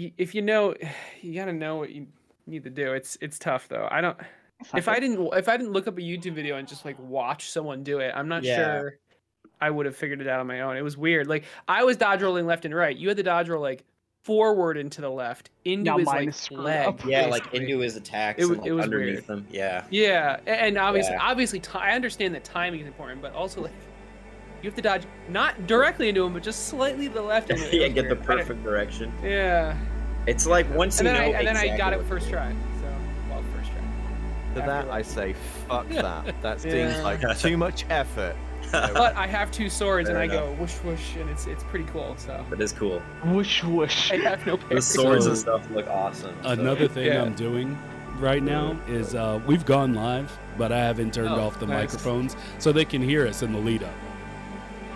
y- if you know, you gotta know what you need to do. It's it's tough though. I don't. If I didn't if I didn't look up a YouTube video and just like watch someone do it, I'm not Yeah. sure I would have figured it out on my own. It was weird. Like I was dodge rolling left and right. You had to dodge roll like forward and to the left into Now his like leg. up. Yeah, like into his attacks It and like it was underneath weird. them. Yeah. Yeah, and obviously, Yeah. obviously, ti I understand that timing is important, but also like you have to dodge not directly into him, but just slightly to the left. And it yeah, was get the weird. I perfect direction. Yeah, It's like once and you then I know and then I got it what first try. So well, first try. To After that, that. I say, fuck that. That seems Yeah. like too much effort. But I have two swords, Fair and I enough. go whoosh whoosh, and it's it's pretty cool. So That is cool. Whoosh whoosh. I have no The parries. swords and stuff look awesome. so- Another thing Yeah. I'm doing right now is uh, we've gone live, but I haven't turned Oh, off the nice. microphones so they can hear us in the lead up.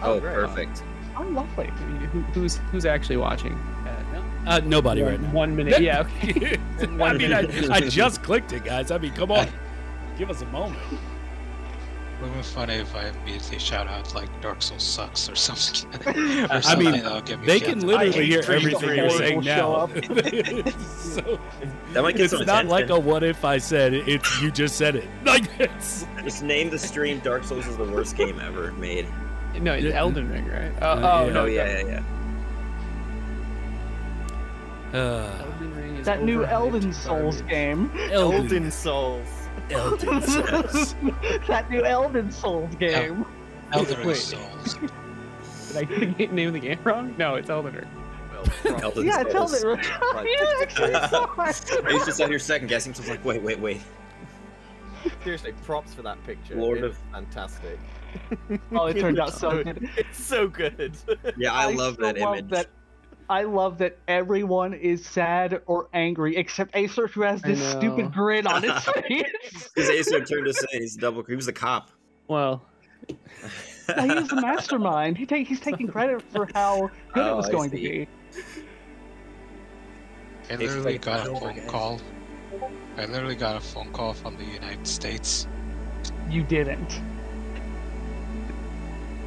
Oh, great. perfect. Oh, lovely. Who, who's who's actually watching? Uh, nobody right now. One minute. Yeah. Okay. I mean, I, I just clicked it, guys. I mean, come on. Give us a moment. It would be funny if I immediately shout out like Dark Souls sucks or something. or I mean, that'll me They can literally hear Dream everything Three. you're saying now. so, That might get it's some not like a what if I said it. It's you just said it. Like it's. Just name the stream. Dark Souls is the worst game ever made. No, it's Elden Ring, right? Oh, Uh, oh yeah. no, Oh yeah, yeah, yeah. Uh, Elden Ring is That new Elden Souls garbage. game. Elden, Souls. Elden Souls. that new Elden Souls game. Elden Ring Wait. Souls. Did I get the name of the game wrong? No, it's Elden Ring. Elden yeah, tell Souls. it. yeah, actually, sorry. He's just out here second guessing. So it's like, wait, wait, wait. Seriously, props for that picture. Lord it's of- fantastic. Oh, it turned out so good. It's so good. Yeah, I, love that love image. That, I love that everyone is sad or angry except Acer, who has this stupid grin on his face. His Acer turned to say he's double. He was the cop. Well, Yeah, he was the mastermind. He take, he's taking credit for how good it Oh, was going to be. I literally got a phone call. I literally got a phone call from the United States. You didn't.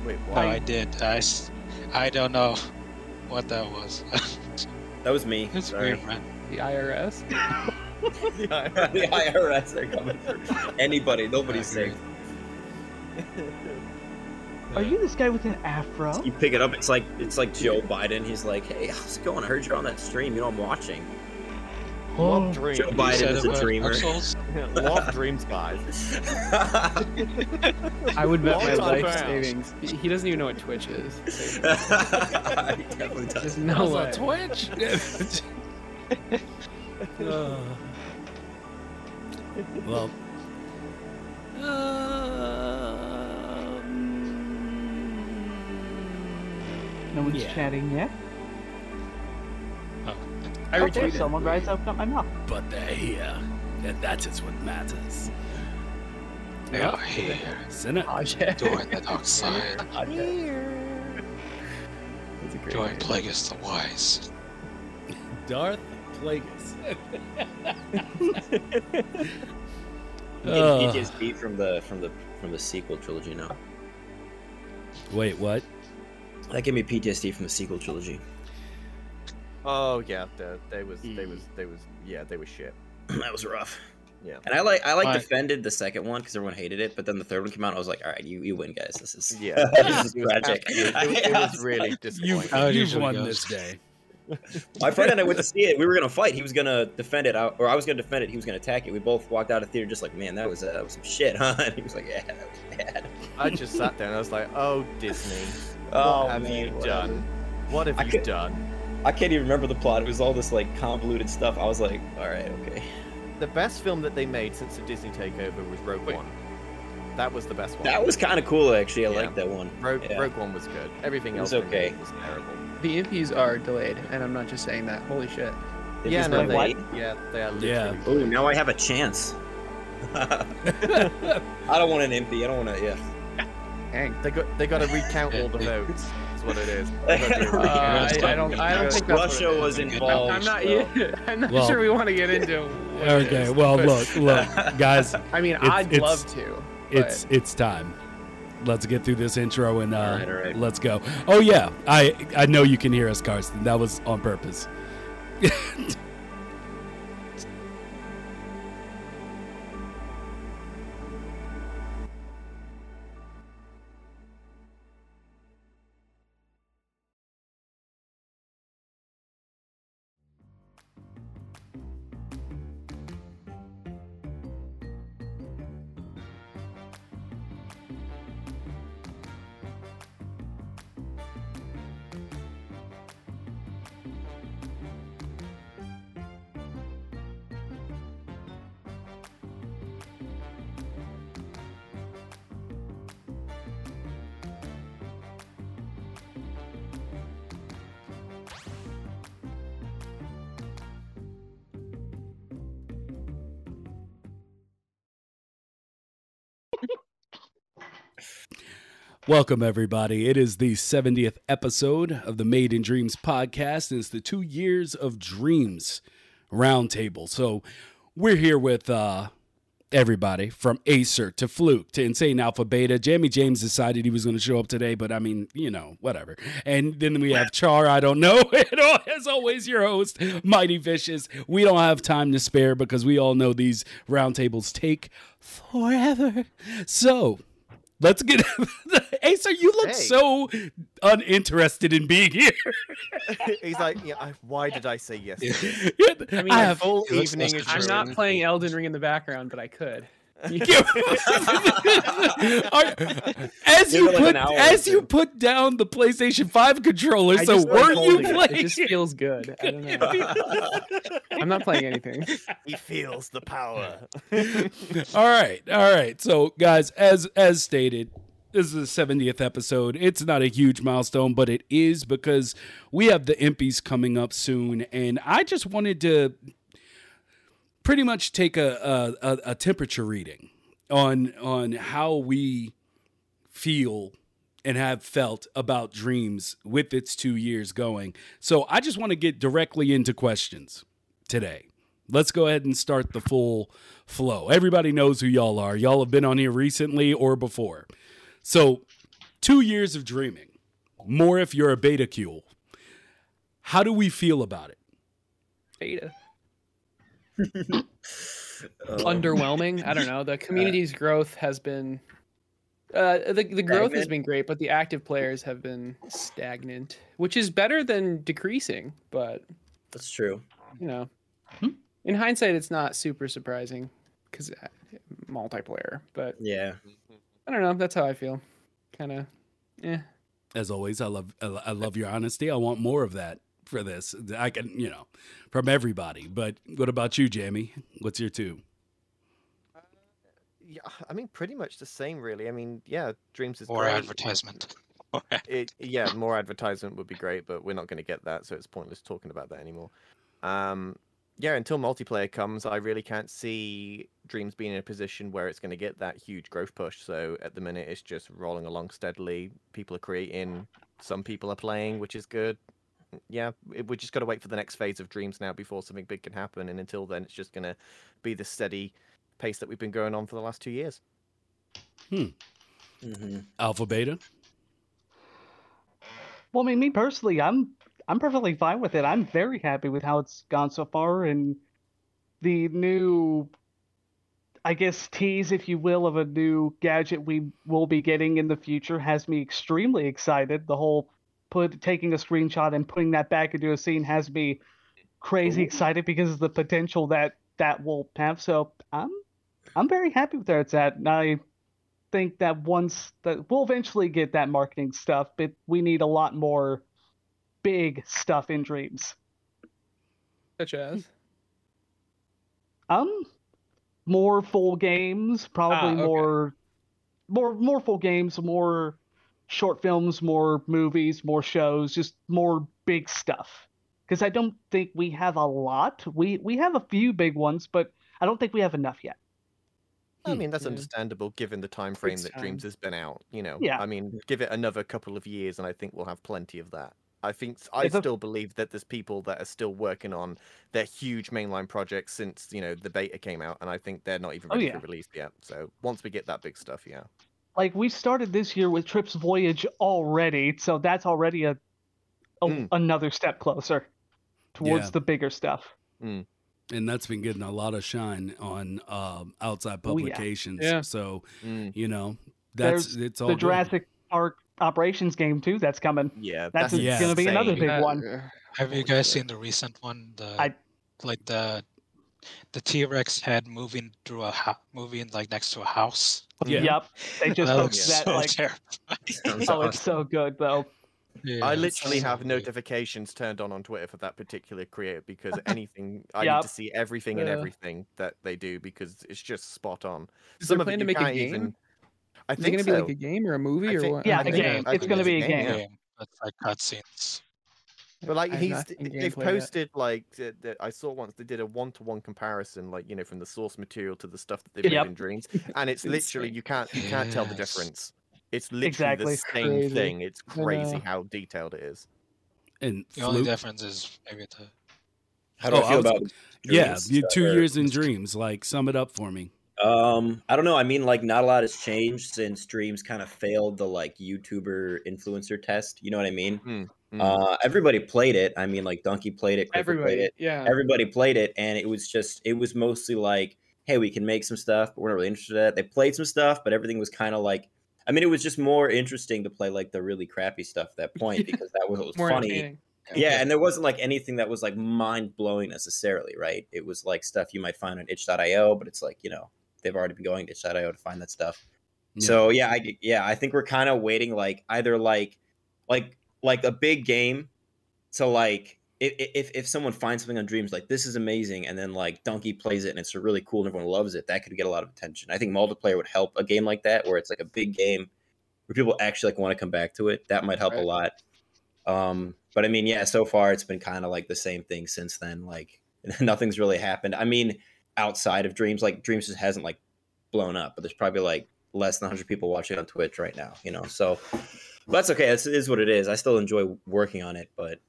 Wait, No, what? I did. I, s- I don't know what that was. That was me. it's Sorry. weird, man. the IRS. the IRS are coming for anybody. Nobody's I safe. Are you this guy with an afro? You pick it up. It's like it's like Joe Biden. He's like, "Hey, how's it going? I heard you're on that stream. You know I'm watching." Love dreams. Joe Biden is a dreamer. Dark Souls? Love dreams, guys. I would bet my Long time life fans. savings. He he doesn't even know what Twitch is. He definitely does. There's no way. Twitch. Uh, well. No one's Yeah. chatting yet. I Okay, retweeted. someone guys open up my mouth. but they're here, and that is what matters. They are here. Sinner. Oh, yeah. Join the dark side. That's a great Join name. Plagueis the Wise. Darth Plagueis. I'm Uh, getting PTSD from the from the from the sequel trilogy now. wait, what? That gave me PTSD from the sequel trilogy. Oh yeah, they, they was they was they was yeah they were shit. that was rough. Yeah. And I like I like But- defended the second one because everyone hated it, but then the third one came out. I was like, all right, you, you win, guys. This is Yeah, this is it tragic. it, was- it was really disappointing. How you've won goes. this day. My friend and I went to see it. We were gonna fight. He was gonna defend it, or I was gonna defend it. He was gonna attack it. We both walked out of theater just like, man, that was uh, that was some shit, huh? And he was like, yeah, that was bad. I just sat there and I was like, oh Disney, Oh, what have man, you whatever. done? What have I you could- done? I can't even remember the plot. It was all this like convoluted stuff. I was like, all right, okay. The best film that they made since the Disney takeover was Rogue Wait. One. That was the best one. That was kind of cool, actually. I Yeah. like that one. Rogue, yeah. Rogue One was good. Everything It was else okay. was terrible. The impies are delayed, and I'm not just saying that. Holy shit. It yeah, was no, like, they, yeah, they are Yeah. literally. Oh, now I have a chance. I don't want an empty. I don't want to. Yeah. Dang. They got they got to recount all the votes. Is what it is. They gotta do a Uh, I. I don't. I don't think that's Russia what it was involved. I'm not. so- I'm not Well- sure we want to get into. what it Okay, is, well, but- look, look, guys, I mean, it's- I'd it's- love to. it's it's time. Let's get through this intro and uh, All right, all right. let's go. Oh yeah, I I know you can hear us, Karsten. That was on purpose. Welcome, everybody. It is the 70th episode of the Made in Dreams podcast, and it's the two years of dreams roundtable. So we're here with uh, everybody from Acer to Fluke to Insane Alpha Beta. Jamie James decided he was going to show up today, but I mean, you know, whatever. And then we have Char, I don't know. And as always, your host, Mighty Vicious. We don't have time to spare because we all know these roundtables take forever. So let's get Acer, you look Hey. so uninterested in being here. He's like, yeah. I, why did I say yes? to this? I, I mean, I I have Full He looks evening. less is I'm not playing Elden Ring in the background, but I could. Are- as you Give like put an hour or as you put down the PlayStation 5 controller, I so just like were you holding it. playing? It just feels good. I don't know. I'm not playing anything. He feels the power. all right, all right. So, guys, as as stated, this is the 70th episode. It's not a huge milestone, but it is because we have the Impies coming up soon, and I just wanted to pretty much take a a, a, temperature reading on on how we feel and have felt about dreams with its two years going. So I just want to get directly into questions today. Let's go ahead and start the full flow. Everybody knows who y'all are. Y'all have been on here recently or before. So, two years of dreaming, more if you're a beta cule. How do we feel about it? Beta. Underwhelming. I don't know. The community's growth has been. Uh, the the growth has been great, but the active players have been stagnant, which is better than decreasing. But That's true. you know, Hmm. in hindsight, it's not super surprising because multiplayer. But Yeah. I don't know. That's how I feel. Kind of. Yeah. As always, I love I love your honesty. I want more of that for this. I can, you know, from everybody. But what about you, Jamie? What's your two? yeah, I mean, pretty much the same, really. I mean, yeah, Dreams is Or great. advertisement. It, yeah, more advertisement would be great, but we're not going to get that, so it's pointless talking about that anymore. Um, yeah, until multiplayer comes, I really can't see Dreams being in a position where it's going to get that huge growth push. So at the minute, it's just rolling along steadily. People are creating, some people are playing, which is good. Yeah, it, we just got to wait for the next phase of Dreams now before something big can happen. And until then, it's just going to be the steady pace that we've been going on for the last two years. hmm Alpha Beta? Well, I mean, me personally, I'm I'm perfectly fine with it. I'm very happy with how it's gone so far, and the new, I guess, tease, if you will, of a new gadget we will be getting in the future has me extremely excited. The whole put taking a screenshot and putting that back into a scene has me crazy excited because of the potential that that will have. So I'm I'm very happy with where it's at. And I think that once that we'll eventually get that marketing stuff, but we need a lot more big stuff in dreams. Such as. Um, more full games, probably Ah, okay. more, more, more full games, more short films, more movies, more shows, just more big stuff. Because I don't think we have a lot. We we have a few big ones, but I don't think we have enough yet. I Hmm. mean, that's Yeah. understandable given the time frame Takes that time. Dreams has been out. You know, Yeah. I mean, give it another couple of years, and I think we'll have plenty of that. I think I It's a- still believe that there's people that are still working on their huge mainline projects since you know the beta came out, and I think they're not even Oh, ready yeah. for release yet. So once we get that big stuff, yeah. Like we started this year with Trips Voyage already, so that's already a, a Mm. another step closer. towards Yeah. the bigger stuff. and that's been getting a lot of shine on um, outside Oh, yeah. publications. Yeah. So Mm, you know that's There's it's all the good. Jurassic Park operations game too. That's coming. yeah, That's that's Yeah. going to be another insane. big one. Have you guys seen the recent one? The I- like the the T Rex head moving through a ho- moving like next to a house. Yeah. Yep. They just that hooked looks that so like. terrifying. Oh, it's so good though. Yeah, I literally so have weird. notifications turned on on Twitter for that particular creator because anything I need to see everything and everything that they do because it's just spot on. Is Some of it plan to make a can't game? even. I Is it think gonna be so. like a game or a movie I or what? Yeah, I a think- game. It's gonna be a game, game. yeah. That's like cutscenes. But like he's they've gameplay yet. posted like uh, the- I saw once they did a one to one comparison like you know from the source material to the stuff that they've Yep. made in dreams and it's literally you can't you can't tell the difference. It's literally Exactly. the same Crazy. thing. It's crazy how detailed it is. and The only Fluke- difference is maybe the How do Oh, I I feel was- about? yeah, dreams you stuff, two years in dreams. Like sum it up for me. Um, I don't know. I mean, like, not a lot has changed since Dreams kind of failed the like YouTuber influencer test. You know what I mean? Mm. Uh, everybody played it. I mean, like, Dunkey played it, Clifford played Everybody, it. yeah. Everybody played it, and it was just, it was mostly like, hey, we can make some stuff, but we're not really interested in it. They played some stuff, but everything was kind of like, I mean, it was just more interesting to play like the really crappy stuff at that point because that was what was funny. entertaining. Yeah, and there wasn't like anything that was like mind blowing necessarily, right? It was like stuff you might find on itch.io, but it's like, you know, they've already been going to itch.io to find that stuff. Yeah. So yeah, I yeah, I think we're kind of waiting like either like like like a big game to like if, if if someone finds something on Dreams like this is amazing and then like Dunkey plays it and it's really cool and everyone loves it, that could get a lot of attention. I think multiplayer would help a game like that where it's like a big game where people actually like want to come back to it. That might help a lot. Um but I mean, yeah, so far it's been kind of like the same thing since then. Like nothing's really happened. I mean, outside of Dreams, like Dreams just hasn't like blown up, but there's probably like less than 100 people watching on Twitch right now, you know. So but that's okay. This is what it is. I still enjoy working on it, but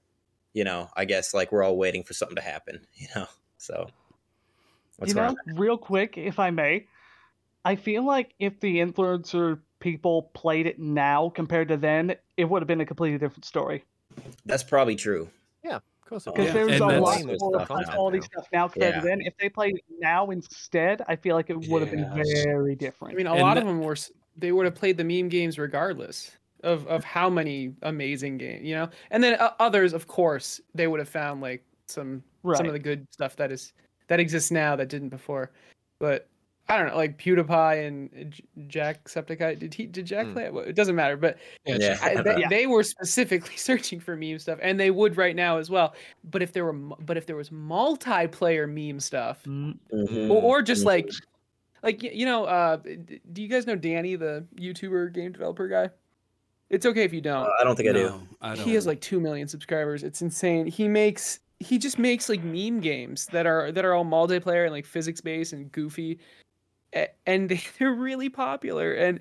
you know, I guess like we're all waiting for something to happen, you know. So you know, real quick, if I may, I feel like if the influencer people played it now compared to then, it would have been a completely different story. That's probably true. Of course, Because Yeah, there's and a lot more stuff high now. quality stuff now compared Yeah. to then. If they played now instead, I feel like it would have been very different. I mean, a And lot that- of them were. They would have played the meme games regardless of of how many amazing games, you know. And then uh, others, of course, they would have found like some right. some of the good stuff that is that exists now that didn't before. But I don't know, like PewDiePie and uh, J- Jacksepticeye. Did he? Did Jack Mm. play it? Well, It doesn't matter. But yeah, Yeah. I, they, Yeah. they were specifically searching for meme stuff, and they would right now as well. But if there were, but if there was multiplayer meme stuff, Mm, Mhm. or, or just Mhm. like like you know uh do you guys know Dani the youtuber game developer guy it's okay if you don't Uh, I don't think I do. No, I don't. he has like 2 million subscribers it's insane he makes he just makes like meme games that are that are all multiplayer and like physics based and goofy A- and they're really popular and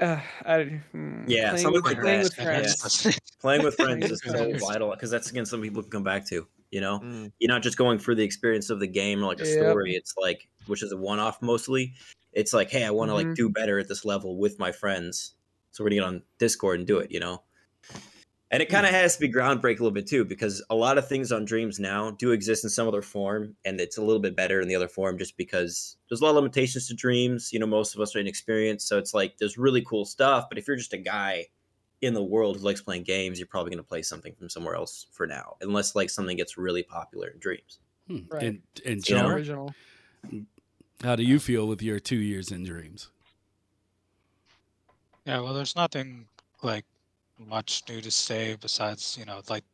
uh, I, hmm, Yeah, playing something with, like playing that, with yeah. friends Playing with friends is so friends. vital because that's again something people can come back to. You know, Mm. you're not just going for the experience of the game or like a Yep. story. It's like, which is a one-off mostly. It's like, hey, I want to Mhm. like do better at this level with my friends, so we're gonna get on Discord and do it. You know, and it kind of has to be groundbreak a little bit too, because a lot of things on Dreams now do exist in some other form, and it's a little bit better in the other form just because there's a lot of limitations to Dreams. You know, most of us are inexperienced, so it's like there's really cool stuff, but if you're just a guy in the world who likes playing games, you're probably going to play something from somewhere else for now, unless like something gets really popular in Dreams. Hmm. Right. And, and It's You know? John, original how do you feel with your two years in dreams? Yeah, well, there's nothing like much new to say besides, you know, like,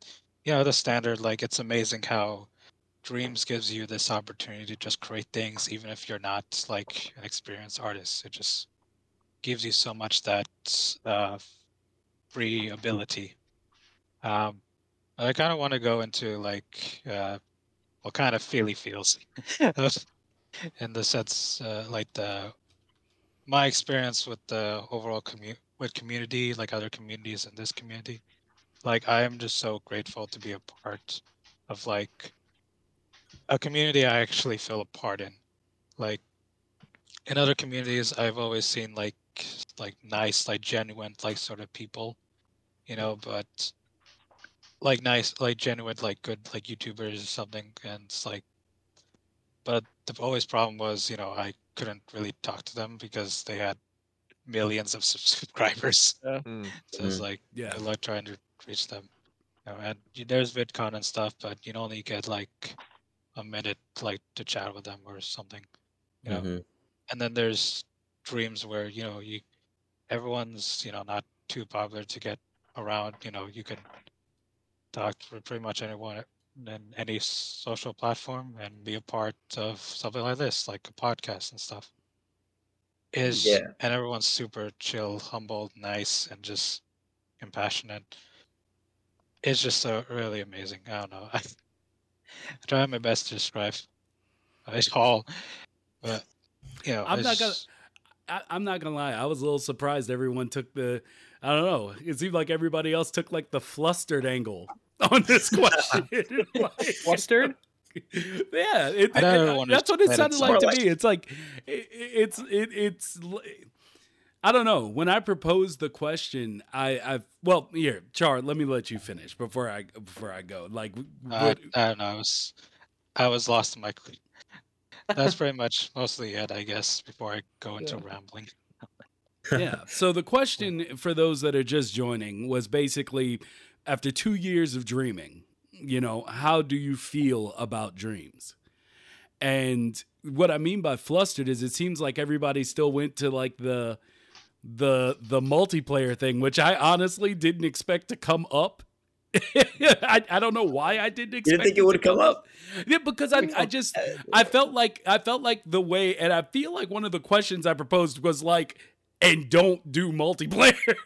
you know, the standard, like, it's amazing how Dreams gives you this opportunity to just create things, even if you're not like an experienced artist. It just gives you so much that uh, free ability. Um, I kind of want to go into like uh, what kind of Feely feels in the sense, uh, like the my experience with the overall commu- with community, like other communities in this community, like I am just so grateful to be a part of like a community I actually feel a part in. Like in other communities, I've always seen like like nice, like genuine, like sort of people, you know. But like nice, like genuine, like good, like YouTubers or something, and it's like, but the always problem was, you know, I couldn't really talk to them because they had millions of subscribers. Mm. So it's Mhm. like Yeah. good luck trying to reach them. You know, and there's VidCon and stuff, but you only get like a minute, like to chat with them or something. You know, Mhm. and then there's dreams where you know you everyone's you know not too popular to get around you know you can talk to pretty much anyone in any social platform and be a part of something like this like a podcast and stuff is Yeah. and everyone's super chill humble nice and just compassionate it's just so really amazing i don't know i try my best to describe it all but you know I'm not gonna- I, I'm not gonna lie. I was a little surprised everyone took the. I don't know. It seemed like everybody else took like the flustered angle on this question. Like- Flustered? yeah, it, I know it- that's what it sounded like to like- me. It's like it, it's it, it's. I don't know. When I proposed the question, I I well here, Char. Let me let you finish before I before I go. Like, I, uh, what, I don't know. I was, I was lost in my. That's pretty much mostly it, I guess. Before I go into rambling. yeah. So the question for those that are just joining was basically after two years of dreaming, you know, how do you feel about dreams? And what I mean by flustered is it seems like everybody still went to like the the the multiplayer thing, which I honestly didn't expect to come up. I, I don't know why I didn't expect You didn't think it to would come up? Yeah, because I, I just I felt like I felt like the way, and I feel like one of the questions I proposed was like, and don't do multiplayer.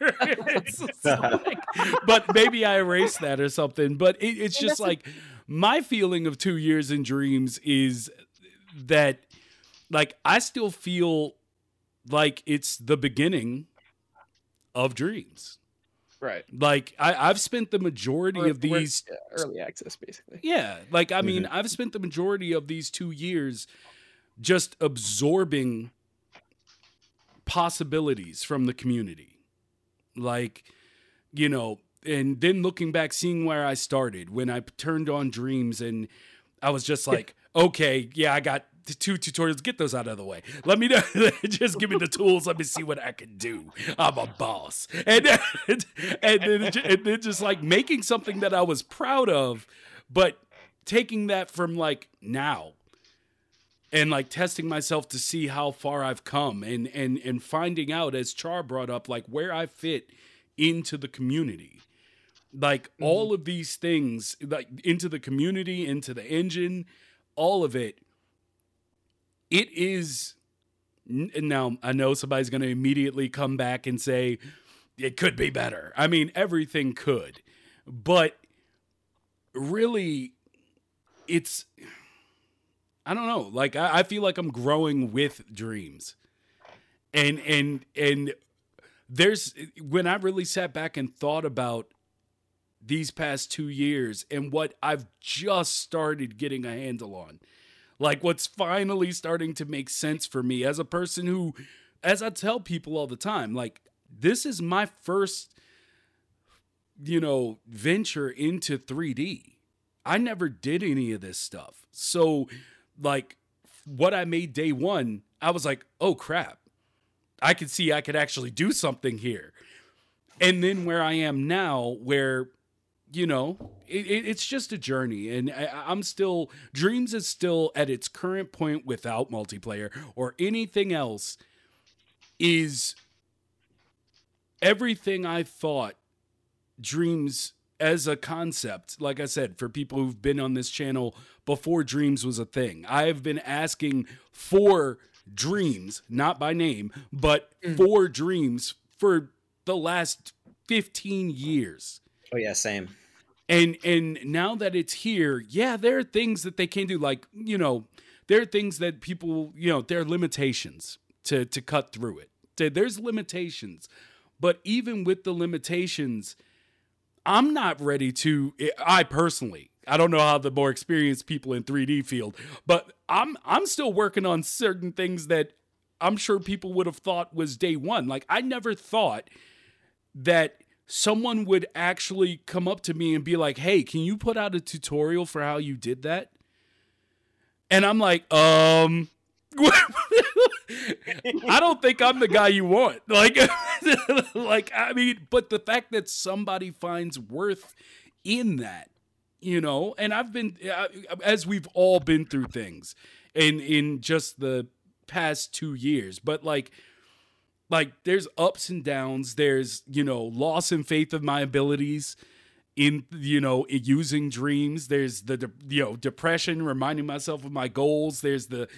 It's just like- but maybe I erased that or something. But it, it's just like my feeling of two years in dreams is that like I still feel like it's the beginning of dreams. Right. Like I, I've spent the majority We're- of these yeah, early access, basically. yeah, like I mm-hmm. mean, I've spent the majority of these two years just absorbing possibilities from the community. Like, you know, and then looking back, seeing where I started when I turned on Dreams, and I was just like, okay, yeah, I got two tutorials. Get those out of the way. Let me know. just give me the tools. Let me see what I can do. I'm a boss. And and, and then and then just like making something that I was proud of, but taking that from like now and like testing myself to see how far I've come and and and finding out as Char brought up like where I fit into the community. Like mm-hmm. all of these things like into the community, into the engine, all of it it is now I know somebody's going to immediately come back and say it could be better. I mean, everything could. But really it's I don't know. Like I, I feel like I'm growing with dreams. And and and there's when I really sat back and thought about these past two years and what I've just started getting a handle on. Like what's finally starting to make sense for me as a person who, as I tell people all the time, like this is my first, you know, venture into 3D. I never did any of this stuff. So, like, what I made day one, I was like, oh crap, I could see I could actually do something here. And then where I am now, where, you know, it, it, it's just a journey. And I, I'm still, Dreams is still at its current point without multiplayer or anything else, is everything I thought Dreams as a concept, like I said, for people who've been on this channel before Dreams was a thing, I have been asking for Dreams, not by name, but mm. for Dreams for the last 15 years. Oh yeah, same. And and now that it's here, yeah, there are things that they can do. Like, you know, there are things that people, you know, there are limitations to to cut through it. There- There's limitations. But even with the limitations, I'm not ready to I personally, I don't know how the more experienced people in 3D field, but I'm I'm still working on certain things that I'm sure people would have thought was day 1. Like I never thought that someone would actually come up to me and be like, "Hey, can you put out a tutorial for how you did that?" And I'm like, "Um, I don't think I'm the guy you want." Like like I mean, but the fact that somebody finds worth in that, you know, and I've been uh, as we've all been through things in in just the past 2 years, but like like there's ups and downs. There's you know loss in faith of my abilities in you know using dreams. There's the you know depression reminding myself of my goals. There's the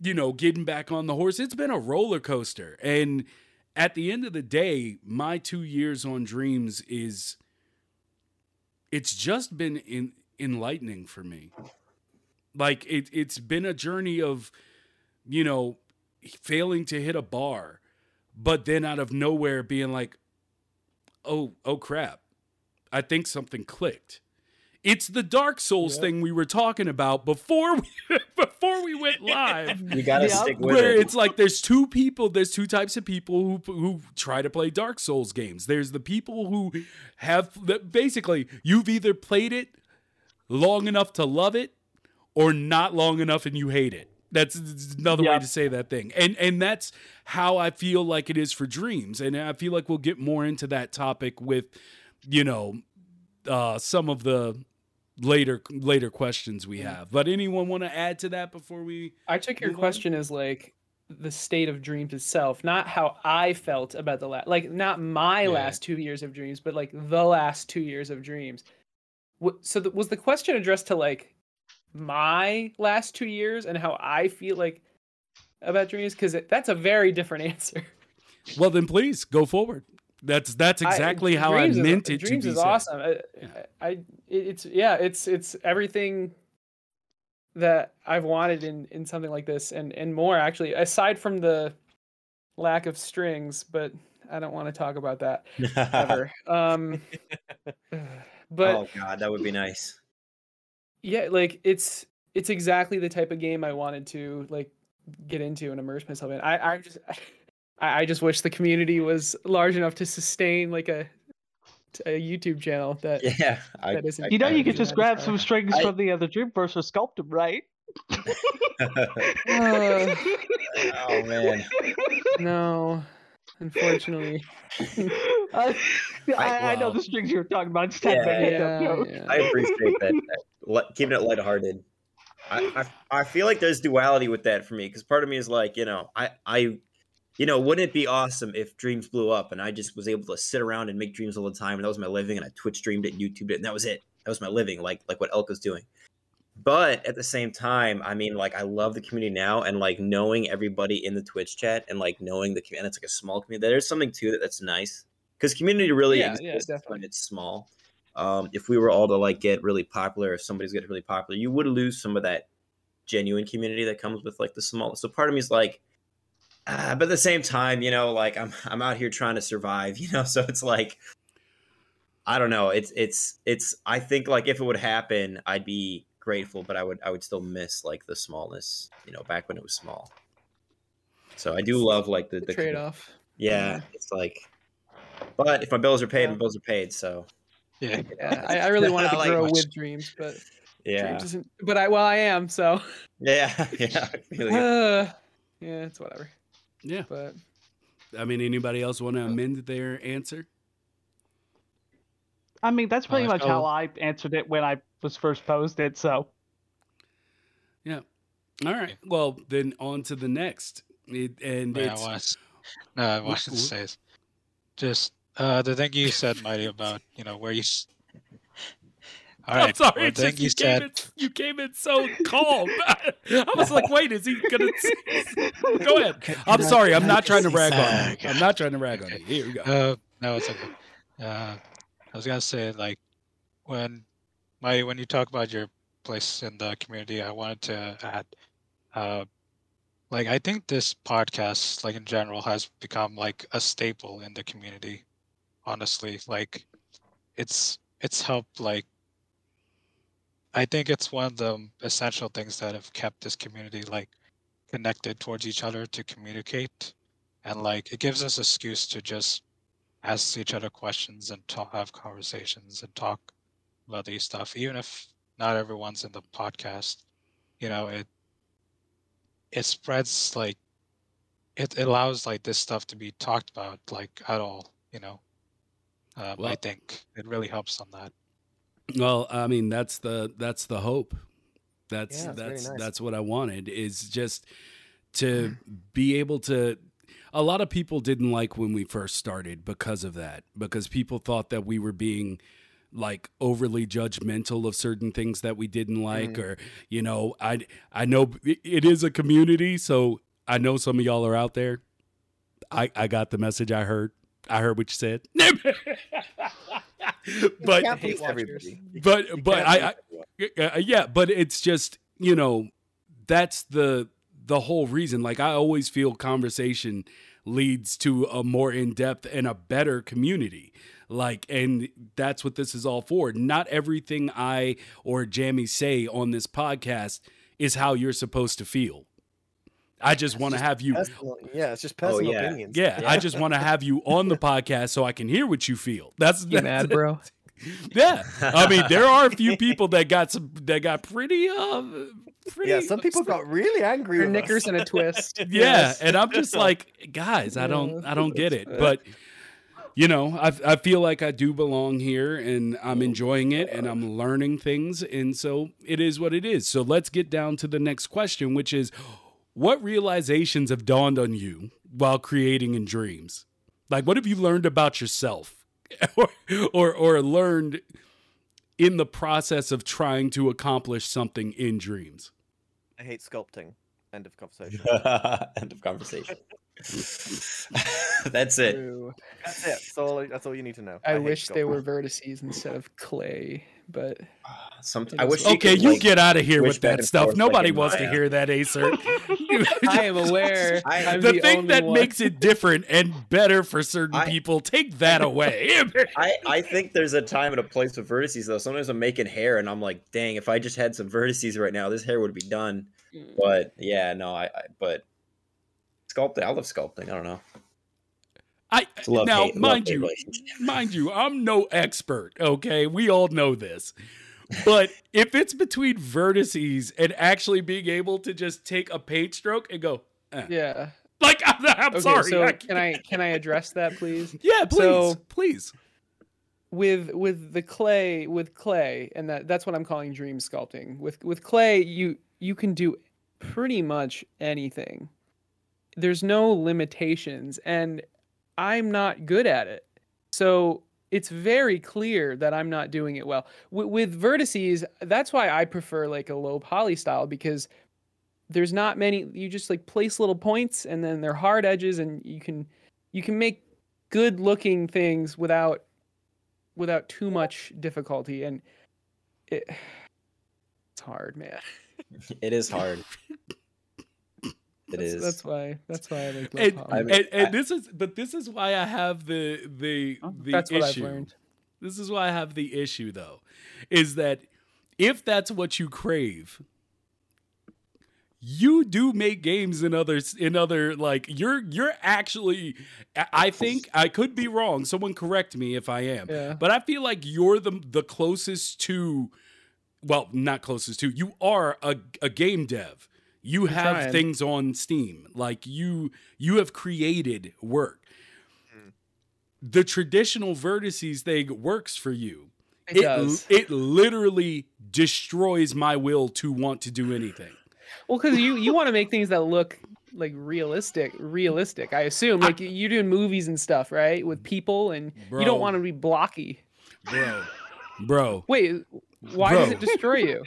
you know getting back on the horse it's been a roller coaster and at the end of the day my 2 years on dreams is it's just been in, enlightening for me like it it's been a journey of you know failing to hit a bar but then out of nowhere being like, oh, oh crap, I think something clicked. It's the Dark Souls Yep. thing we were talking about before we before we went live. You gotta Yeah. stick with Where it. it's like there's two people, there's two types of people who who try to play Dark Souls games. There's the people who have that basically you've either played it long enough to love it or not long enough and you hate it. That's another way to say that thing. And and that's how I feel like it is for dreams. And I feel like we'll get more into that topic with, you know, uh some of the later later questions we have. But anyone want to add to that before we I took your Move on. question as like the state of dreams itself, not how I felt about the last, like not my Yeah. last two years of dreams, but like the last two years of dreams. So th- was the question addressed to like my last two years and how I feel like about dreams? Because that's a very different answer. Well then please go forward. That's that's I- exactly how I Dreams is- meant it Dreams to be is said. awesome. I, Yeah. I, I- it's yeah, it's it's everything that I've wanted in in something like this, and and more actually. Aside from the lack of strings, but I don't want to talk about that ever. um, but oh god, that would be nice. yeah, like it's it's exactly the type of game I wanted to like get into and immerse myself in. I I'm just I, I just wish the community was large enough to sustain like a a YouTube channel that Yeah, I, that isn't. You know, I you agree. could just grab some strings I- from the other Dreamverse or sculpt them, right? Uh, oh man, no, unfortunately. I, I, I know the strings you were talking about. I just had Yeah, that Yeah, yeah. I appreciate that. that keeping it lighthearted. I, I I feel like there's duality with that for me because part of me is like, you know, I I, you know, wouldn't it be awesome if dreams blew up and I just was able to sit around and make dreams all the time and that was my living and I Twitch streamed it, YouTubed it, and that was it. That was my living, like like what Elka's doing. But at the same time, I mean, like I love the community now and like knowing everybody in the Twitch chat and like knowing the community. It's like a small community. There's something to it that's nice because community really Yeah, exists yeah, when it's small. Um, if we were all to like get really popular, if somebody's getting really popular, you would lose some of that genuine community that comes with like the small. So part of me is like, ah, but at the same time, you know, like I'm I'm out here trying to survive, you know. So it's like, I don't know. It's it's it's. I think like if it would happen, I'd be grateful, but I would I would still miss like the smallness, you know, back when it was small. So I do love like the, The the trade off. Yeah, it's like, but if my bills are paid, my bills are paid. So Yeah. Yeah, I, I really wanted to like grow much- with dreams, but yeah, dreams isn't. But I well, I am so. yeah, yeah. I feel you. Uh, yeah, it's whatever. Yeah. But I mean, anybody else want to amend their answer? I mean, that's pretty Uh, much how I answered it when I was first posed it. So Yeah. All right. Well, then on to the next. It, and Yeah, it's want to, no, I wanted to wh- say is just uh, the thing you said, Mighty, about you know where you. All I'm sorry. well, just you, you came in, you came in so calm. I was like, wait, is he gonna? Go ahead. I'm sorry. I'm not trying to rag on you. I'm not trying to rag on you. Here we go. Uh, no, it's okay. Uh, I was gonna say like when my when you talk about your place in the community, I wanted to add, uh, like I think this podcast, like in general, has become like a staple in the community. Honestly, like it's it's helped like I think it's one of the essential things that have kept this community like connected towards each other to communicate and like it gives us excuse to just ask each other questions and talk, have conversations and talk about these stuff, even if not everyone's in the podcast. You know, it it spreads like it allows like this stuff to be talked about like at all. You know, um, Well- I think it really helps on that. Well, I mean, that's the that's the hope. That's Yeah, that's nice. that's what I wanted is just to be able to a lot of people didn't like when we first started because of that because people thought that we were being like overly judgmental of certain things that we didn't like mm. or you know I I know it is a community so I know some of y'all are out there I I got the message I heard I heard what you said but can't hate please watchers. everybody. You but but I, I uh, yeah, but it's just you know that's the the whole reason. Like I always feel conversation leads to a more in depth and a better community. Like, and that's what this is all for. Not everything I or Jamie say on this podcast is how you're supposed to feel. I just want to have you Personal- yeah, it's just personal yeah. opinions. yeah, I just want to have you on the podcast so I can hear what you feel. That's, You that's mad, bro? yeah. I mean, there are a few people that got some that got pretty uh pretty Yeah, some people got really angry Your with knickers us. in a twist. yeah, Yes. and I'm just like, guys, I don't I don't get it. But you know, I I feel like I do belong here and I'm enjoying it and I'm learning things and so it is what it is. So let's get down to the next question, which is what realizations have dawned on you while creating in dreams? Like what have you learned about yourself? or or or learned in the process of trying to accomplish something in dreams? I hate sculpting. End of conversation. End of conversation. That's it. True. That's it. That's all. That's all you need to know. I, hate wish they were vertices instead of clay, but Some, It I is wish. Okay, could, you like- get out of here with that stuff. forth like Nobody in wants to hear that, Acer. I am aware. I- the, the, thing that one. makes it different and better for certain I- people, take that away. I, I think there's a time and a place for vertices though. Sometimes I'm making hair and I'm like, dang, if I just had some vertices right now, this hair would be done. Mm. But yeah, no, I, I but sculpting, I love sculpting. I don't know. I love now, hate, mind love-hate you, relationship. mind you, I'm no expert. Okay, we all know this. But if it's between vertices and actually being able to just take a paint stroke and go, eh. Yeah. like I'm, I'm Okay, sorry, so I can I can I address that, please? yeah, please, So- please. with with the clay with clay and that that's what i'm calling dream sculpting with with clay you you can do pretty much anything there's no limitations and i'm not good at it. So it's very clear that i'm not doing it well. With, with vertices that's why i prefer like a low poly style because there's not many you just like place little points and then they're hard edges and you can you can make good looking things without without too much difficulty and it it's hard man. It is hard. It that's, is. that's why that's why i like low And. I mean, and, and I- this is, but this is why I have the the Oh, the that's what issue. i've learned This is why I have the issue though, is that if that's what you crave, you do make games in others in other like you're you're actually I- I think I could be wrong. Someone correct me if I am. Yeah. But I feel like you're the the closest to well, not closest to. You are a a game dev. You have trying. things on Steam. Like you you have created work. Hmm. The traditional vertices thing works for you. it, It, does it literally destroys my will to want to do anything. well because you you want to make things that look like realistic realistic i assume like you're doing movies and stuff right with people and you don't want to be blocky Bro. Bro. wait why does it destroy you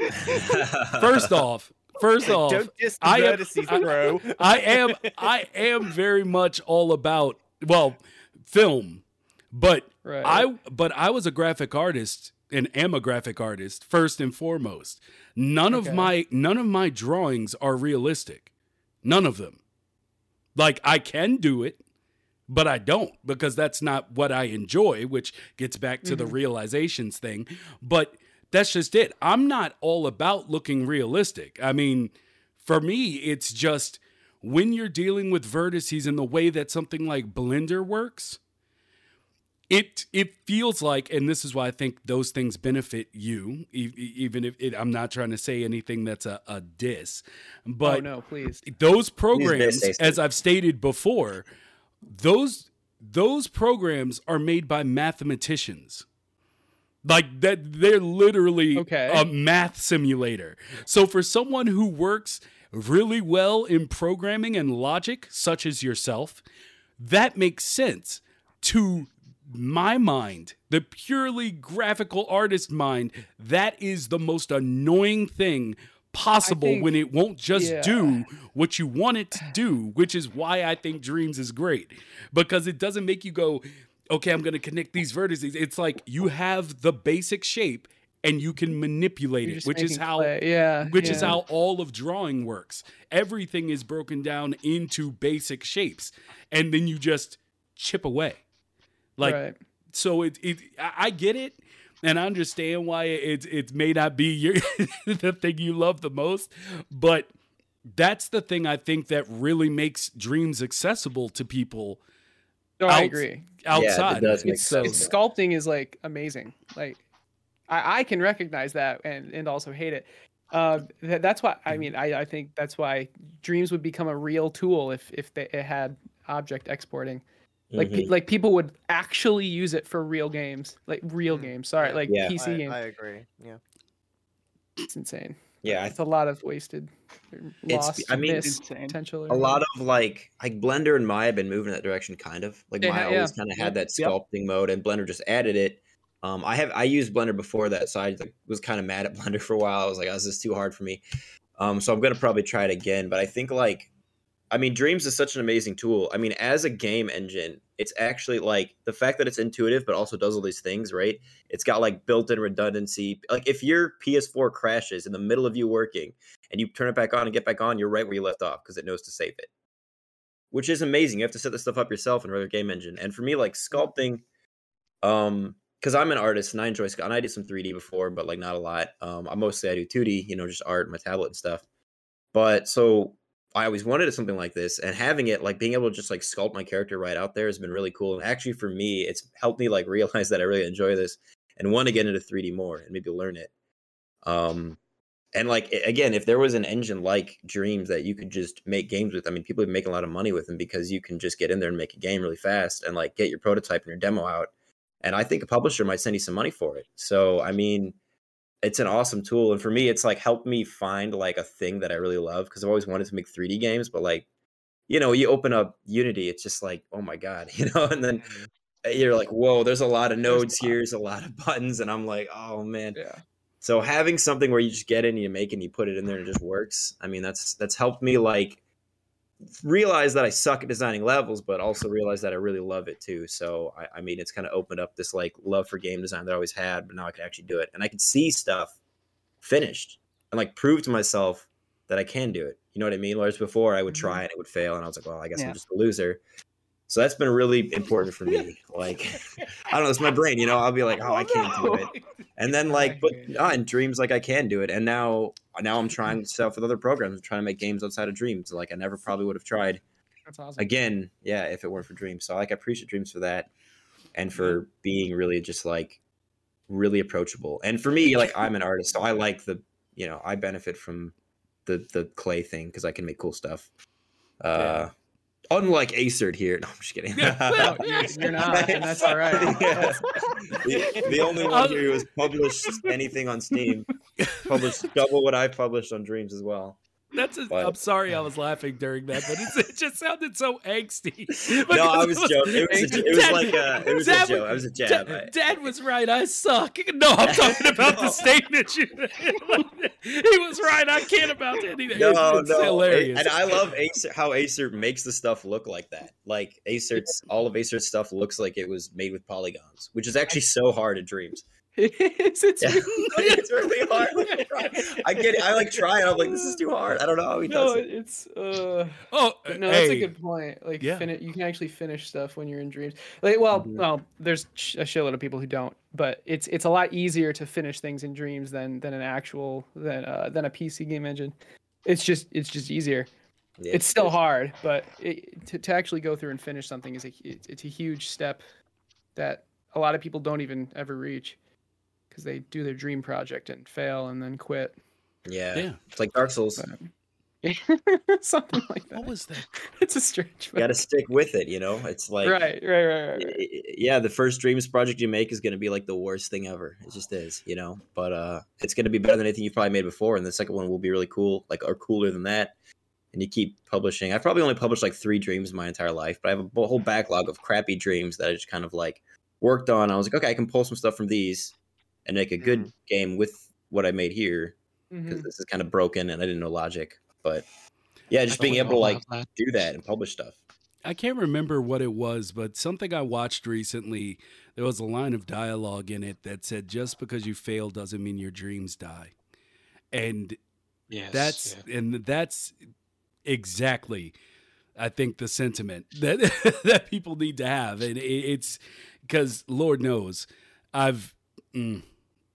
First off, first off, Don't diss I am- vertices, I- I am I am very much all about well, film. But right I but I was a graphic artist and am a graphic artist first and foremost. None of my none of my drawings are realistic. None of them. Like I can do it, but I don't because that's not what I enjoy, which gets back to the realizations thing. But that's just it. I'm not all about looking realistic. I mean, for me, it's just when you're dealing with vertices and the way that something like Blender works, it it feels like, and this is why I think those things benefit you, e- even if it, I'm not trying to say anything that's a, a diss, but oh no, please. those programs, Stacy. as I've stated before, those those programs are made by mathematicians. Like that, they're literally Okay. a math simulator. So for someone who works really well in programming and logic, such as yourself, that makes sense to my mind, the purely graphical artist mind. That is the most annoying thing possible think- when it won't just yeah. do what you want it to do, which is why I think Dreams is great because it doesn't make you go, okay, I'm going to connect these vertices. It's like you have the basic shape and you can manipulate You're it, which is how yeah, which is how all of drawing works. Everything is broken down into basic shapes, and then you just chip away. Like right. so, it it I I get it, and I understand why it it may not be your the thing you love the most, but that's the thing I think that really makes dreams accessible to people No, I agree. outside. it does make It's, so it's sculpting is like amazing. Like I, I can recognize that and and also hate it. Uh, th- that's why Mm-hmm. I mean I, I think that's why dreams would become a real tool if if they, it had object exporting. Like Mhm. pe- like people would actually use it for real games, like real Mm. games. Sorry, like Yeah. PC I, games. I agree. Yeah. It's insane. Yeah, It's a lot of wasted, It's- lost, I mean, missed Insane. potential. a lot of like like Blender and Maya have been moving in that direction kind of. Like Maya yeah. always kind of had Yep. that Yep. sculpting mode and Blender just added it. Um I have I used Blender before that, so I like, was kind of mad at Blender for a while. I was like, oh, this is too hard for me. Um so I'm gonna probably try it again. But I think like I mean Dreams is such an amazing tool. I mean, as a game engine, it's actually like the fact that it's intuitive but also does all these things, right? It's got like built-in redundancy. Like if your PS4 crashes in the middle of you working and you turn it back on and get back on, you're right where you left off because it knows to save it. Which is amazing. You have to set this stuff up yourself in regular game engine. And for me, like sculpting, um, because I'm an artist and I enjoy sculpting. I did some 3D before, but like not a lot. Um, I mostly I do 2D, you know, just art, and my tablet and stuff. But so I always wanted something like this, and having it, like being able to just like sculpt my character right out there, has been really cool. And actually, for me, it's helped me like realize that I really enjoy this and want to get into 3D more and maybe learn it. Um, and like again, if there was an engine like Dreams that you could just make games with, I mean, people make a lot of money with them because you can just get in there and make a game really fast and like get your prototype and your demo out. And I think a publisher might send you some money for it. So I mean, it's an awesome tool, and for me, it's like helped me find like a thing that I really love because I've always wanted to make 3D games, but like, you know, you open up Unity, it's just like, oh my god, you know, and then mm. you're like, whoa, there's a lot of nodes there's a lot of buttons, and I'm like, oh man. Yeah. So having something where you just get in, you make it, and you put it in there, and it just works. I mean, that's that's helped me like realize that I suck at designing levels, but also realize that I really love it too. So I, I mean, it's kind of opened up this like love for game design that I always had, but now I can actually do it, and I can see stuff finished and like prove to myself that I can do it. You know what I mean? Whereas before I would Mm-hmm. try and it would fail, and I was like, well, I guess Yeah. I'm just a loser. So that's been really important for me. Like, I don't know, it's my brain. You know, I'll be like, oh, I can't do it and then like but no, in dreams like i can do it and now now i'm trying stuff with other programs i'm trying to make games outside of dreams like i never probably would have tried That's awesome. again yeah if it weren't for dreams so like i appreciate dreams for that and for being really just like really approachable and for me like i'm an artist so i like the you know i benefit from the the clay thing because i can make cool stuff uh unlike acert here no i'm just kidding No, you're, you're not, and that's all right. Yeah. the, the only one here who has published anything on Steam, published double what I published on Dreams as well. That's. A, But- I'm sorry, I was laughing during that, but it's, it just sounded so angsty. No, I was joking. It was, a, it was Dad- like a, it was a joke. It was a jab. Dad, I- Dad was right. I suck. No, I'm talking about the statement you. he was right. I can't about anything. no, it's, it's no, hilarious. and I love Acer, how Acer makes the stuff look like that. Like Acer's, all of Acer's stuff looks like it was made with polygons, which is actually so hard in Dreams. It is. It's Yeah. really it's really hard. I get it. I like try it. I'm like, this is too hard. I don't know how he no, does it. it's uh. oh, But no, that's hey, a good point. Like, Yeah. fini- you can actually finish stuff when you're in dreams. Like, well, Mhm. well, there's a shitload of people who don't, but it's it's a lot easier to finish things in dreams than than an actual than uh, than a PC game engine. It's just it's just easier. Yeah, it's still hard, but it, to to actually go through and finish something is a hu- it's, it's a huge step that a lot of people don't even ever reach because they do their dream project and fail and then quit. Yeah. Yeah. It's like Dark Souls. But something like that. What was that? It's a strange. You got to stick with it, you know? It's like right, right, right, right. y- y- yeah, the first dreams project you make is going to be like the worst thing ever. It just is, you know. But uh it's going to be better than anything you've probably made before, and the second one will be really cool, like or cooler than that. And you keep publishing. I've probably only published like three dreams in my entire life, but I have a whole backlog of crappy dreams that I just kind of like worked on. I was like, okay, I can pull some stuff from these and make a good game with what I made here because Mhm. this is kind of broken and I didn't know logic. But yeah, just being able to like that. do that and publish stuff. I can't remember what it was, but something I watched recently, there was a line of dialogue in it that said, just because you fail doesn't mean your dreams die. And Yes, that's yeah. and that's exactly I think the sentiment that that people need to have. And it, it's because Lord knows I've mm,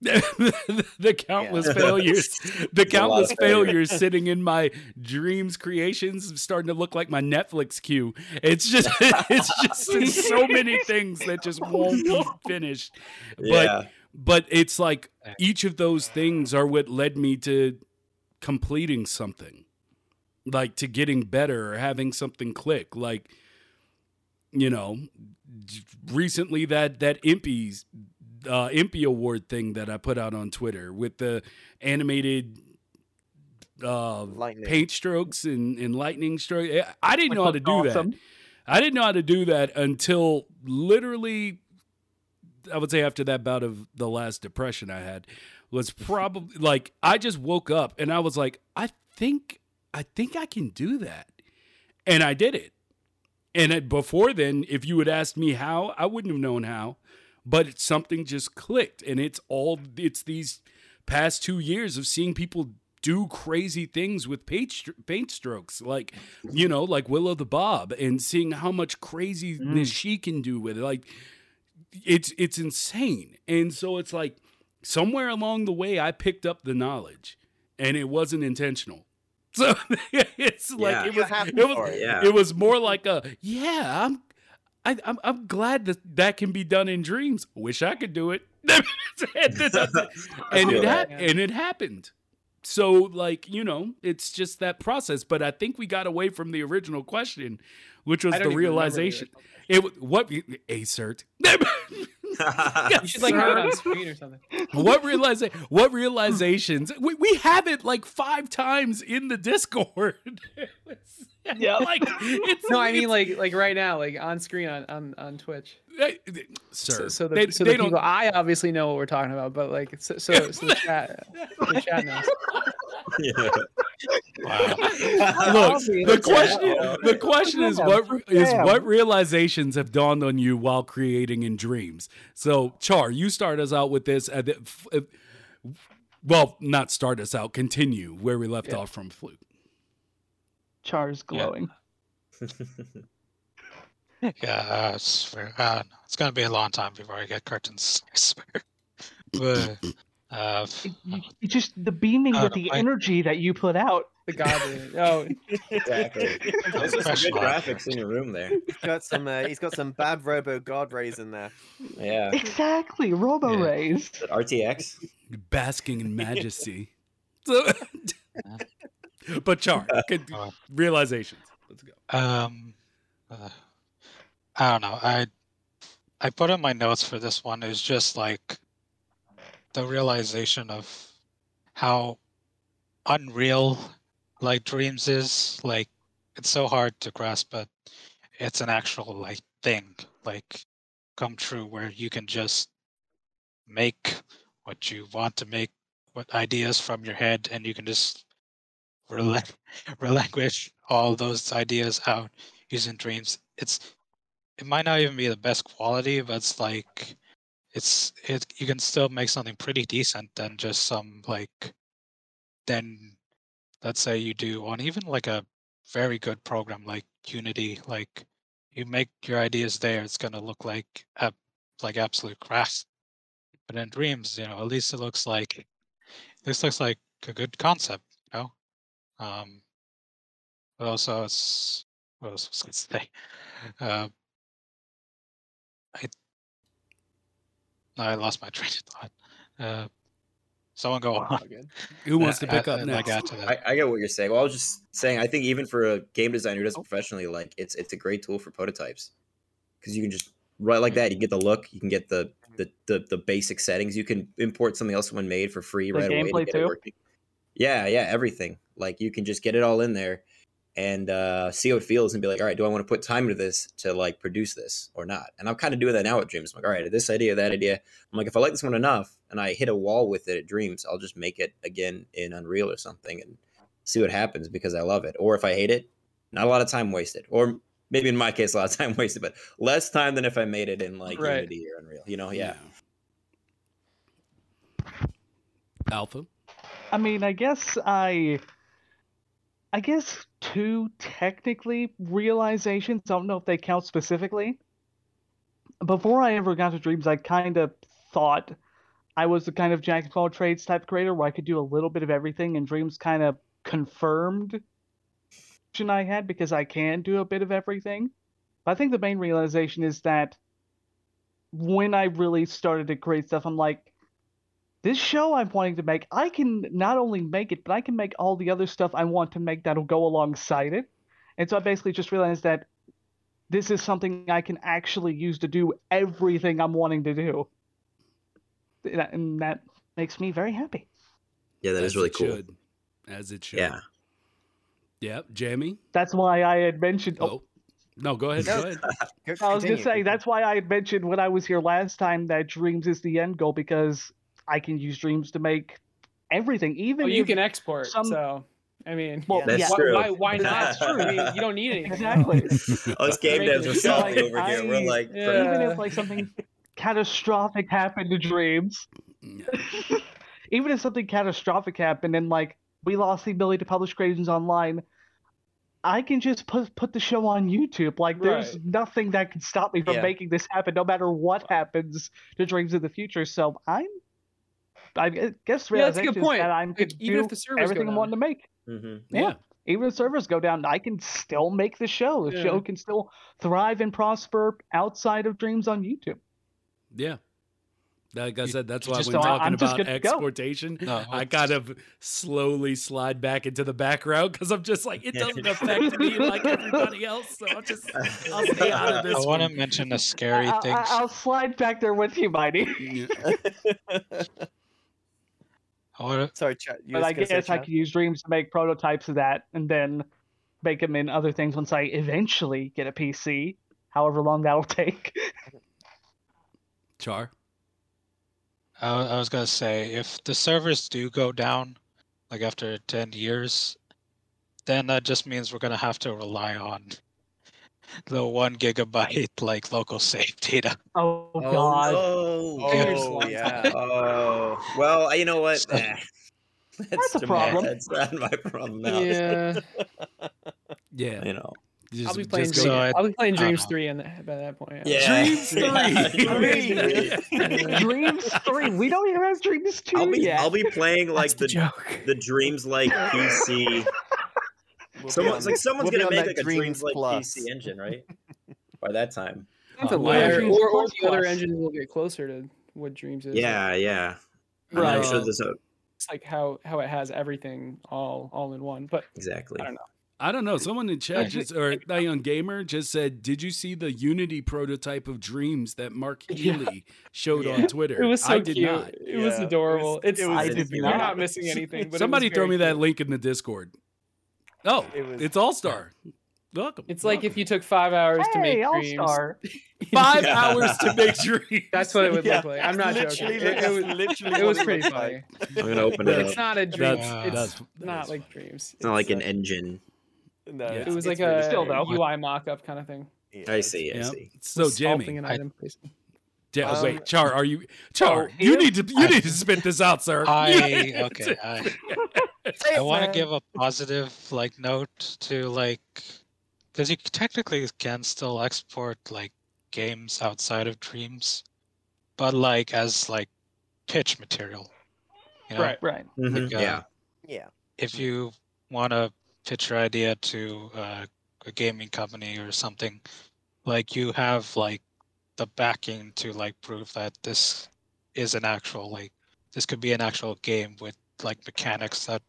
the countless Yeah. failures, the countless failure. failures sitting in my dreams creations starting to look like my Netflix queue. It's just it's just so many things that just won't be finished. But Yeah. but it's like each of those things are what led me to completing something like to getting better or having something click like you know recently that that impy uh impy award thing that i put out on twitter with the animated uh paint strokes and, and lightning stroke i didn't know how to do that. I didn't know how to do that until literally, I would say after that bout of the last depression I had was probably like I just woke up and I was like, I think I think I can do that, and I did it. And before then, if you had asked me how, I wouldn't have known how, but it's something just clicked, and it's all it's these past two years of seeing people do crazy things with paint, paint strokes, like you know, like Willow the Bob, and seeing how much craziness she can do with it. Like it's it's insane. And so it's like somewhere along the way, I picked up the knowledge, and it wasn't intentional. So it's like Yeah. it was it was it. Yeah. it was more like a yeah. I'm I, I'm I'm glad that that can be done in dreams. Wish I could do it. and it that. hap- and it happened. So like you know, it's just that process. But I think we got away from the original question, which was the don't even remember the realization. It wa- what a cert. You should like have it on screen or something. what realiza- What realizations? We we have it like five times in the Discord. Yeah. like it's No, I mean it's- like like right now, like on screen on on, on Twitch. Hey, So, sir. so the, they, so they the don't. people, I obviously know what we're talking about, but like so so, so the chat the chat knows. yeah. Wow. Look, the question the question is what is what realizations have dawned on you while creating in dreams. So Char, you start us out with this. At the, uh, well, not start us out. Continue where we left Yeah. off from Fluke. Char's Yeah. glowing. Yeah, it's, very- uh, it's gonna be a long time before I get curtains. I swear. But uh, It, it's just the beaming Uh, with the I- energy that you put out. The god. Oh, Exactly. Those are some good Professional. graphics in your room there. He's got some. Uh, he's got some bad Robo God rays in there. Yeah. Exactly, Robo Yeah. Rays. RTX? Basking in majesty. So, but Char, Uh, realizations. Let's go. Um, uh, I don't know. I I put in my notes for this one is just like the realization of how unreal like dreams is. Like it's so hard to grasp, but it's an actual like thing, like come true, where you can just make what you want to make, what ideas from your head, and you can just relinquish all those ideas out using dreams. It's it might not even be the best quality, but it's like it's it you can still make something pretty decent than just some like then let's say you do on even like a very good program like Unity, like you make your ideas there, it's gonna look like ab- like absolute crap. But in dreams, you know, at least it looks like this looks like a good concept. Um, but also it's what else was I gonna say? Uh, I I lost my train of thought. Uh, someone go Oh, on. good. Who wants to Uh, pick uh, up uh, next? Like add to that. I, I get what you're saying. Well, I was just saying. I think even for a game designer who does it professionally, like it's it's a great tool for prototypes because you can just right like that. You get the look. You can get the the the, the basic settings. You can import something else when made for free The right away. gameplay to get it too? working. Yeah, yeah, everything. Like you can just get it all in there and uh, see how it feels and be like, all right, do I want to put time into this to like produce this or not? And I'm kind of doing that now at Dreams. I'm like, all right, this idea, that idea. I'm like, if I like this one enough and I hit a wall with it at Dreams, I'll just make it again in Unreal or something and see what happens because I love it. Or if I hate it, not a lot of time wasted. Or maybe in my case, a lot of time wasted, but less time than if I made it in like Right. Unity or Unreal. You know, yeah. Alpha. I mean, I guess I, I guess two technically realizations. I don't know if they count specifically. Before I ever got to Dreams, I kind of thought I was the kind of jack of all trades type creator where I could do a little bit of everything, and Dreams kind of confirmed I had because I can do a bit of everything. But I think the main realization is that when I really started to create stuff, I'm like, this show I'm wanting to make, I can not only make it, but I can make all the other stuff I want to make that'll go alongside it. And so I basically just realized that this is something I can actually use to do everything I'm wanting to do. And that- makes me very happy. Yeah, that is As really it cool. should. As it should. Yeah. Yep. Jamie. That's why I had mentioned. Oh. oh. No, go ahead. Go ahead. I was gonna say that's why I had mentioned when I was here last time that dreams is the end goal because I can use dreams to make everything, even Oh, you if- can export. some- So, I mean, Well, That's yeah, true. why, why not? That's true. I mean, you don't need anything. exactly. Us game devs are it salty like, over here. We're like, Yeah. even if like something catastrophic happened to dreams, even if something catastrophic happened and like we lost the ability to publish creations online, I can just put put the show on YouTube. Like there's Right. nothing that can stop me from Yeah. making this happen, no matter what happens to dreams in the future. So I'm, I guess Yeah, that's a realization good is point. that I'm Like, even do if the servers everything go I'm down. wanting to make. mhm. yeah. Even if servers go down, I can still make the show. The Yeah. show can still thrive and prosper outside of Dreams on YouTube. Yeah. Like I said, that's why just when don't- talking I'm about good to go. exportation, No, I it's- kind of slowly slide back into the background because I'm just like, it doesn't affect me like everybody else. So I'll just, I'll stay out of this. I want to mention a scary thing. I, will slide back there with you, Mighty. Yeah. I Sorry, chat. But I guess I could use Dreams to make prototypes of that and then make them in other things once I eventually get a PC, however long that'll take. Char. I, I was gonna say if the servers do go down, like after ten years, then that just means we're gonna have to rely on the one gigabyte like local save data. Oh, Oh, God. no. Oh, yeah. Oh, well, you know what? So- Eh, That's a too bad. problem. That's not my problem now. Yeah, Yeah. You know. Just, I'll be playing. just So Dreams, I- I'll be playing Dreams three in the, by that point. Yeah. Dreams Yeah. three. Dreams 3. We don't even have Dreams 2 I'll be yet. I'll be playing like That's the the joke. the dreams like PC. We'll Someone's like someone's we'll gonna make like a dreams Dreams like Plus. PC engine, right? By that time. Something like yeah. or, or the other Plus. engines will get closer to what Dreams is. Yeah, yeah. I'm Right. not sure there's a uh, It's like how how it has everything all all in one. But exactly. I don't know. I don't know. Someone in chat just, or that young gamer just said, "Did you see the Unity prototype of Dreams that Mark Yeah. Healey showed Yeah. on Twitter?" It was so I did cute. not. It was Yeah, it adorable. was- it's it was I did you're not. not missing anything. But Somebody throw very me that link in the Discord. Oh, It was- it's All Star. Welcome. It's like if you took five hours to Hey, make All-star. five Yeah. hours to make Dreams. That's what it would Yeah, look like. I'm not literally joking. It, it was literally it was it pretty funny. I'm gonna open it It's up. not a dream. That's- it's that's- not is like funny. dreams. It's not like an engine. No, Yeah. it's- It was like really a Still though. UI mock-up kind of thing. Yeah, I see, I Yeah. see. So Assaulting Jamie, an item placement. Ja- Um, wait, Char, are you Char? Oh, you need to you need to spit this out, sir. I okay. I, Say I want to give a positive like note to like because you technically can still export like games outside of Dreams, but like as like pitch material. You know, Right. Right. Mhm, Like, uh, Yeah. Yeah. if you want to pitch your idea to uh, a gaming company or something, like you have like the backing to like prove that this is an actual like this could be an actual game with like mechanics that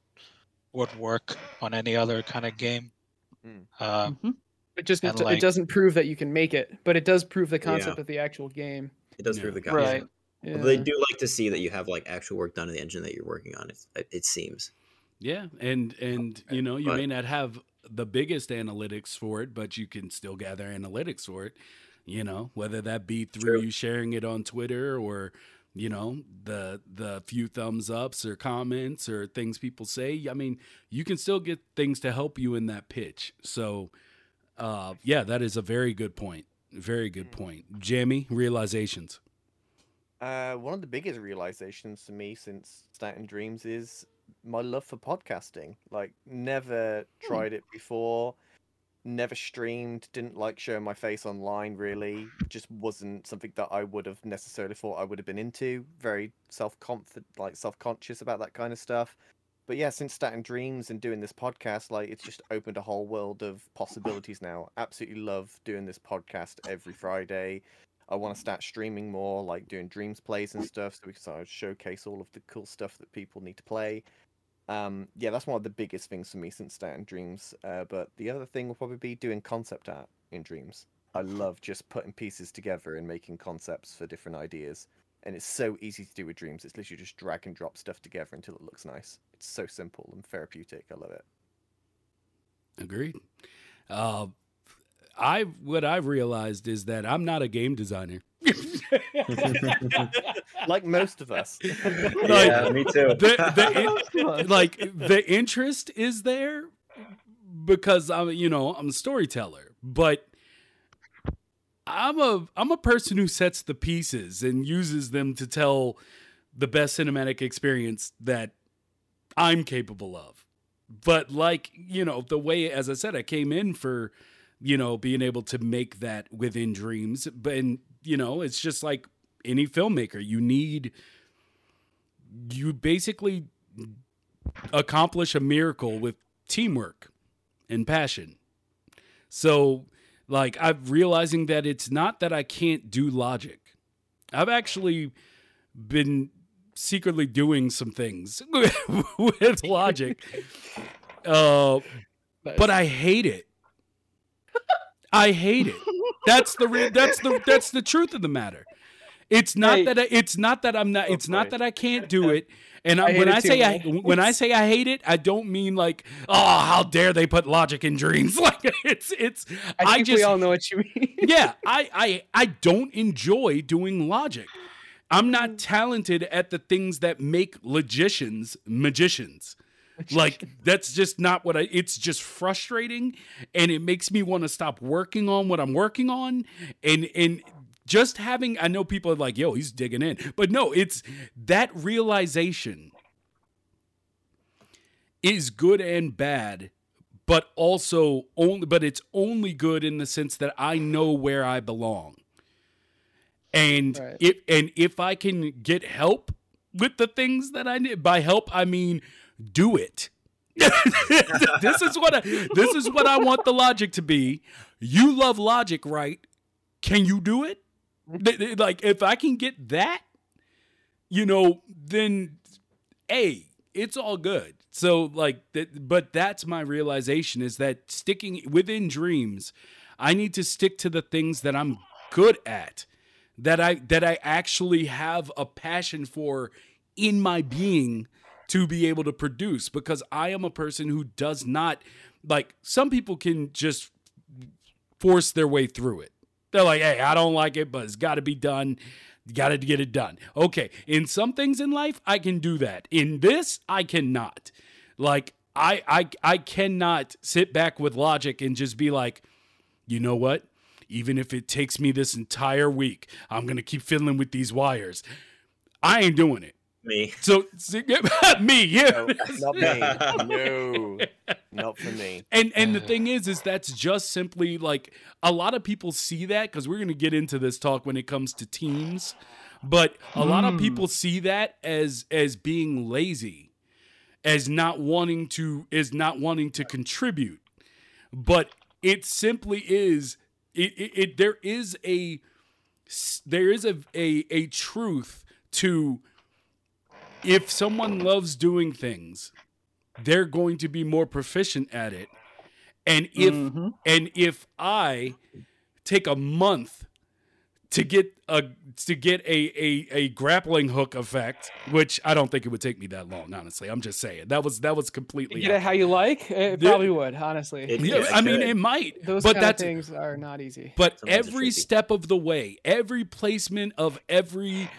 would work on any other kind of game. Mm. Uh, Mhm. It just it like- doesn't prove that you can make it, but it does prove the Yeah. concept of the actual game. It does Yeah. prove the concept. Right. Yeah. Although they do like to see that you have like actual work done in the engine that you're working on. It, it seems. Yeah, and and you know you But- may not have the biggest analytics for it, but you can still gather analytics for it. You know, whether that be through True. you sharing it on Twitter or you know the the few thumbs ups or comments or things people say. I mean, you can still get things to help you in that pitch. So, uh, yeah, that is a very good point. Very good point. Jamie, realizations. Uh, one of the biggest realizations to me since starting Dreams is my love for podcasting. Like, never tried it before, never streamed, didn't like showing my face online. Really, just wasn't something that I would have necessarily thought I would have been into. Very self confident, like self conscious about that kind of stuff. But yeah, since starting Dreams and doing this podcast, like it's just opened a whole world of possibilities now. Absolutely love doing this podcast every Friday. I want to start streaming more, like doing dreams plays and stuff, so we can sort of showcase all of the cool stuff that people need to play. Um, yeah, that's one of the biggest things for me since starting Dreams. Uh, but the other thing will probably be doing concept art in Dreams. I love just putting pieces together and making concepts for different ideas. And it's so easy to do with Dreams. It's literally just drag and drop stuff together until it looks nice. It's so simple and therapeutic. I love it. Agreed. Uh, I what I've realized is that I'm not a game designer. Like most of us. yeah, me too. the, the, like the interest is there because I'm you know I'm a storyteller, but I'm a I'm a person who sets the pieces and uses them to tell the best cinematic experience that I'm capable of. But like you know the way as I said I came in for you know being able to make that within dreams, but and, you know it's just like any filmmaker you need you basically accomplish a miracle with teamwork and passion. So, like, I'm realizing that it's not that I can't do logic. I've actually been secretly doing some things with logic, uh, but I hate it. I hate it. That's the re- that's the that's the truth of the matter. It's not Hey. that I, it's not that I'm not Oh, it's not that I can't do it. And I I, when I say I man. when I say I hate it, I don't mean like oh how dare they put logic in dreams. Like it's it's I I think just we all know what you mean. yeah, I, I I don't enjoy doing logic. I'm not mm. talented at the things that make logicians magicians. Like that's just not what I it's just frustrating and it makes me want to stop working on what I'm working on and and just having I know people are like, "Yo, he's digging in." But no, it's that realization is good and bad but also only but it's only good in the sense that I know where I belong. And Right. if and if I can get help with the things that I need by help I mean do it. this is what I, this is what I want the logic to be. You love logic, right? Can you do it? Like if I can get that, you know, then a it's all good. So like that, but that's my realization is that sticking within dreams, I need to stick to the things that I'm good at, that I that I actually have a passion for in my being to be able to produce because I am a person who does not like some people can just force their way through it. They're like, "Hey, I don't like it, but it's got to be done. Got to get it done." Okay, in some things in life, I can do that. In this, I cannot. Like, I I I cannot sit back with logic and just be like, "You know what? Even if it takes me this entire week, I'm going to keep fiddling with these wires." I ain't doing it. Me. So, me, yeah. No, not me. No, not for me. And and the thing is, is that's just simply like a lot of people see that because we're gonna get into this talk when it comes to teams, but a lot of people hmm. see that as as being lazy, as not wanting to is not wanting to contribute, but it simply is. It, it, it there is a there is a, a a truth to if someone loves doing things, they're going to be more proficient at it. And if Mhm. and if I take a month to get a to get a, a a grappling hook effect, which I don't think it would take me that long, honestly. I'm just saying. That was that was completely Get it how you like? It Yeah. probably would, honestly. It- yeah, Yeah, I mean it might. Those but kind that's of things are not easy. but Sometimes every step of the way, every placement of every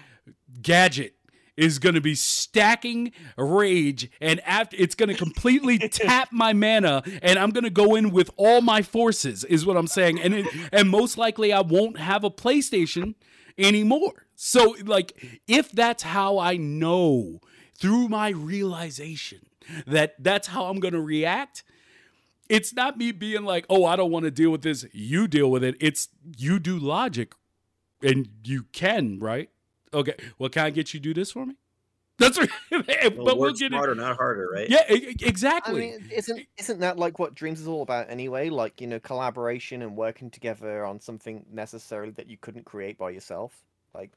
gadget is going to be stacking rage and after it's going to completely tap my mana and I'm going to go in with all my forces is what I'm saying and it, and most likely I won't have a PlayStation anymore. So like if that's how I know through my realization that that's how I'm going to react, it's not me being like, oh, I don't want to deal with this. You deal with it. It's you do logic, and you can, right? Okay. Well, can I get you to do this for me? That's right. Well, but we'll work get it. smarter, not harder, right? Yeah, e- e- I exactly. mean, isn't isn't that like what Dreams is all about anyway? Like you know, collaboration and working together on something necessarily that you couldn't create by yourself. Like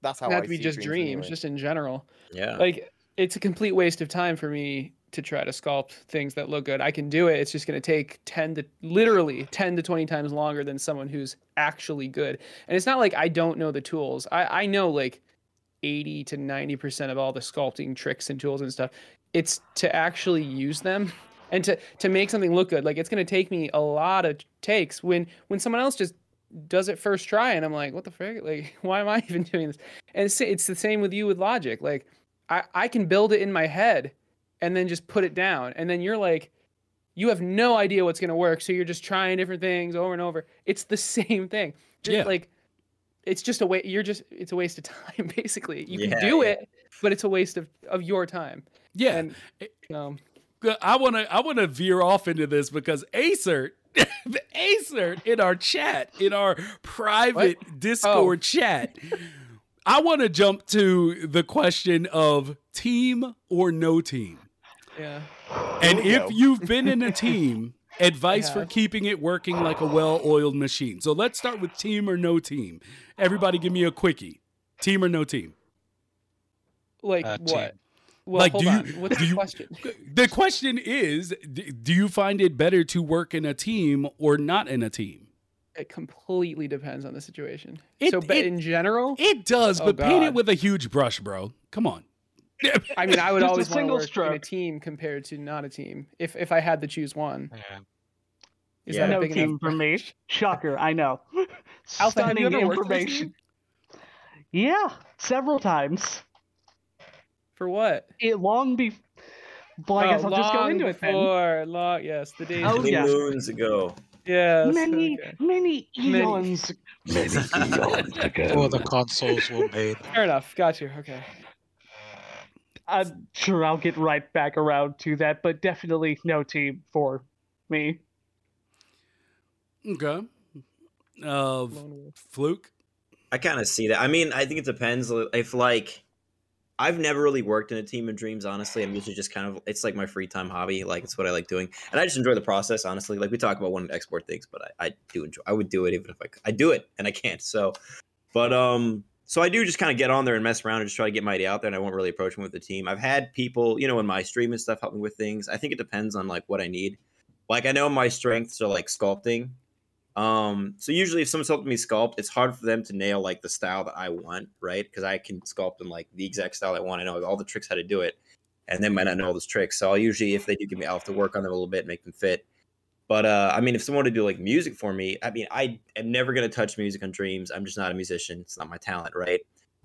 that's how not I to be see just dreams. dreams, anyway. just in general. Yeah. Like it's a complete waste of time for me to try to sculpt things that look good. I can do it. It's just going to take 10 to literally 10 to 20 times longer than someone who's actually good. And it's not like I don't know the tools. I I know like 80 to 90% of all the sculpting tricks and tools and stuff. It's to actually use them and to to make something look good. Like it's going to take me a lot of takes when when someone else just does it first try and I'm like, what the frick? Like why am I even doing this? And it's it's the same with you with logic. Like I I can build it in my head and then just put it down and then you're like you have no idea what's going to work so you're just trying different things over and over. It's the same thing. Just Yeah. like it's just a way you're just it's a waste of time basically. You Yeah, can do yeah. it, but it's a waste of of your time. yeah. And um I want to I want to veer off into this because Acert, Acert in our chat, in our private Discord Oh. chat, I want to jump to the question of team or no team. Yeah. And if go. you've been in a team, advice for keeping it working like a well-oiled machine. So let's start with team or no team. Everybody give me a quickie. Team or no team? Like Uh, what? team. Well, Like, hold do you- on. What's do the you- question? The question is, do you find it better to work in a team or not in a team? It completely depends on the situation. It- so, but it- in general, It does, Oh, but paint it with a huge brush, bro. Come on. I mean, I would always want to single work in a team compared to not a team. If if I had to choose one, Yeah. is Yeah. that a no big team enough? for me. Shocker, I know. Alpha, have you Stunning ever worked with a information. Yeah, several times. For what? It long be. Well, I Oh, guess I'll just go long into it then. before, Long, yes, the days. Oh, Many yeah. moons ago. yes. Many, okay. many Many. eons. Many eons ago. Before the consoles were made. Fair enough. Got you. Okay. I'm sure I'll get right back around to that, but definitely no team for me. Okay. Uh, Fluke. I kind of see that. I mean, I think it depends. If like, I've never really worked in a team of dreams. Honestly, I'm usually just kind of. It's like my free time hobby. Like it's what I like doing, and I just enjoy the process. Honestly, like we talk about wanting to export things, but I, I do enjoy. I would do it even if I could. I do it and I can't. So, but um, so I do just kind of get on there and mess around and just try to get my idea out there, and I won't really approach them with the team. I've had people, you know, in my stream and stuff help me with things. I think it depends on like what I need. Like I know my strengths are like sculpting. Um, so usually if someone's helping me sculpt, it's hard for them to nail like the style that I want, right? Because I can sculpt in like the exact style I want. I know all the tricks how to do it, and they might not know all those tricks. So I'll usually, if they do give me, I'll have to work on them a little bit, make them fit. But uh, I mean, if someone to do like music for me, I mean, I am never gonna touch music on Dreams. I'm just not a musician. It's not my talent, right?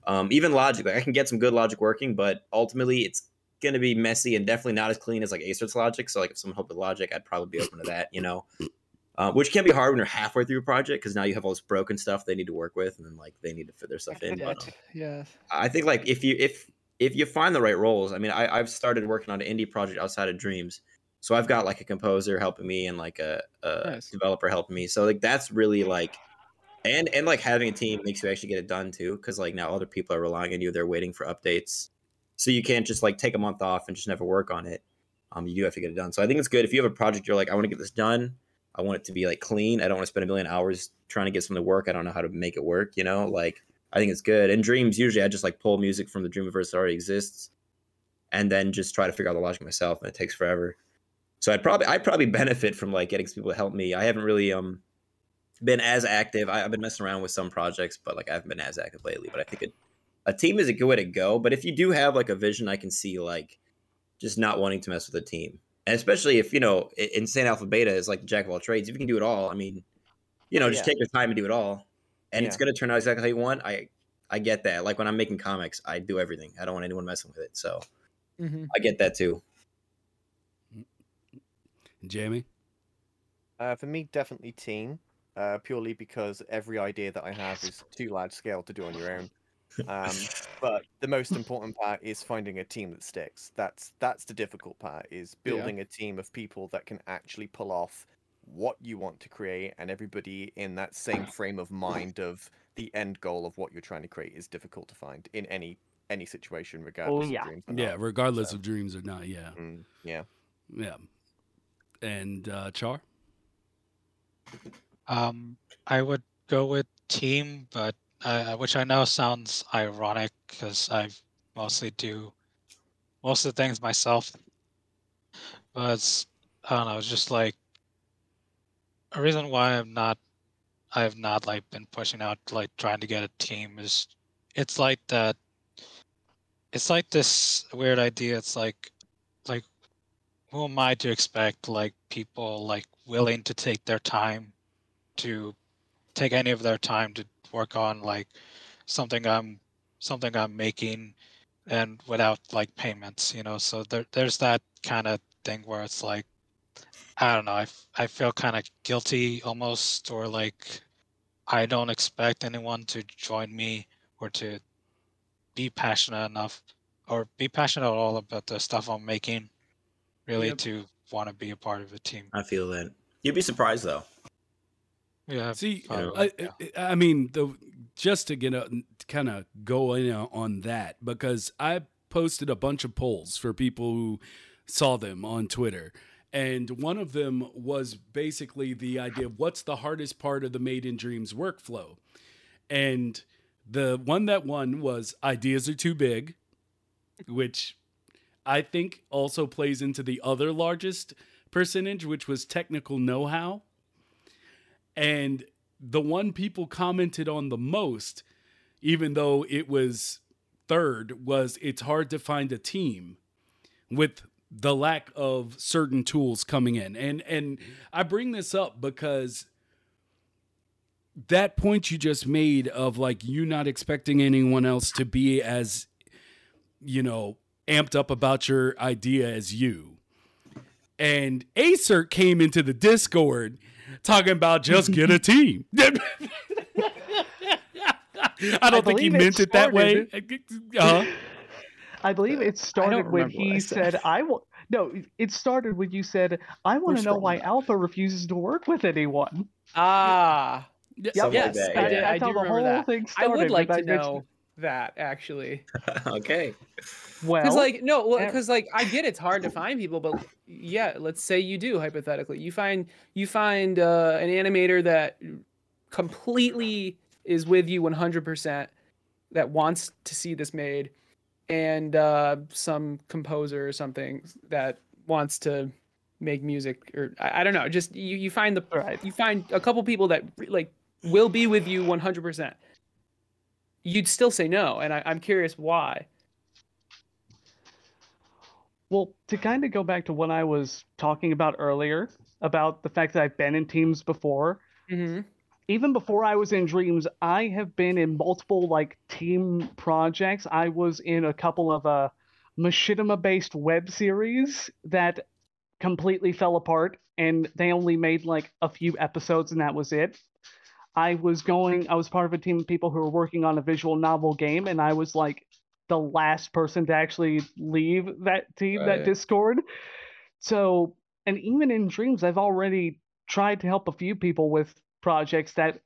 Um, even Logic, like I can get some good Logic working, but ultimately it's gonna be messy and definitely not as clean as like Acer's Logic. So like if someone helped with Logic, I'd probably be open to that, you know. Uh, which can be hard when you're halfway through a project because now you have all this broken stuff they need to work with, and then like they need to fit their stuff in. But, um, Yes. I think like if you if if you find the right roles, I mean, I, I've started working on an indie project outside of Dreams, so I've got like a composer helping me and like a, a Nice. developer helping me. So like that's really like, and and like having a team makes you actually get it done too, because like now other people are relying on you. They're waiting for updates, so you can't just like take a month off and just never work on it. Um, you do have to get it done. So I think it's good if you have a project you're like, I want to get this done. I want it to be like clean. I don't want to spend a million hours trying to get something to work. I don't know how to make it work. You know, like I think it's good. In dreams, usually I just like pull music from the Dreamverse that already exists, and then just try to figure out the logic myself, and it takes forever. So I'd probably I'd probably benefit from like getting people to help me. I haven't really um been as active. I, have been messing around with some projects, but like I haven't been as active lately. But I think a, a team is a good way to go. But if you do have like a vision, I can see like just not wanting to mess with a team, and especially if you know Insane Alpha Beta is like the jack of all trades. If you can do it all, I mean, you know, just Yeah. take your time and do it all, and it's gonna turn out exactly how you want. I I get that. Like when I'm making comics, I do everything. I don't want anyone messing with it. So hmm I get that too. Jamie. Uh, for me, definitely team. Uh, purely because every idea that I have is too large scale to do on your own. Um, but the most important part is finding a team that sticks. That's that's the difficult part. Is Yeah. building a team of people that can actually pull off what you want to create, and everybody in that same frame of mind of the end goal of what you're trying to create is difficult to find in any any situation, regardless oh, yeah. of dreams. or Yeah, not. regardless so- of dreams or not. Yeah, Mm, yeah. yeah. And uh, Char. Um, I would go with team, but uh, which I know sounds ironic because I mostly do most of the things myself. But I don't know, it's just like a reason why I'm not, I have not like been pushing out like trying to get a team is, it's like that. It's like this weird idea. It's like, who am I to expect like people like willing to take their time to take any of their time to work on like something I'm something I'm making and without like payments, you know. So there there's that kind of thing where it's like I don't know, I, I feel kind of guilty almost or like I don't expect anyone to join me or to be passionate enough or be passionate at all about the stuff I'm making really Yep. to want to be a part of a team. I feel that. You'd be surprised though. Yeah. See, fine I, yeah. I I mean, the just to get a kind of go in on that because I posted a bunch of polls for people who saw them on Twitter. And one of them was basically the idea of what's the hardest part of the Made in Dreams workflow. And the one that won was ideas are too big, which I think also plays into the other largest percentage, which was technical know how. And the one people commented on the most, even though it was third, was it's hard to find a team with the lack of certain tools coming in. And and I bring this up because that point you just made of like you not expecting anyone else to be as you know amped up about your idea as you. And Acer came into the Discord talking about just get a team. I don't think he believe it meant it that way. Uh-huh. I believe it started when remember what I he said. said, "I will." No, it started when you said, "I want to know why strong. Alpha refuses to work with anyone." Ah, Yeah, Something yes, like I, did, I That's do remember whole that. thing I would like when to mentioned- know that actually, okay. Well, because like no, ev- because like I get it's hard to find people, but yeah, let's say you do hypothetically, you find you find uh, an animator that completely is with you 100%, that wants to see this made, and uh, some composer or something that wants to make music or I, I don't know, just you you find the right. you find a couple people that like will be with you 100% you'd still say no and I, i'm curious why Well, to kind of go back to what I was talking about earlier about the fact that I've been in teams before, mm-hmm. even before I was in Dreams, I have been in multiple like team projects. I was in a couple of uh machinima based web series that completely fell apart and they only made like a few episodes and that was it. I was going I was part of a team of people who were working on a visual novel game and I was like the last person to actually leave that team, that Discord. So, and even in Dreams, I've already tried to help a few people with projects that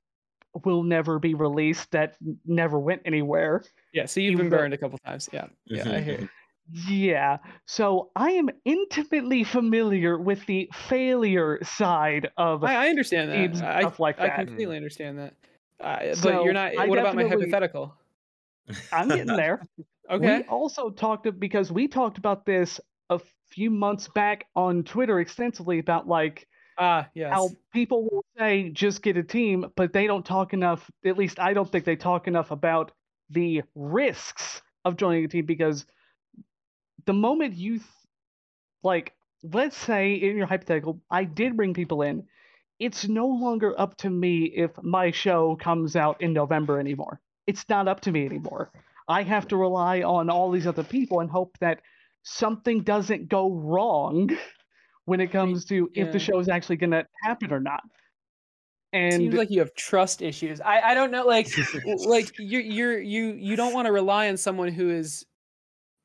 will never be released, that never went anywhere. yeah so you've Even been though- burned a couple times yeah yeah i Mhm, hear. Yeah, so I am intimately familiar with the failure side of I, I understand that and I, stuff like I that. completely understand that Uh, but So, you're not. I what about my hypothetical? I'm getting there. Okay. We also talked to, because we talked about this a few months back on Twitter extensively about like Ah, yes. how people will say just get a team, but they don't talk enough. At least I don't think they talk enough about the risks of joining a team because the moment you th- like, let's say in your hypothetical, I did bring people in. It's no longer up to me if my show comes out in November anymore. It's not up to me anymore. I have to rely on all these other people and hope that something doesn't go wrong when it comes to if the show is actually going to happen or not. And Seems like you have trust issues. I, I don't know, like like you're you're you you don't want to rely on someone who is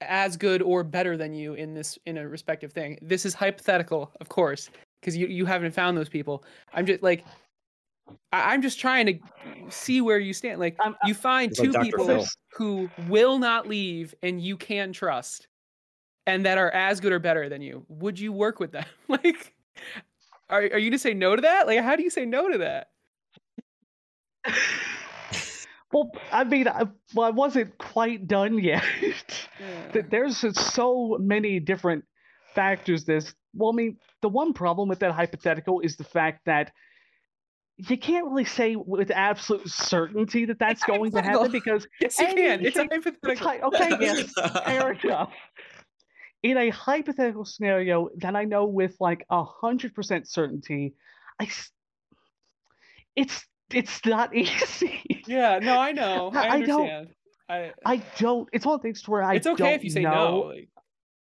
as good or better than you in this in a respective thing. This is hypothetical, of course, because you, you haven't found those people. I'm just like I, I'm just trying to see where you stand. Like I'm- you find It's like two people Phil. who will not leave and you can trust and that are as good or better than you. Would you work with them? like are, are you gonna say no to that? Like how do you say no to that? well, I mean, I, well, I wasn't quite done yet. Yeah. There's so many different factors. This, well, I mean, the one problem with that hypothetical is the fact that you can't really say with absolute certainty that that's going to happen because Yes, you can. It's a it's hypothetical. hy- okay, yes, fair enough. In a hypothetical scenario that I know with like a hundred percent certainty, I, it's it's not easy. Yeah, no, I know. I I- I don't- I, I don't. It's one of the things where I it's okay don't if you say know. no, like,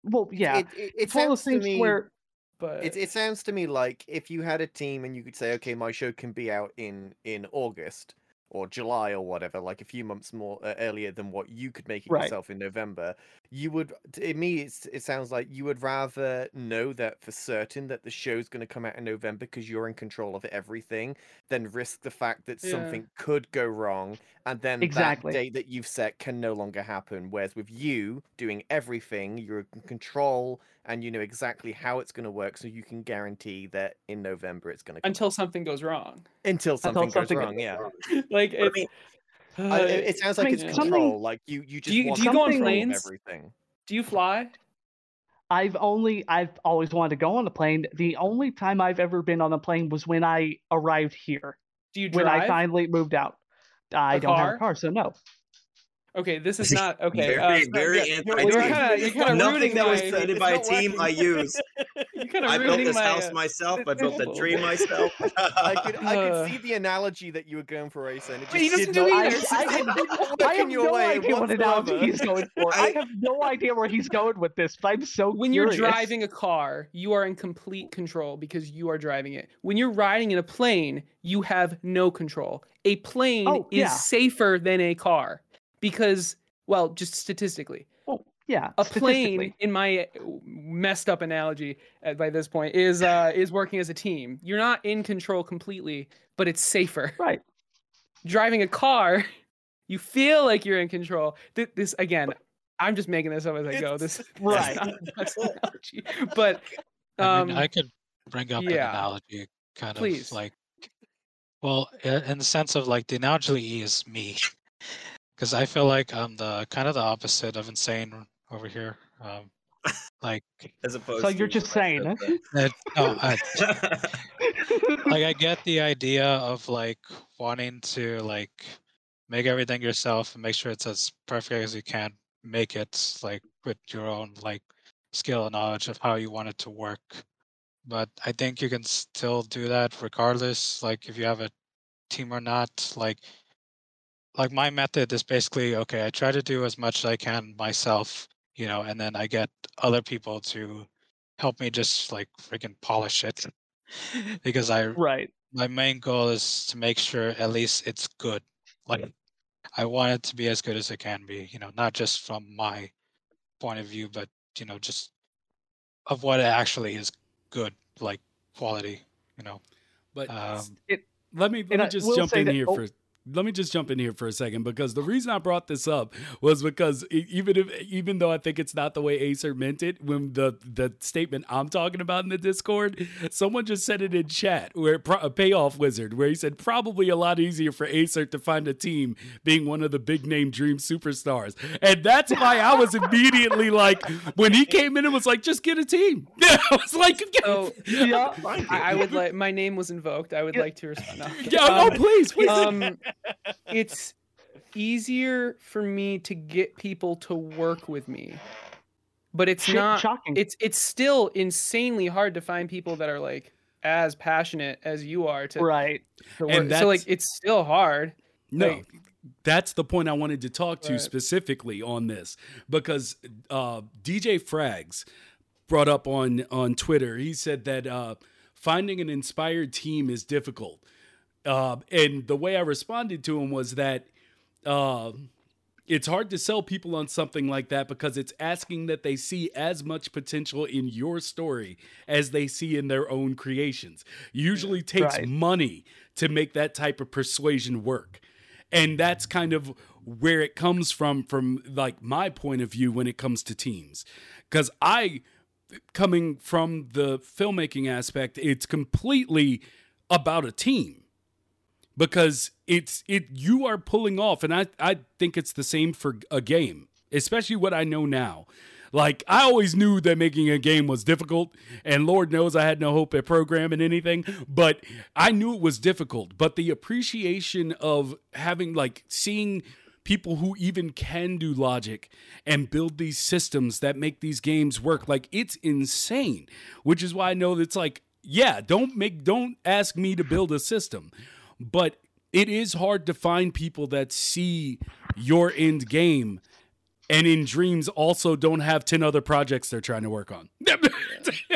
Well, yeah, It, it, it it's one of those sounds to things me. where but It, it sounds to me like if you had a team and you could say, okay, my show can be out in in August or July or whatever, like a few months more uh, earlier than what you could make it Right. yourself in November, you would. To me, it's, it sounds like you would rather know that for certain that the show's going to come out in November because you're in control of everything, than risk the fact that Yeah. something could go wrong and then Exactly. that date that you've set can no longer happen. Whereas with you doing everything, you're in control and you know exactly how it's going to work, so you can guarantee that in November it's going to until something goes wrong. until something something goes goes wrong. Yeah, like I mean, I- it, it sounds I like mean, it's something- control. Like you, you just you- want do you go on control of planes? Everything. do you fly? I've only I've always wanted to go on a plane. The only time I've ever been on a plane was when I arrived here. Do you When I finally moved out. I A don't have a car, so no. Okay, this is not okay. very, uh, very yeah, anti you're team. kinda- you're kinda Nothing that was my- said it's by a team I use. You're kind of I built this my. house uh, myself. I built the tree myself. I could, I Uh. could see the analogy that you were going for, Acer, and it just he doesn't do not, either. it just I- did not work I have no idea what analogy he's going for. I I- have no idea where he's going with this, but I'm so when curious. you're driving a car, you are in complete control because you are driving it. When you're riding in a plane, you have no control. A plane Oh, is safer than a car because, well, just statistically, Well, yeah, a plane, in my uh, messed up analogy uh, by this point, is uh, is working as a team. You're not in control completely, but it's safer. Right. Driving a car, you feel like you're in control. Th- This again, I'm just making this up as I go. This Right. that's not analogy, but I um, mean, I could bring up yeah. an analogy, kind Please. of like, well, in the sense of like the analogy is me, because I feel like I'm the kind of the opposite of insane over here. Um, like, As opposed So to you're just saying, that, no, I, like I get the idea of like wanting to like make everything yourself and make sure it's as perfect as you can make it like with your own like skill and knowledge of how you want it to work but i think you can still do that regardless like if you have a team or not like like my method is basically okay i try to do as much as i can myself you know and then i get other people to help me just like freaking polish it because i right. my main goal is to make sure at least it's good. Like I want it to be as good as it can be, you know, not just from my point of view, but you know, just of what actually is good, like quality, you know. But Um, It- let me let me just jump in that- here oh. for let me just jump in here for a second because the reason I brought this up was because even if even though I think it's not the way Acer meant it, when the the statement I'm talking about in the Discord, someone just said it in chat where a payoff wizard where he said probably a lot easier for Acer to find a team being one of the big name dream superstars, and that's why I was immediately like when he came in and was like just get a team. Yeah, I was like, So yeah. I, I would like my name was invoked. I would like to respond. No. yeah, oh Um, please, please. um, it's easier for me to get people to work with me, but it's Shit, not. shocking. It's it's still insanely hard to find people that are like as passionate as you are to, right. to work. And So like it's still hard. No, Like- that's the point I wanted to talk to Right. specifically on this because uh, DJ Frags brought up on on Twitter. He said that uh, finding an inspired team is difficult, uh, and the way I responded to him was that. Uh, it's hard to sell people on something like that because it's asking that they see as much potential in your story as they see in their own creations. Usually takes Right. money to make that type of persuasion work. And that's kind of where it comes from from like my point of view when it comes to teams. Cuz I coming from the filmmaking aspect, it's completely about a team because it's it you are pulling off and I I think it's the same for a game, especially what I know now. Like I always knew that making a game was difficult and Lord knows I had no hope at programming anything, but I knew it was difficult, but the appreciation of having like seeing people who even can do logic and build these systems that make these games work like it's insane which is why i know that it's like yeah don't make don't ask me to build a system but it is hard to find people that see your end game and in dreams also don't have 10 other projects they're trying to work on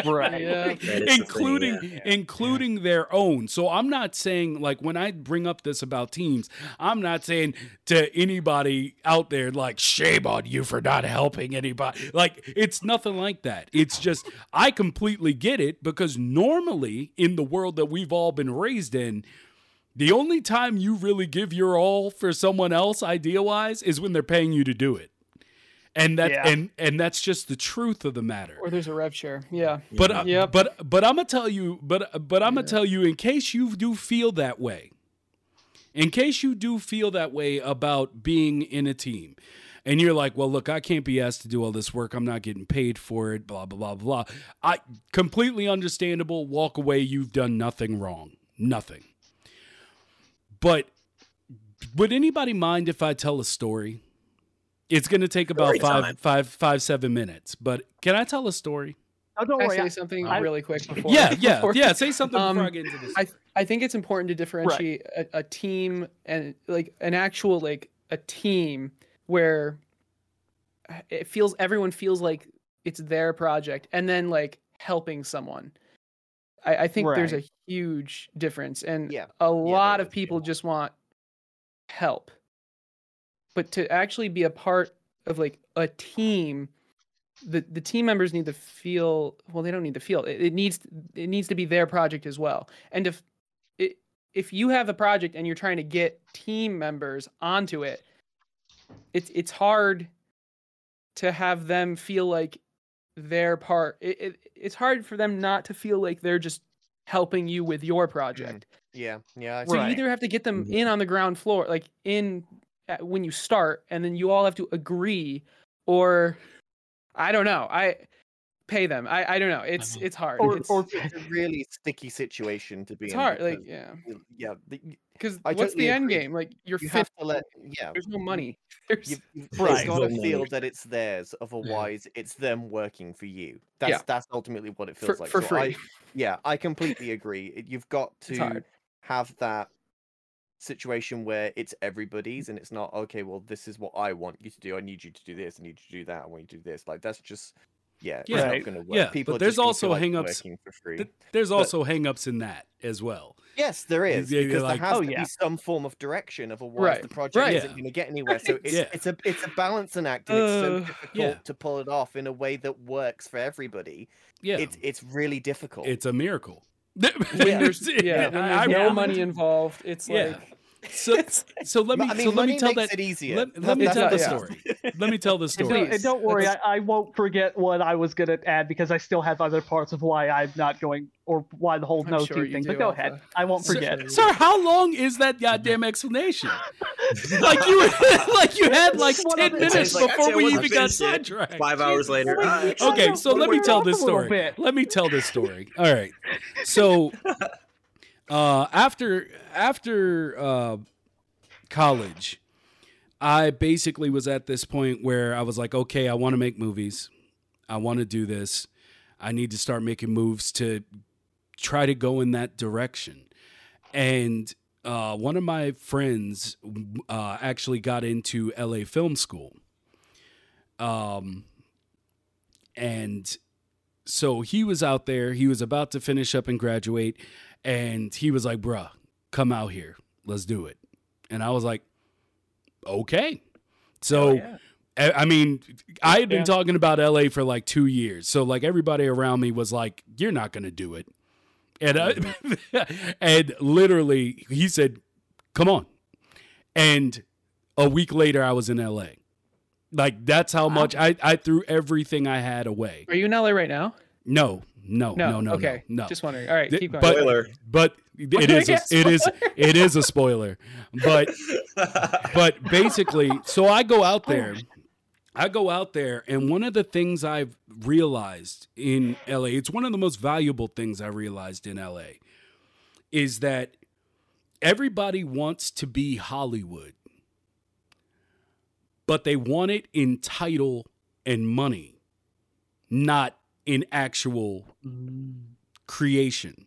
Right. Yeah. That is the thing, including yeah. including their own. So I'm not saying like when I bring up this about teams, I'm not saying to anybody out there like shame on you for not helping anybody. Like it's nothing like that. It's just I completely get it because normally in the world that we've all been raised in, the only time you really give your all for someone else idea wise is when they're paying you to do it. And that Yeah. and and that's just the truth of the matter. Or there's a rev share. Yeah. But uh, Yep. but but I'm gonna tell you, but but I'm gonna tell you, in case you do feel that way, in case you do feel that way about being in a team, and you're like, well, look, I can't be asked to do all this work. I'm not getting paid for it. Blah blah blah blah. I completely understandable. Walk away. You've done nothing wrong. Nothing. But would anybody mind if I tell a story? It's gonna take about Story five, time. five, five, seven minutes. But can I tell a story? Oh, don't Can I worry. say I- something I- really quick before? Yeah, yeah, before- yeah. Say something before I Um, get into this. I I think it's important to differentiate a, a team and like an actual like a team where it feels everyone feels like it's their project and then like helping someone. I, I think there's a huge difference and Yeah. a there lot of yeah. people just want help. But to actually be a part of like a team the the team members need to feel well they don't need to feel it, it needs it needs to be their project as well and if it, if you have a project and you're trying to get team members onto it it's it's hard to have them feel like they're part it, it, it's hard for them not to feel like they're just helping you with your project Yeah, yeah. So see. you either have to get them Mhm. in on the ground floor, like in at, when you start, and then you all have to agree, or I don't know. I pay them. I I don't know. It's Mhm. it's hard. Or- it's, or- it's a really sticky situation to be it's in. hard. Like yeah, yeah, the, you because what's totally the end agree. game? Like you're you have to let. Yeah, There's no money. There's You've, you've Right. got to feel that it's theirs. Otherwise, it's them working for you. That's Yeah. that's ultimately what it for, feels like. for So free. I, yeah, I completely agree. You've got to have that situation where it's everybody's and it's not okay. Well, this is what I want you to do. I need you to do this. I need you to do that. I want you to do this. Like that's just yeah, Yeah. Right. going work. Yeah, People but there's also feel like hang-ups for free. Th- There's but- also hangups in that as well. Yes, there is Yeah, because like- there has Oh, to yeah. be some form of direction. Of otherwise, Right, the project right. isn't Yeah. going to get anywhere. So it's Yeah. it's a it's a balancing act, and it's so Uh, difficult Yeah. to pull it off in a way that works for everybody. Yeah, It's it's really difficult. it's a miracle. when there's yeah, when there's I- no money involved, it's Yeah. like So so let me I mean, so let me tell that it easier. let, let me tell not- the yeah. story. Let me tell the story. don't, and don't worry, I, I won't forget what I was gonna add because I still have other parts of why I'm not going or why the whole I'm no sure to thing. do, But go Alpha. ahead, I won't Sir- forget. Sir, how long is that goddamn explanation? like you like you had like ten minutes like, before we even got finished sidetracked. Five hours later. Uh, Okay, so let me tell this story. Let me tell this story. All right. So uh after after uh college, I basically was at this point where I was like, okay, I want to make movies. I want to do this. I need to start making moves to try to go in that direction. And uh, one of my friends uh, actually got into LA Film School. Um, and so he was out there, he was about to finish up and graduate, and he was like, bruh, come out here. Let's do it. And I was like, okay. So, yeah. I mean, I had been Yeah. talking about LA for like two years. So, like, everybody around me was like, you're not going to do it. And, I, mm-hmm. and literally, he said, come on. And a week later, I was in LA. Like, that's how much I, I threw everything I had away. Are you in LA right now? No, no, no, no, okay. no. no. Just wondering. All right, keep going. but- Spoiler. but it is a, Yeah, it is it is a spoiler. But but basically, so I go out there. I go out there, and one of the things I've realized in LA, it's one of the most valuable things I realized in LA, is that everybody wants to be Hollywood, but they want it in title and money, not in actual mm. creation.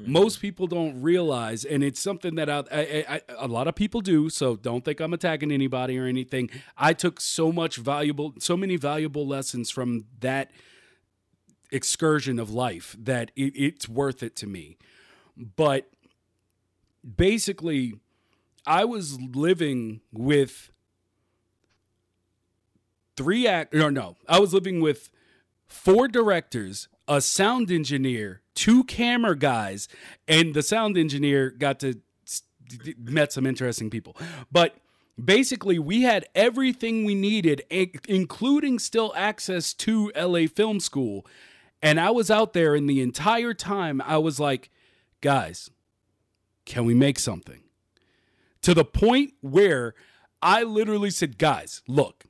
Mm. Most people don't realize and it's something that I, I, I, a lot of people do so don't think i'm attacking anybody or anything. I took so much valuable so many valuable lessons from that excursion of life that it, it's worth it to me. But basically i was living with three act or no i was living with four directors a sound engineer two camera guys and the sound engineer got to met some interesting people. But basically we had everything we needed including still access to la film school. And i was out there and the entire time i was like guys can we make something? To the point where i literally said guys look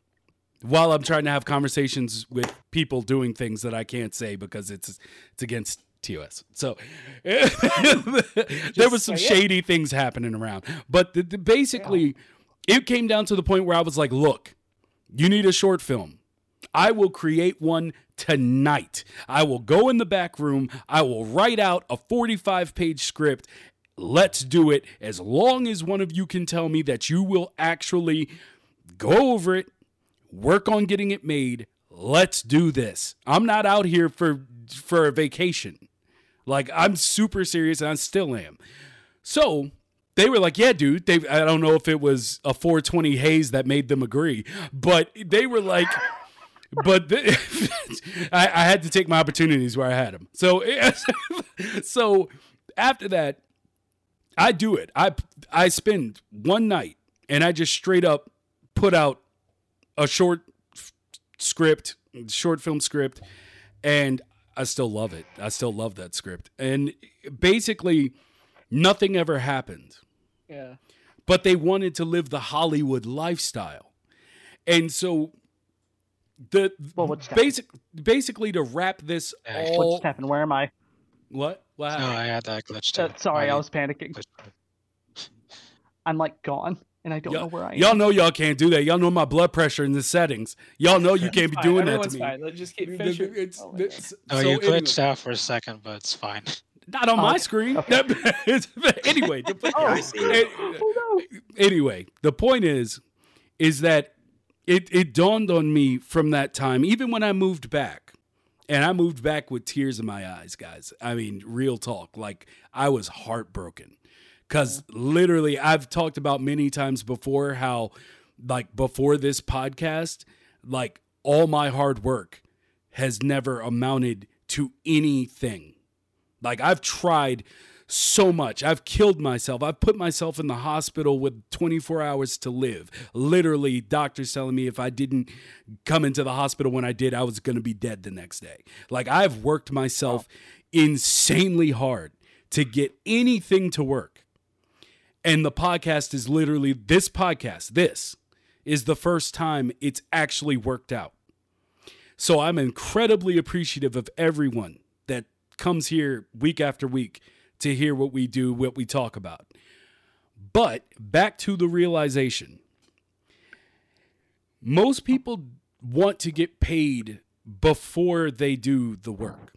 while I'm trying to have conversations with people doing things that I can't say because it's it's against TOS. So there was some say it. shady things happening around. But the, the- basically, it came down to the point where I was like, look, you need a short film. I will create one tonight. I will go in the back room. I will write out a 45 page script. Let's do it as long as one of you can tell me that you will actually go over it, work on getting it made. Let's do this. I'm not out here for for a vacation. Like I'm super serious and I still am. So they were like, "Yeah, dude." They I don't know if it was a 420 haze that made them agree, but they were like, "But the, I, I had to take my opportunities where I had them." So so after that, I do it. I I spend one night and I just straight up put out a short f- script, short film script, and I still love it. I still love that script. And basically, nothing ever happened, Yeah. but they wanted to live the Hollywood lifestyle. And so, the Well, what basic, basically to wrap this Yeah. What all just happened? Where am I? what what No. I had that glitch too. Uh, sorry, I My was panicking. glitch- I'm like gone, and I don't know where I am. Y'all know y'all can't do that. Y'all know my blood pressure in the settings. Y'all know you can't be Fine, doing that to me. fine. Let's just keep The- finish the- it's- oh it's- Oh, so you anyway- glitched out for a second, but it's fine. Not on Oh, my okay. screen. Okay. Anyway, the, Yeah, I see it. Oh no! Uh, anyway, the point is, is that it it dawned on me from that time, even when I moved back, and I moved back with tears in my eyes, guys. I mean, real talk. Like I was heartbroken because literally, I've talked about many times before how, like before this podcast, like all my hard work has never amounted to anything Like I've tried so much. I've killed myself. I've put myself in the hospital with 24 hours to live. Literally, doctors telling me if I didn't come into the hospital when I did, I was going to be dead the next day. Like I've worked myself insanely hard to get anything to work. And the podcast is literally this podcast, this is the first time it's actually worked out. So I'm incredibly appreciative of everyone that comes here week after week to hear what we do, what we talk about. But back to the realization most people want to get paid before they do the work.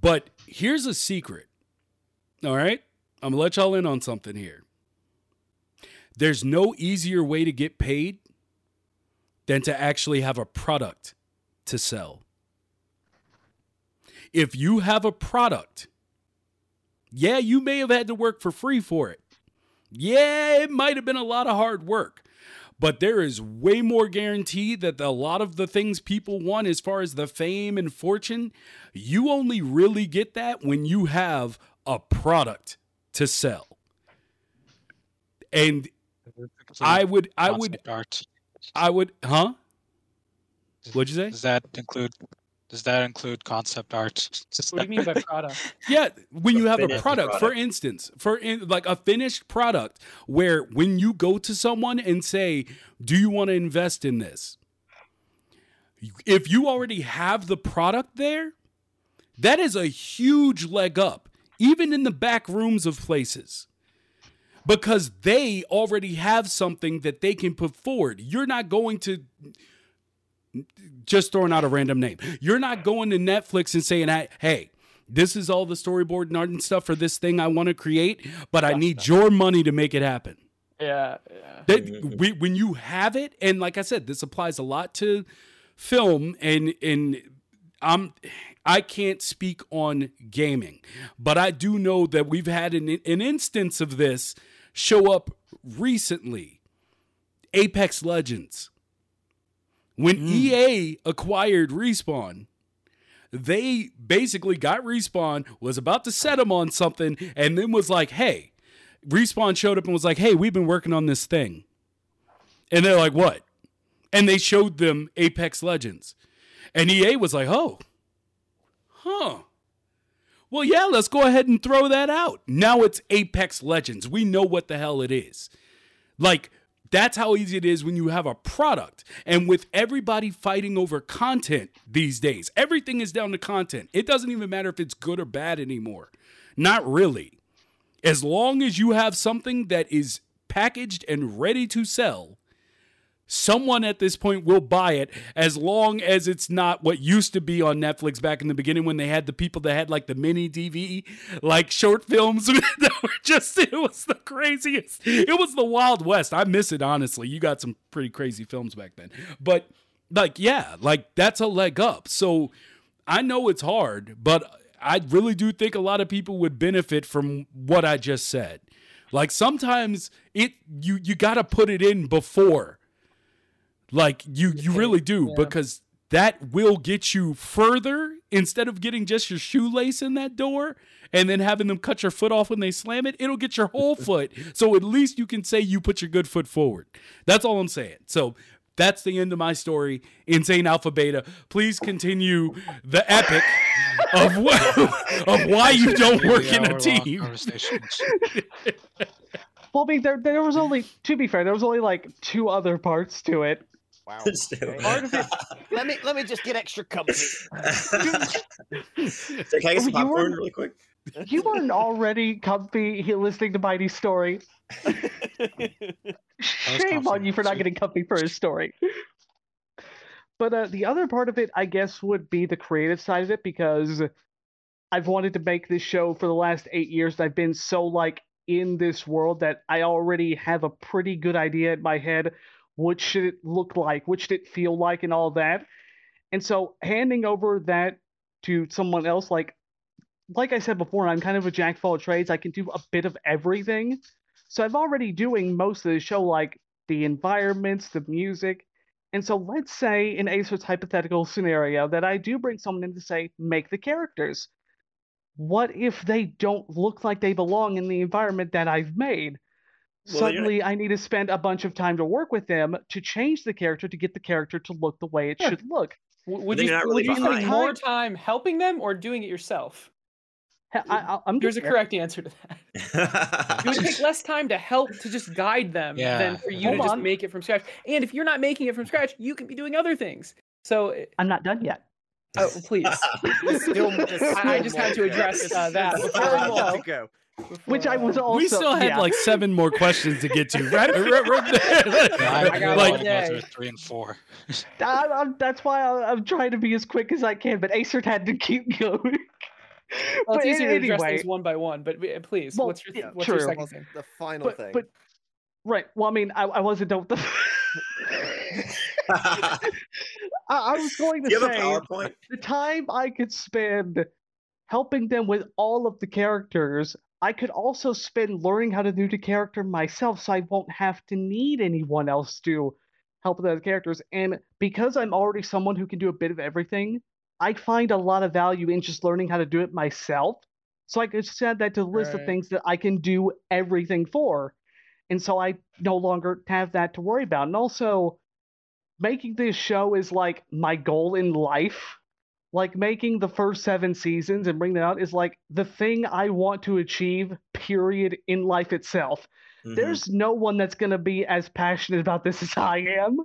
But here's a secret. All right? I'm to let y'all in on something here. There's no easier way to get paid than to actually have a product to sell. If you have a product, yeah, you may have had to work for free for it. Yeah, it might have been a lot of hard work, but there is way more guarantee that a lot of the things people want, as far as the fame and fortune, you only really get that when you have a product to sell. And I would, I would, Concept art. I would, huh? What'd you say? Does that include? Does that include concept art? What do you mean by product? Yeah, when you have a finished product, for instance, for in, like a finished product, where when you go to someone and say, "Do you want to invest in this?" If you already have the product there, that is a huge leg up, even in the back rooms of places. Because they already have something that they can put forward. You're not going to just throwing out a random name. You're not going to Netflix and saying, "Hey, this is all the storyboard and art and stuff for this thing I want to create, but I need your money to make it happen." Yeah, yeah. That we, when you have it, and like I said, this applies a lot to film, and and I'm I can't speak on gaming, but I do know that we've had an an instance of this show up recently. Apex Legends. When hmm. EA acquired Respawn, they basically got Respawn, was about to set them on something, and then was like, hey, Respawn showed up and was like, hey, we've been working on this thing. And they're like, what? And they showed them Apex Legends. And EA was like, oh, huh. Well, yeah, let's go ahead and throw that out. Now it's Apex Legends. We know what the hell it is. Like, that's how easy it is when you have a product. And with everybody fighting over content these days, everything is down to content. It doesn't even matter if it's good or bad anymore. Not really. As long as you have something that is packaged and ready to sell, someone at this point will buy it as long as it's not what used to be on Netflix back in the beginning when they had the people that had like the mini DV, like short films that were just, it was the craziest. It was the Wild West. I miss it, honestly. You got some pretty crazy films back then. But like, yeah, like that's a leg up. So I know it's hard, but I really do think a lot of people would benefit from what I just said. Like sometimes it you you got to put it in before like you you really do Yeah. because that will get you further instead of getting just your shoelace in that door and then having them cut your foot off when they slam it. It'll get your whole foot. So at least you can say you put your good foot forward. That's all I'm saying. So that's the end of my story. Insane Alpha Beta. Please continue the epic of wh- of why you don't work in a team. Well, I mean, there there was only to be fair, there was only like two other parts to it. Wow. Part of it, let me let me just get extra comfy. So can I get some You popcorn were- really quick? you weren't already comfy he- listening to Mighty's story. Shame on you for not getting comfy for his story. But uh, the other part of it, I guess, would be the creative side of it because I've wanted to make this show for the last eight years. I've been so like in this world that I already have a pretty good idea in my head. What should it look like? What should it feel like, and all that. And so handing over that to someone else, like like I said before, I'm kind of a jack of all trades. I can do a bit of everything. So I'm already doing most of the show, like the environments, the music, And so let's say in Acer's hypothetical scenario that I do bring someone in to say, make the characters. What if they don't look like they belong in the environment that I've made? Well, Suddenly, I need to spend a bunch of time to work with them to change the character to get the character to look the way it Sure. should look. W- Would you, you're would really you spend behind. more time helping them or doing it yourself? I, I, I'm There's a correct answer to that. It would take less time to help to just guide them Yeah. than for you Hold to just make it from scratch. And if you're not making it from scratch, you can be doing other things. So, uh, I'm not done yet. oh, please. There's still, I- I just had to address, There's- uh, that there's before still I more go. to go. Which I was also. we still had yeah. like seven more questions to get to. Right, right, right Yeah, I, I I like all to day. go through three and four. I, I'm, that's why I, I'm trying to be as quick as I can, but Acer had to keep going. Well, it's But easier to address anyway, things one by one, but please, Well, what's your yeah, what's your second thing? the final but, thing. but right. Well, I mean, I, I wasn't done with the. I, I was going to Do you have a say PowerPoint? the time I could spend helping them with all of the characters, I could also spend learning how to do the character myself, so I won't have to need anyone else to help with the characters. And because I'm already someone who can do a bit of everything, I find a lot of value in just learning how to do it myself. So I could just add that to the list of things that I can do everything for. And so I no longer have that to worry about. And also, making this show is like my goal in life. Like making the first seven seasons and bringing them out is like the thing I want to achieve, period, in life itself. Mhm. There's no one that's going to be as passionate about this as I am.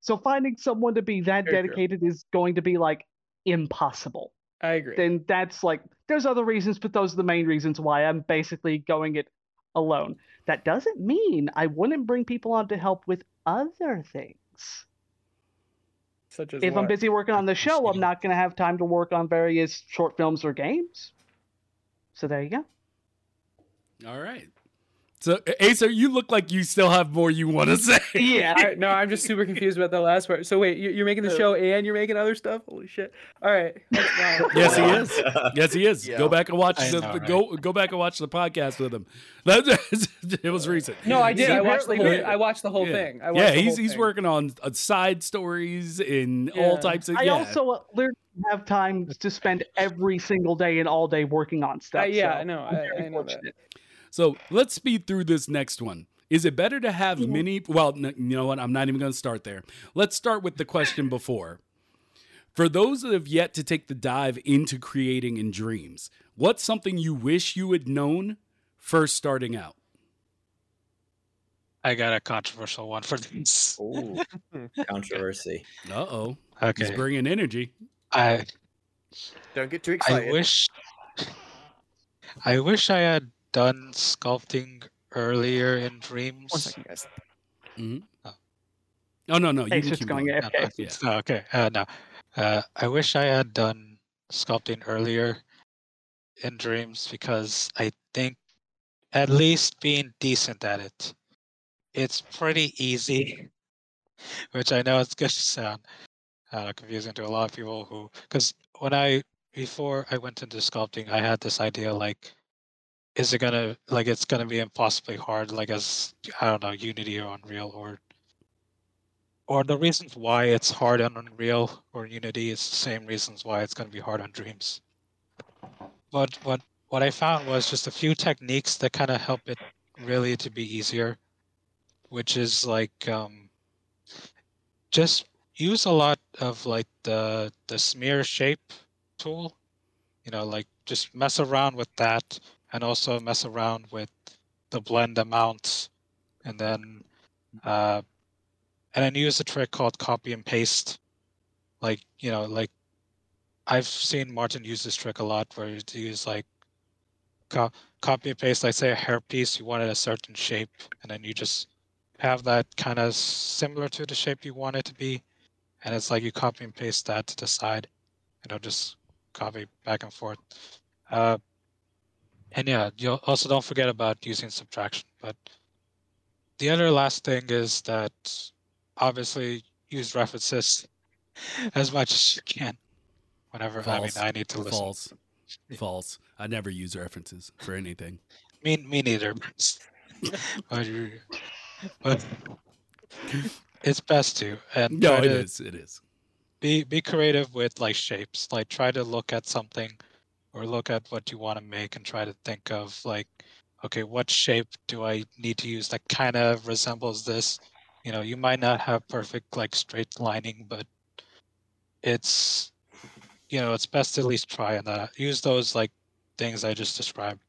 So finding someone to be that Very true. dedicated is going to be like impossible. I agree. Then that's like, there's other reasons, but those are the main reasons why I'm basically going it alone. That doesn't mean I wouldn't bring people on to help with other things. Such as If I'm busy working on the show, I'm not going to have time to work on various short films or games. So there you go. All right. So, Acer, you look like you still have more you want to say. Yeah. I, no, I'm just super confused about the last part. So wait, you- you're making the show and you're making other stuff? Holy shit! All right. Yes, he is. Yes, he is. Yeah. Go back and watch the, know, right? go go back and watch the podcast with him. That, it was recent. No, I did. I watched the whole. I watched the whole Yeah. thing. I yeah, he's whole he's thing. working on uh, side stories and Yeah. all types of. I yeah. also uh, literally have time to spend every single day and all day working on stuff. Uh, yeah, so I know. I'm I, know that. fortunate. So let's speed through this next one. Is it better to have many? Well, n- you know what? I'm not even going to start there. Let's start with the question before. For those that have yet to take the dive into creating in dreams, what's something you wish you had known first starting out? I got a controversial one for this. Ooh, controversy. Uh oh. Okay. He's bringing energy. I Don't get too excited. I wish I wish I had done sculpting earlier in dreams. second, guys. Oh no, no, you it's just keep going going. AFK. Uh, Yeah. oh, okay. Uh, no. Uh, I wish I had done sculpting earlier in dreams because I think at least being decent at it, it's pretty easy. Which I know it's going to sound uh, confusing to a lot of people who, because when I before I went into sculpting, I had this idea like, is it gonna like it's gonna be impossibly hard, like as I don't know Unity or Unreal or or the reasons why it's hard on Unreal or Unity is the same reasons why it's to be hard on Dreams. But what what I found was just a few techniques that kind of help it really to be easier, which is like um, just use a lot of like the the smear shape tool, you know, like just mess around with that, and also mess around with the blend amounts, and then uh, and then use a trick called copy and paste. Like you know, like I've seen Martin use this trick a lot, where you use like co- copy and paste. Like say a hairpiece, you wanted a certain shape, and then you just have that kind of similar to the shape you want it to be, and it's like you copy and paste that to the side, and it'll just copy back and forth. Uh, and yeah, you also don't forget about using subtraction. But the other last thing is that obviously use references as much as you can. Whenever I mean I need to listen. False. False. I never use references for anything. Me, me neither. but, but it's best to and No, it to is. It is. be be creative with like shapes. Like try to look at something or look at what you want to make and try to think of like, okay, what shape do I need to use that kind of resembles this? You know, you might not have perfect like straight lining, but it's you know, it's best to at least try and uh, use those like things I just described,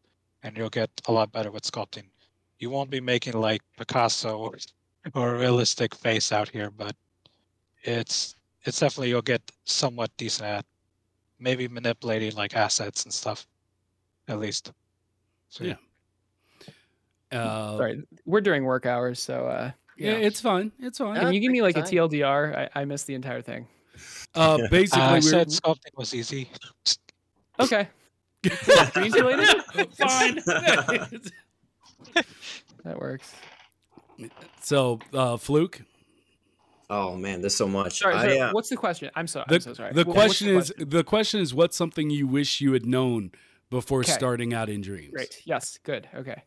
and you'll get a lot better with sculpting. You won't be making like Picasso or, or realistic face out here, but it's it's definitely you'll get somewhat decent at maybe manipulating like assets and stuff, at least. So Yeah. Uh, Sorry, we're during work hours, so uh, yeah, it's fine. It's fine. Can you give me your like a. TLDR? I, I missed the entire thing. Uh, basically, I we're said sculpting was easy. Okay, dreams related. fine. That works. so, uh, fluke. Oh man, there's so much. Sorry, I, uh, what's the question? I'm so The, I'm so sorry. the Wh- what's question is question? the question is what's something you wish you had known before Okay. starting out in dreams. great. Yes, good. Okay.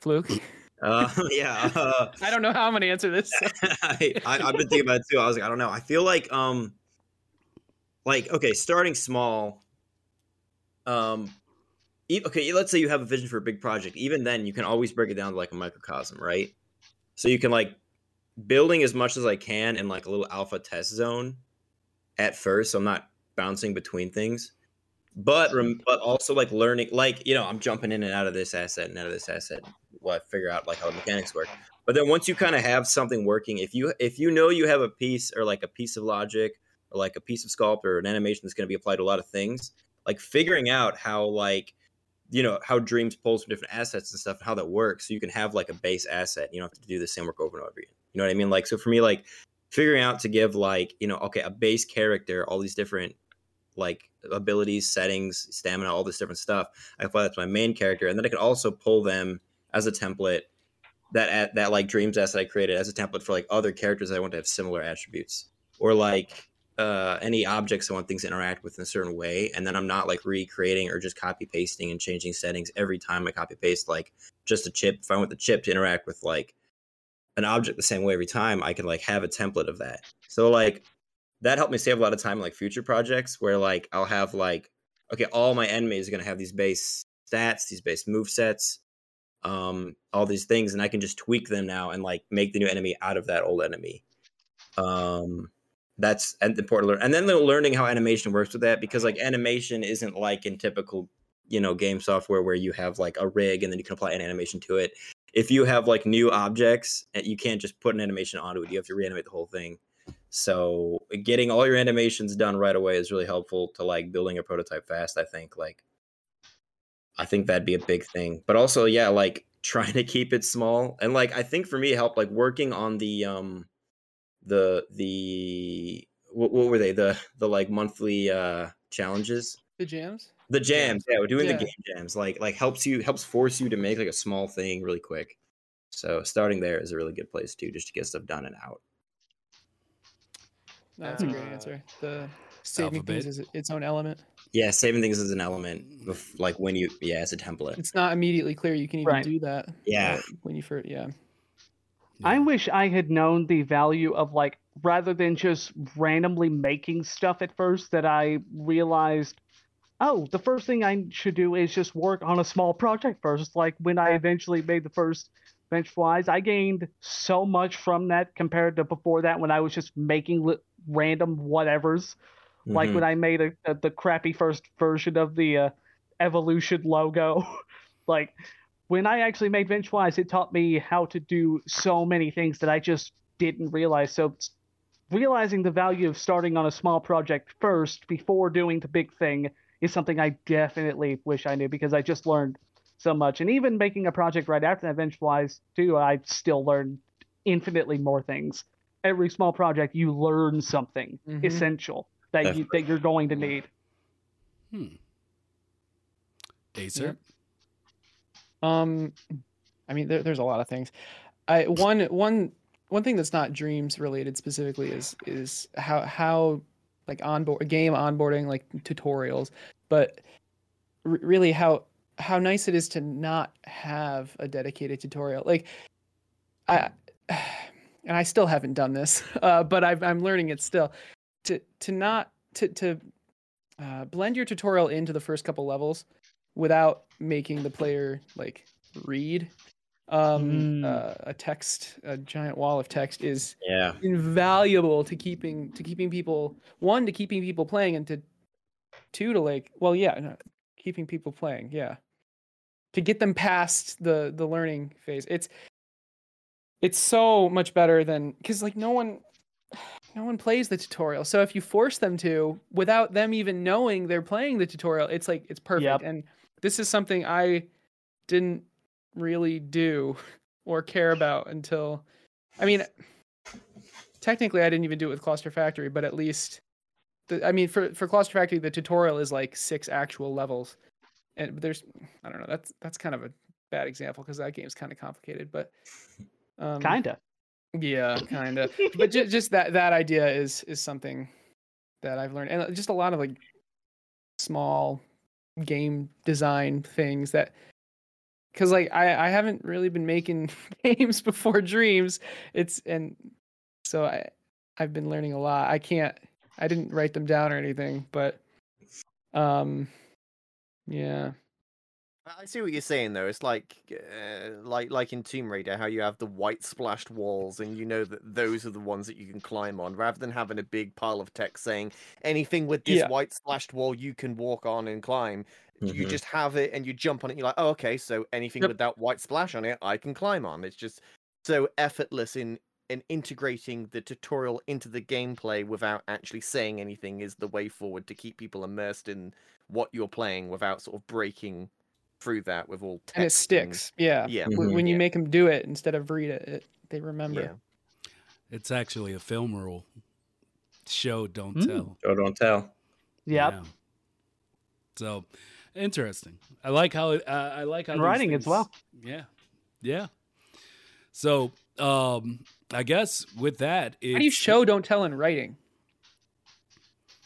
Fluke. uh, yeah. Uh, I don't know how I'm gonna answer this. I, I, I've been thinking about it too. I was like, I don't know. I feel like, um, like okay, starting small. Um, e- okay, let's say you have a vision for a big project. Even then, you can always break it down to like a microcosm, right? So you can like building as much as I can in like a little alpha test zone at first. So I'm not bouncing between things, but rem- mm-hmm. but also like learning, like you know, I'm jumping in and out of this asset and out of this asset. While I figure out like how the mechanics work. But then once you kind of have something working, if you if you know you have a piece or like a piece of logic or like a piece of sculpt or an animation that's going to be applied to a lot of things, like figuring out how like you know how dreams pulls from different assets and stuff and how that works, so you can have like a base asset. You don't have to do the same work over and over again. You know what I mean? Like so for me, like figuring out to give like you know okay a base character all these different like abilities, settings, stamina, all this different stuff. I apply that to my main character, and then I can also pull them as a template that that like dreams that I created as a template for like other characters I want to have similar attributes or like uh, any objects I want things to interact with in a certain way, and then I'm not like recreating or just copy pasting and changing settings every time I copy paste like just a chip. If I want the chip to interact with like an object the same way every time, I can like have a template of that. So like that helped me save a lot of time in, like future projects where like I'll have like okay, all my enemies are gonna have these base stats, these base move sets, um, all these things, and I can just tweak them now and like make the new enemy out of that old enemy. Um, that's an important to learn. And then the learning how animation works with that because like animation isn't like in typical, you know, game software where you have like a rig and then you can apply an animation to it. If you have like new objects, eh, you can't just put an animation onto it. You have to reanimate the whole thing. So getting all your animations done right away is really helpful to like building a prototype fast. I think like I think that'd be a big thing. But also, yeah, like trying to keep it small and like I think for me it helped like working on the um the the what, what were they the the like monthly uh challenges The jams. The jams yeah we're doing Yeah. the game jams like like helps you helps force you to make like a small thing really quick so starting there is a really good place too just to get stuff done and out That's a great Uh, answer. The saving Alphabet. things is its own element. yeah saving things is an element of like when you yeah as a template It's not immediately clear you can even Right. do that. Yeah. uh, When you first, yeah. I wish I had known the value of like rather than just randomly making stuff at first that I realized oh, the first thing I should do is just work on a small project first. Like when I eventually made the first bench flies, I gained so much from that compared to before that when I was just making li- random whatevers. Like Mhm. when I made a, a, the crappy first version of the uh, evolution logo. like when I actually made Benchwise, it taught me how to do so many things that I just didn't realize. So realizing the value of starting on a small project first before doing the big thing is something I definitely wish I knew because I just learned so much. And even making a project right after that Benchwise too, I still learned infinitely more things. Every small project, you learn something Mhm. essential that you that you're going to need. Hmm. Acer. Um, I mean, there, there's a lot of things. I one one one thing that's not dreams related specifically is is how how like onboard game onboarding like tutorials, but r- really how how nice it is to not have a dedicated tutorial. Like I and I still haven't done this, uh, but I've, I'm learning it still. To to not to to uh, blend your tutorial into the first couple levels without making the player like read um, Mm. uh, a text, a giant wall of text is Yeah. invaluable to keeping to keeping people one to keeping people playing and to two to like well yeah no, keeping people playing yeah to get them past the the learning phase it's it's so much better than because like no one no one plays the tutorial so if you force them to without them even knowing they're playing the tutorial it's like it's perfect Yep. and this is something i didn't really do or care about until i mean technically i didn't even do it with cluster factory but at least the, i mean for for cluster factory the tutorial is like six actual levels. And there's i don't know that's that's kind of a bad example because that game's kind of complicated but um, Kinda. yeah kind of but just, just that that idea is is something that i've learned. And uh, just a lot of like small game design things that because like I, I haven't really been making games before dreams it's and so i i've been learning a lot i can't i didn't write them down or anything but um yeah I see what you're saying though. It's like, uh, like, like in Tomb Raider, how you have the white splashed walls, and you know that those are the ones that you can climb on, rather than having a big pile of text saying anything with this Yeah. white splashed wall you can walk on and climb. You Mhm. just have it, and you jump on it. You're like, oh, okay, so anything Yep. with that white splash on it, I can climb on. It's just so effortless in in integrating the tutorial into the gameplay without actually saying anything is the way forward to keep people immersed in what you're playing without sort of breaking through that with all text and it sticks yeah Yeah. Wh- Mhm. when you Yeah. make them do it instead of read it, it they remember Yeah. It's actually a film rule. Show, don't Mm. tell. Show don't tell. Yep. Yeah. So interesting. I like how it. Uh, I like how And these writing as well. Yeah, yeah. So um, I guess with that, how do you show don't tell in writing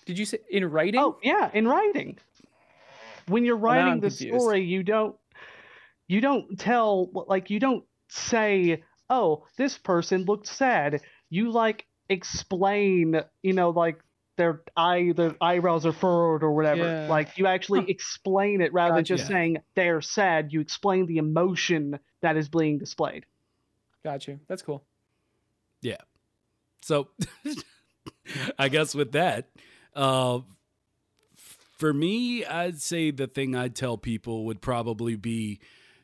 did you say in writing Oh yeah, in writing. When you're writing the confused. story, you don't you don't tell like you don't say, "Oh, this person looked sad." You like explain, you know, like their eye their eyebrows are furrowed or whatever. Yeah. Like you actually explain it rather than just saying they're sad. You explain the emotion that is being displayed. got you that's cool Yeah. So I guess with that, uh, for me, I'd say the thing I'd tell people would probably be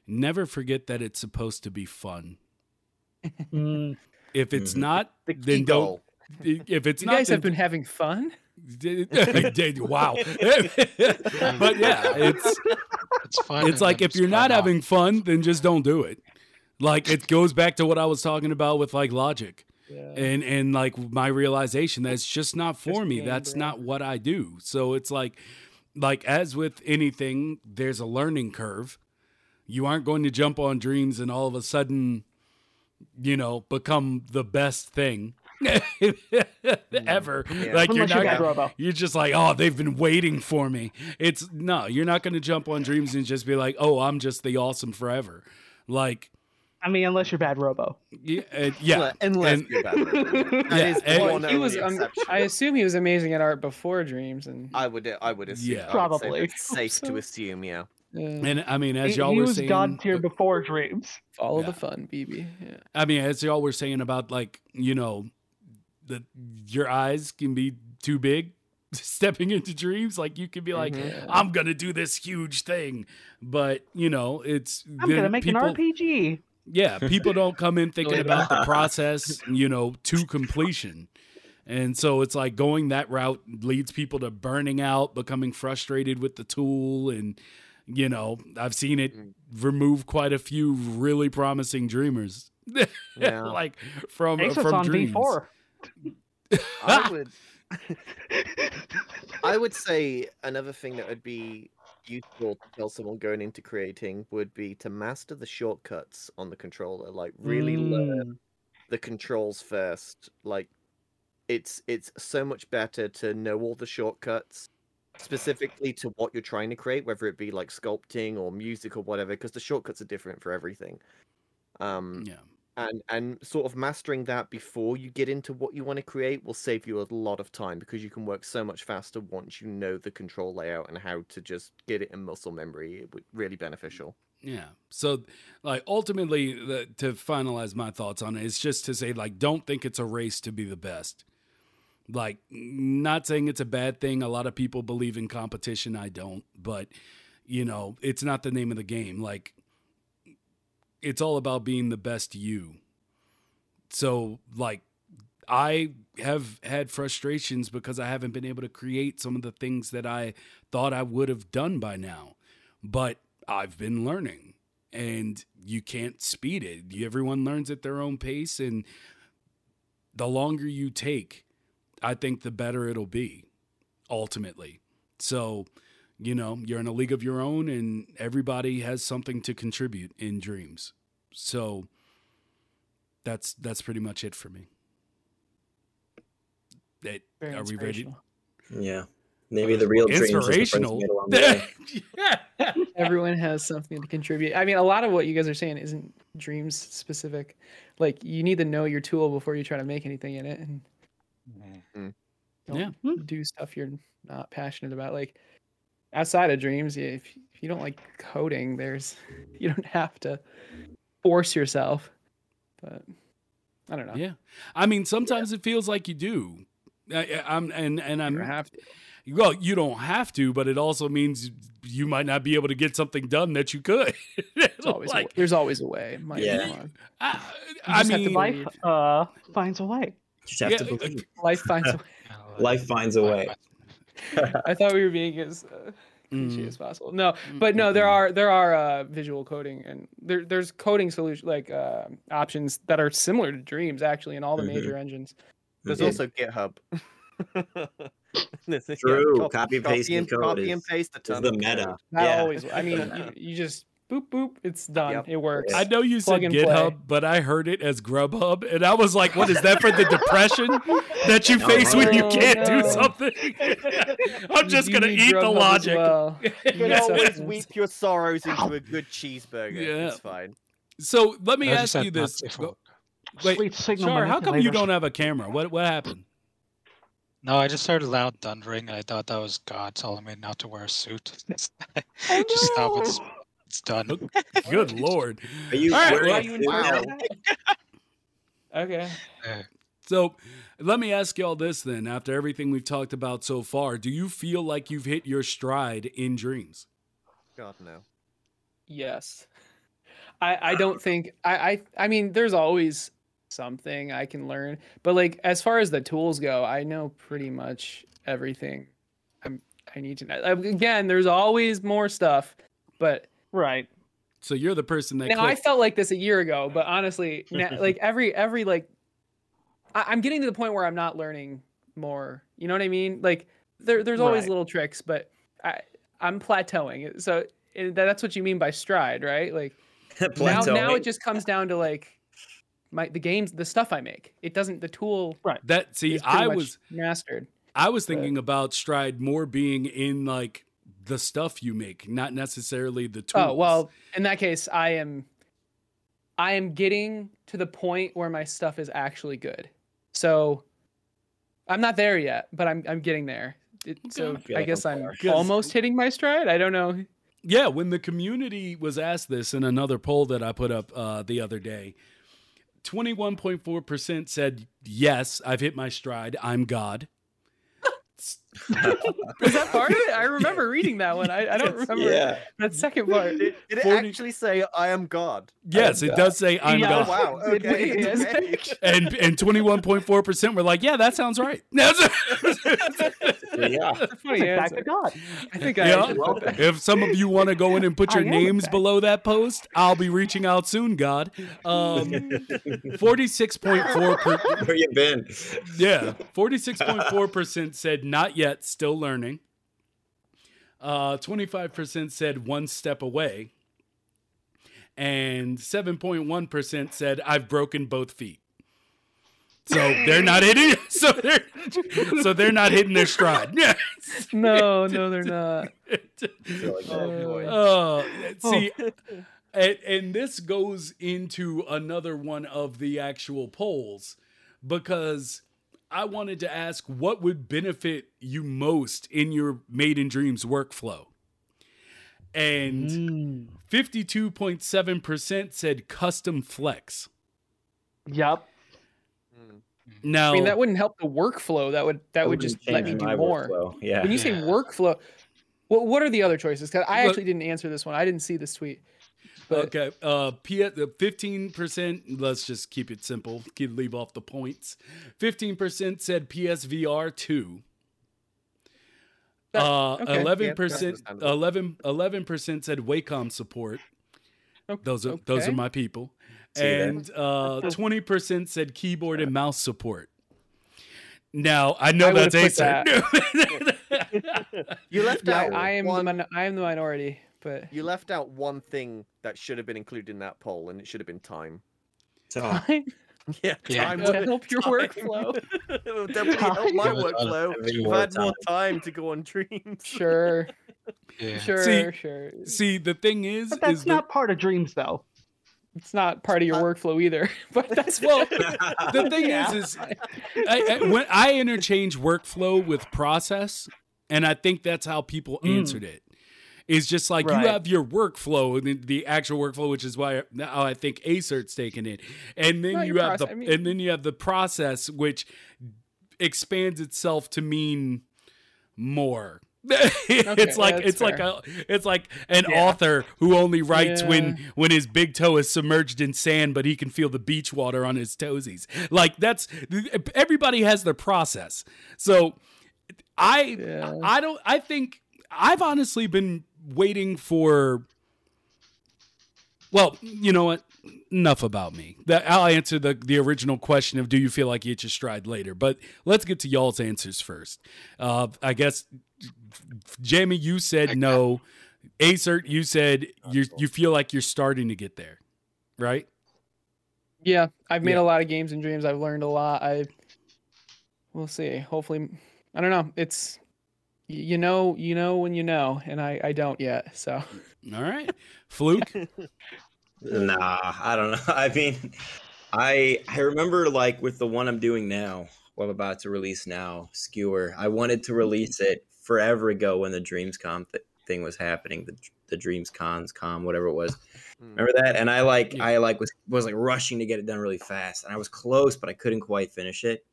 never forget that it's supposed to be fun. Mm. If it's Mhm. not, The then don't. goal. If it's you not, guys have then- been having fun wow. but yeah, it's It's fun. it's like if you're not off. having fun, then just don't do it. Like it goes back to what I was talking about with like logic yeah and and like my realization that it's just not for Just me. That's brain. not what I do. So it's like like as with anything, there's a learning curve. You aren't going to jump on dreams and all of a sudden, you know, become the best thing ever. Yeah. Like you're Unless you're not bad you're just like, oh, they've been waiting for me. It's no, you're not going to jump on dreams and just be like, oh, I'm just the awesome forever. Like, I mean, unless you're bad robo. yeah, uh, yeah, Unless and- you're bad. That Yeah, is the and- he was um, i assume he was amazing at art before dreams and I would I would assume. Yeah. I would say Probably. that's safe So- to assume, yeah. uh, and I mean, as He, y'all he were was saying, god tier before dreams. follow Yeah. the fun bb yeah I mean, as y'all were saying about like, you know, that your eyes can be too big stepping into dreams. Like you can be like, Mhm. I'm gonna do this huge thing, but you know, it's I'm gonna make people, an RPG. Yeah, people don't come in thinking about the process, you know, to completion. And so it's like going that route leads people to burning out, becoming frustrated with the tool. And, you know, I've seen it Mm. remove quite a few really promising dreamers. Yeah. like from, Asus from on dreams. D4. I would I would say another thing that would be useful to tell someone going into creating would be to master the shortcuts on the controller. Like really learn Mm. the controls first. Like it's it's so much better to know all the shortcuts specifically to what you're trying to create, whether it be like sculpting or music or whatever, because the shortcuts are different for everything. Um, Yeah. And and sort of mastering that before you get into what you want to create will save you a lot of time because you can work so much faster once you know the control layout and how to just get it in muscle memory. It would really beneficial. Yeah. So, like, ultimately, the, to finalize my thoughts on it, is just to say, like, don't think it's a race to be the best. Like, not saying it's a bad thing. A lot of people believe in competition. I don't. But, you know, it's not the name of the game. Like, it's all about being the best you. So, like, I have had frustrations because I haven't been able to create some of the things that I thought I would have done by now. But I've been learning and you can't speed it. Everyone learns at their own pace and the longer you take, I think the better it'll be ultimately. So, you know, you're in a league of your own and everybody has something to contribute in dreams. So that's that's pretty much it for me. It, are we ready? Yeah. Maybe the real dreams is the Inspirational. along the way. Everyone has something to contribute. I mean, a lot of what you guys are saying isn't dreams specific. Like you need to know your tool before you try to make anything in it, and Mm. don't Yeah. do stuff you're not passionate about. Like outside of dreams, if, if you don't like coding, there's you don't have to force yourself. But I don't know. Yeah, I mean, sometimes it feels like you do. I, I'm and and I'm don't have to. well. You don't have to, but it also means you might not be able to get something done that you could. There's always a, like, w- there's always a way. My Yeah. I, You I just mean, Life uh, finds a way. Just have Yeah, to believe. life finds a way. Life finds a way. I thought we were being as uh, cliche Mm. as possible. No, but no, there are there are uh, visual coding and there there's coding solution like uh, options that are similar to Dreams actually in all the major engines. There's Mhm. also GitHub. There's- yeah, True, copy, pasting and, code copy and paste a is ton the meta. code. Not Yeah. always. I mean, you, you just boop boop, it's done. Yep. It works. I know you Plug said GitHub, play. but I heard it as Grubhub, and I was like, "What is that for the depression that you No, face when you oh, can't do no. something?" I'm just do gonna eat the Grubhub as logic. well. You You can need always weep your sorrows into a good cheeseburger. Yeah. It's fine. So let me ask you this: safe for Go- work. Wait, Sweet signal Char, how come you don't have a camera? What what happened? No, I just heard a loud thundering, and I thought that was God telling me not to wear a suit. Oh, just stop. It's, it's done. Good lord! Are you All right, wearing well, you wow. now? Okay. So let me ask y'all this then: After everything we've talked about so far, do you feel like you've hit your stride in dreams? God no. Yes. I I don't think I I I mean there's always something I can learn, but like as far as the tools go, I know pretty much everything I'm I need to know. Again, there's always more stuff, but Right. So you're the person that. now I felt like this a year ago, but honestly, now, like every every like I, I'm getting to the point where I'm not learning more. You know what I mean? Like there there's always Right. little tricks, but I I'm plateauing. So eh, it, that's what you mean by stride, right? Like now, now it just comes down to like my the games the stuff i make it doesn't the tool Right. that. See, I was mastered I was but- thinking about stride more being in like the stuff you make, not necessarily the tools. oh well in that case i am i am getting to the point where my stuff is actually good so i'm not there yet but i'm i'm getting there it, so I i guess I'm i'm almost hitting my stride i don't know Yeah, when the community was asked this in another poll that I put up uh, the other day, 21.4% said, Yes, I've hit my stride. I'm God. is that part of it i remember reading that one i, I don't Yes. remember Yeah. that second part Did, did it 40 actually say I am God? Yes, it does say I'm Yeah. Oh, God. wow. Okay. Yes. okay. And and 21.4% were like, Yeah, that sounds right. Yeah. That's a funny Back to God. i think i Yeah. should if some of you want to go in and put your names back. below that post, I'll be reaching out soon, God. Um, 46.4 per, Where you been? Yeah, forty-six point four percent said not yet, still learning. Uh, twenty-five percent said one step away, and seven point one percent said I've broken both feet. So they're not hitting. So they're so they're not hitting their stride. Yeah. no no they're not I feel like that. Oh boy. Oh, see, and, and this goes into another one of the actual polls because I wanted to ask what would benefit you most in your Made in Dreams workflow. And Mm. 52.7% said custom flecks. Yep. Mm. Now, I mean, that wouldn't help the workflow. That would that would wouldn't just let me do more. workflow. Yeah. When you say Yeah. workflow, what what are the other choices? Because I Well- actually didn't answer this one. I didn't see this tweet. But okay, uh, P- the 15%, let's just keep it simple, keep, leave off the points. 15% said PSVR 2. Uh, okay. Eleven percent, understandable. 11 percent said Wacom support. o- Those are those are my people, See that. and uh, twenty percent said keyboard and mouse support. Now I know I that's put Acer. You left yeah, out I am one. the min- I am the minority. But You left out one thing that should have been included in that poll, and it should have been time. Time Yeah, Yeah. time to would- help your time. workflow. it will definitely help my Give it a- workflow. Give it If I had more time. time to go on dreams. Sure, Yeah. sure, See- sure. See, the thing is, But that's is not part of dreams, though. It's not part of your Uh, workflow either. But that's well, the thing Yeah. is, is I, I, when I interchange workflow with process, and I think that's how people Mm. answered it. Is just like Right. you have your workflow, and the, the actual workflow, which is why now I think Acer's taking it, and then you have the, process- I mean- and then you have the process, which expands itself to mean more. it's like that's it's like a it's like an Yeah. author who only writes when Yeah. when his big toe is submerged in sand but he can feel the beach water on his toesies like that's everybody has their process so i i don't i think i've honestly been waiting for well you know what enough about me that i'll answer the the original question of do you feel like you hit your stride later but let's get to y'all's answers first uh i guess jamie you said no Acer, you said you you feel like you're starting to get there, right? yeah, I've made Yeah. a lot of games and dreams. I've learned a lot. I we'll see. Hopefully, I don't know. It's y- you know, you know when you know, and I I don't yet. So All right, fluke. Nah, I don't know. I mean, I I remember like with the one I'm doing now, what I'm about to release now, Skewer. I wanted to release it forever ago when the DreamsCom th- thing was happening, the the Dreams Cons Com, whatever it was. Mm. Remember that? And I like Yeah. I like was was like rushing to get it done really fast, and I was close, but I couldn't quite finish it.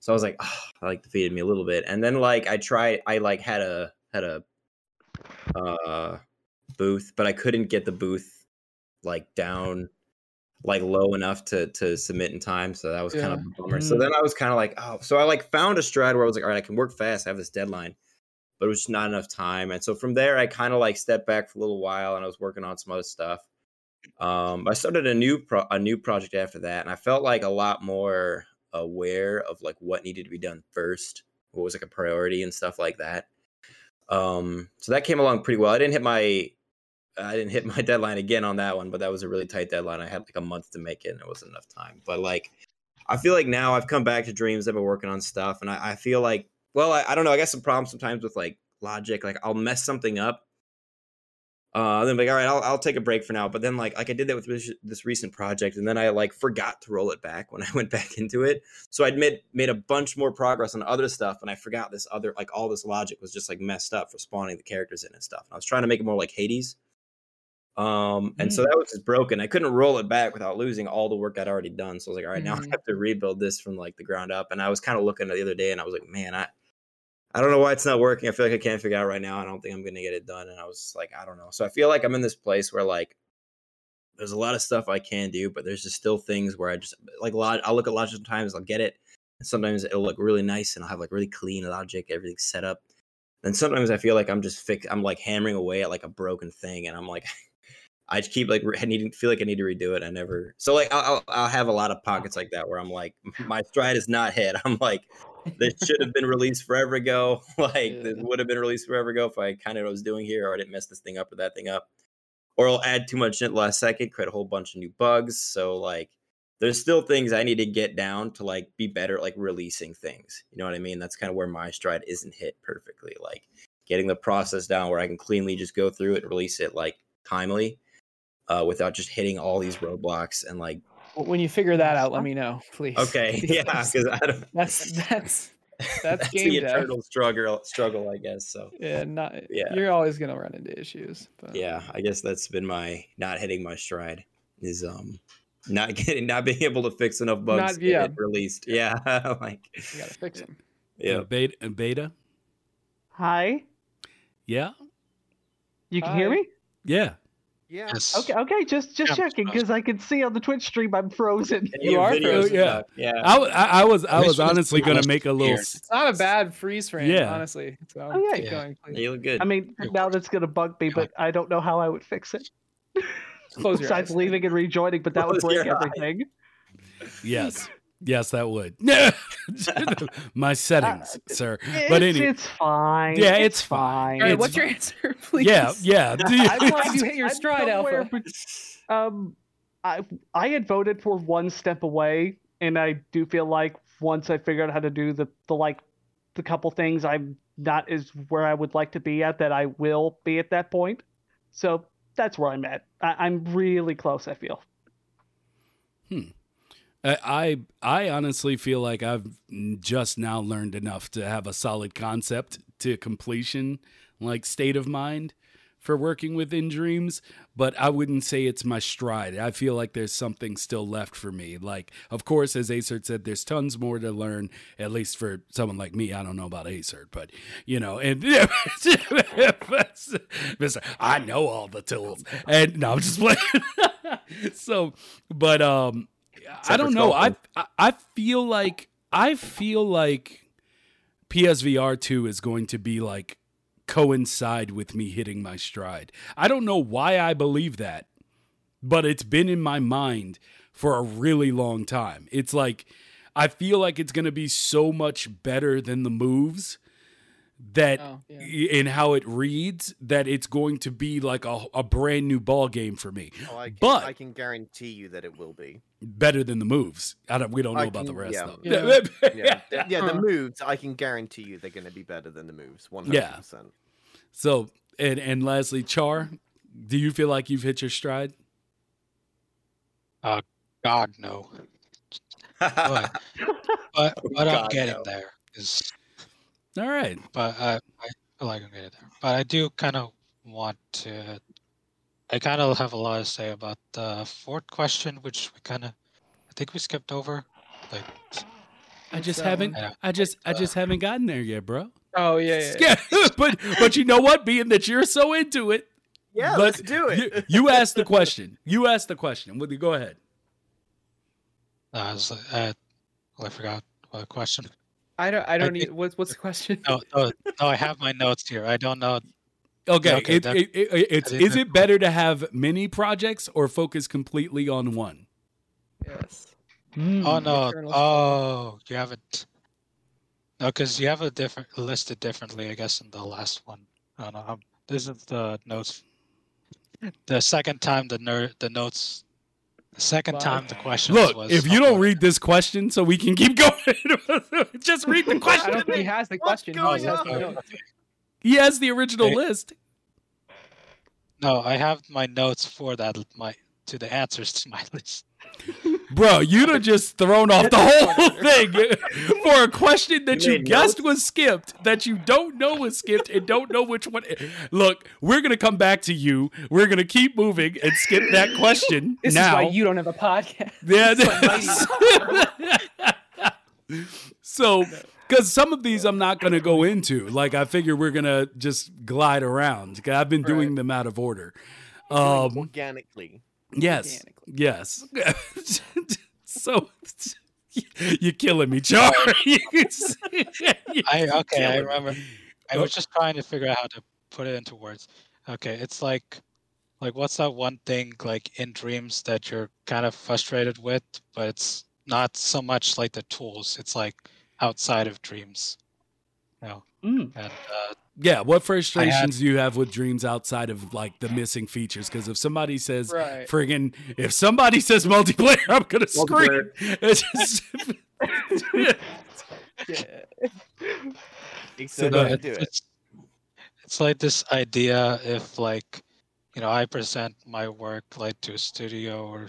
So I was like, oh, I like defeated me a little bit, and then like I tried, I like had a had a uh booth, but I couldn't get the booth like down like low enough to to submit in time. So that was kind of a bummer. So then I was kind of like, oh, so I like found a stride where I was like, all right, I can work fast. I have this deadline, but it was just not enough time. And so from there, I kind of like stepped back for a little while and I was working on some other stuff. Um, I started a new pro- a new project after that, and I felt like a lot more aware of like what needed to be done first, what was like a priority and stuff like that. Um, so that came along pretty well. I didn't hit my I didn't hit my deadline again on that one, but that was a really tight deadline. I had like a month to make it, and it wasn't enough time. But like, I feel like now I've come back to dreams. I've been working on stuff, and I, I feel like, well, I, I don't know. I got some problems sometimes with like logic. Like I'll mess something up, uh, then be like, all right, I'll, I'll take a break for now. But then like like I did that with this, this recent project, and then I like forgot to roll it back when I went back into it. So I'd made made a bunch more progress on other stuff, and I forgot this other like all this logic was just like messed up for spawning the characters in and stuff. And I was trying to make it more like Hades. Um, and so that was just broken. I couldn't roll it back without losing all the work I'd already done. So I was like, all right, now I Mhm. have to rebuild this from like the ground up. And I was kind of looking at the other day, and I was like, man, I I don't know why it's not working. I feel like I can't figure out right now. I don't think I'm gonna get it done. And I was like, I don't know. So I feel like I'm in this place where like there's a lot of stuff I can do, but there's just still things where I just like a lot. I'll look at logic sometimes, I'll get it, and sometimes it'll look really nice, and I'll have like really clean logic, everything set up. And sometimes I feel like I'm just fix. I'm like hammering away at like a broken thing, and I'm like, I just keep like re- I need feel like I need to redo it. I never. So like I'll- I'll have a lot of pockets like that where I'm like, my stride is not hit. I'm like, this should have been released forever ago. like this would have been released forever ago if I kind of was doing here, or I didn't mess this thing up or that thing up, or I'll add too much in last second, create a whole bunch of new bugs. So like, there's still things I need to get down to like be better at like releasing things. You know what I mean? That's kind of where my stride isn't hit perfectly. Like getting the process down where I can cleanly just go through it and release it like timely. uh, without just hitting all these roadblocks and like When you figure that out, let me know, please. okay yeah because I don't That's that's that's that's game the dev. eternal struggle struggle I guess so Yeah, not Yeah. You're always gonna run into issues. But yeah I guess that's been my not hitting my stride is um not getting not being able to fix enough bugs Not- to get yeah. released yeah like you gotta fix them. yeah Uh, beta, beta. Hi, Yeah. you can hear me? Yeah. Yeah. Yes. Okay, okay, just just Yeah, checking because I can see on the Twitch stream I'm frozen. And You are frozen. and Yeah. stuff, yeah I was I was was honestly gonna make a little. It's not a bad freeze frame, Yeah. honestly. So Oh, yeah, keep yeah. going, please. you look good I mean, It now that's gonna bug me, but I don't know how I would fix it. Close your Besides eyes. leaving and rejoining, but that would Close break your eyes. everything. Yes. Yes, that would. My settings, sir. It's, But any, it's fine. Yeah, it's, it's fine. All right, It's what's your answer, please? yeah, yeah. I'm Why you hit your stride, Alpha? bet- um, I I had voted for one step away, and I do feel like once I figure out how to do the the like the couple things, I'm not as where I would like to be at. That I will be at that point. So that's where I'm at. I, I'm really close. I feel. I I I honestly feel like I've just now learned enough to have a solid concept to completion, like state of mind for working within dreams, but I wouldn't say it's my stride. I feel like there's something still left for me. Like, of course, as Acer said, there's tons more to learn, at least for someone like me. I don't know about Acer, but you know, and I know all the tools. And no, I'm just playing. so, but um I don't know. I I feel like I feel like PSVR 2 is going to be like coincide with me hitting my stride. I don't know why I believe that, but it's been in my mind for a really long time. It's like I feel like it's going to be so much better than the moves that Oh, yeah. in how it reads that it's going to be like a, a brand new ball game for me Oh, I can, But- I can guarantee you that it will be. better than the moves I don't, we don't know I about the rest yeah. though Yeah. Yeah, th- yeah. The moves, I can guarantee you they're going to be better than the moves. One hundred Yeah. percent. So, and and lastly, Char, do you feel like you've hit your stride? Uh, God no. But but, but I'm getting no. there. Is All right. but I I feel like I'm getting there. But I do kind of want to. I kind of have a lot to say about the fourth question, which we kind of, I think we skipped over. Like, I just that haven't. one? I just. I just haven't gotten there yet, bro. Oh yeah, yeah. yeah. but but you know what? Being that you're so into it, Yeah, But let's do it. you, you asked the question. You asked the question. Will you go ahead? uh, I was like, uh, well, I forgot what the question. I don't. I don't think- need. What's what's the question? No, no, no, I have my notes here. I don't know. Okay. Okay, it, that- it, it, it's is it better to have many projects or focus completely on one? Yes. Mm. Oh no! Oh, you haven't. No, because you have a different listed differently, I guess, in the last one. Oh no, this is the notes. The second time the ner- the notes, the second Wow. time the question Look, was. if you don't read this question, so we can keep going, just read the I question. don't think he has the What's question. He going just has the. He has the original Hey. list. no, I have my notes for that. My to the answers to my list. Bro, you'd have just thrown off the whole thing for a question that You you guessed notes? was skipped, that you don't know was skipped, and don't know which one. Look, we're gonna come back to you. We're gonna keep moving and skip that question This now. is why you don't have a podcast. yeah. So, because some of these I'm not gonna go into. Like, I figure we're gonna just glide around. I've been doing Right. them out of order. Um, organically. Yes. Yes. so you're killing me, Char. I okay, I killing me. remember. I was just trying to figure out how to put it into words. Okay, it's like, like what's that one thing like in dreams that you're kind of frustrated with, but it's not so much like the tools. It's like outside of dreams. You know, Mm. and uh, Yeah, what frustrations do you have with dreams outside of like the missing features? Because if somebody says Right. friggin' if somebody says multiplayer, I'm gonna scream. It's just- Yeah. So no, don't it's, do it. it's it's like this idea if like you know, I present my work like to a studio or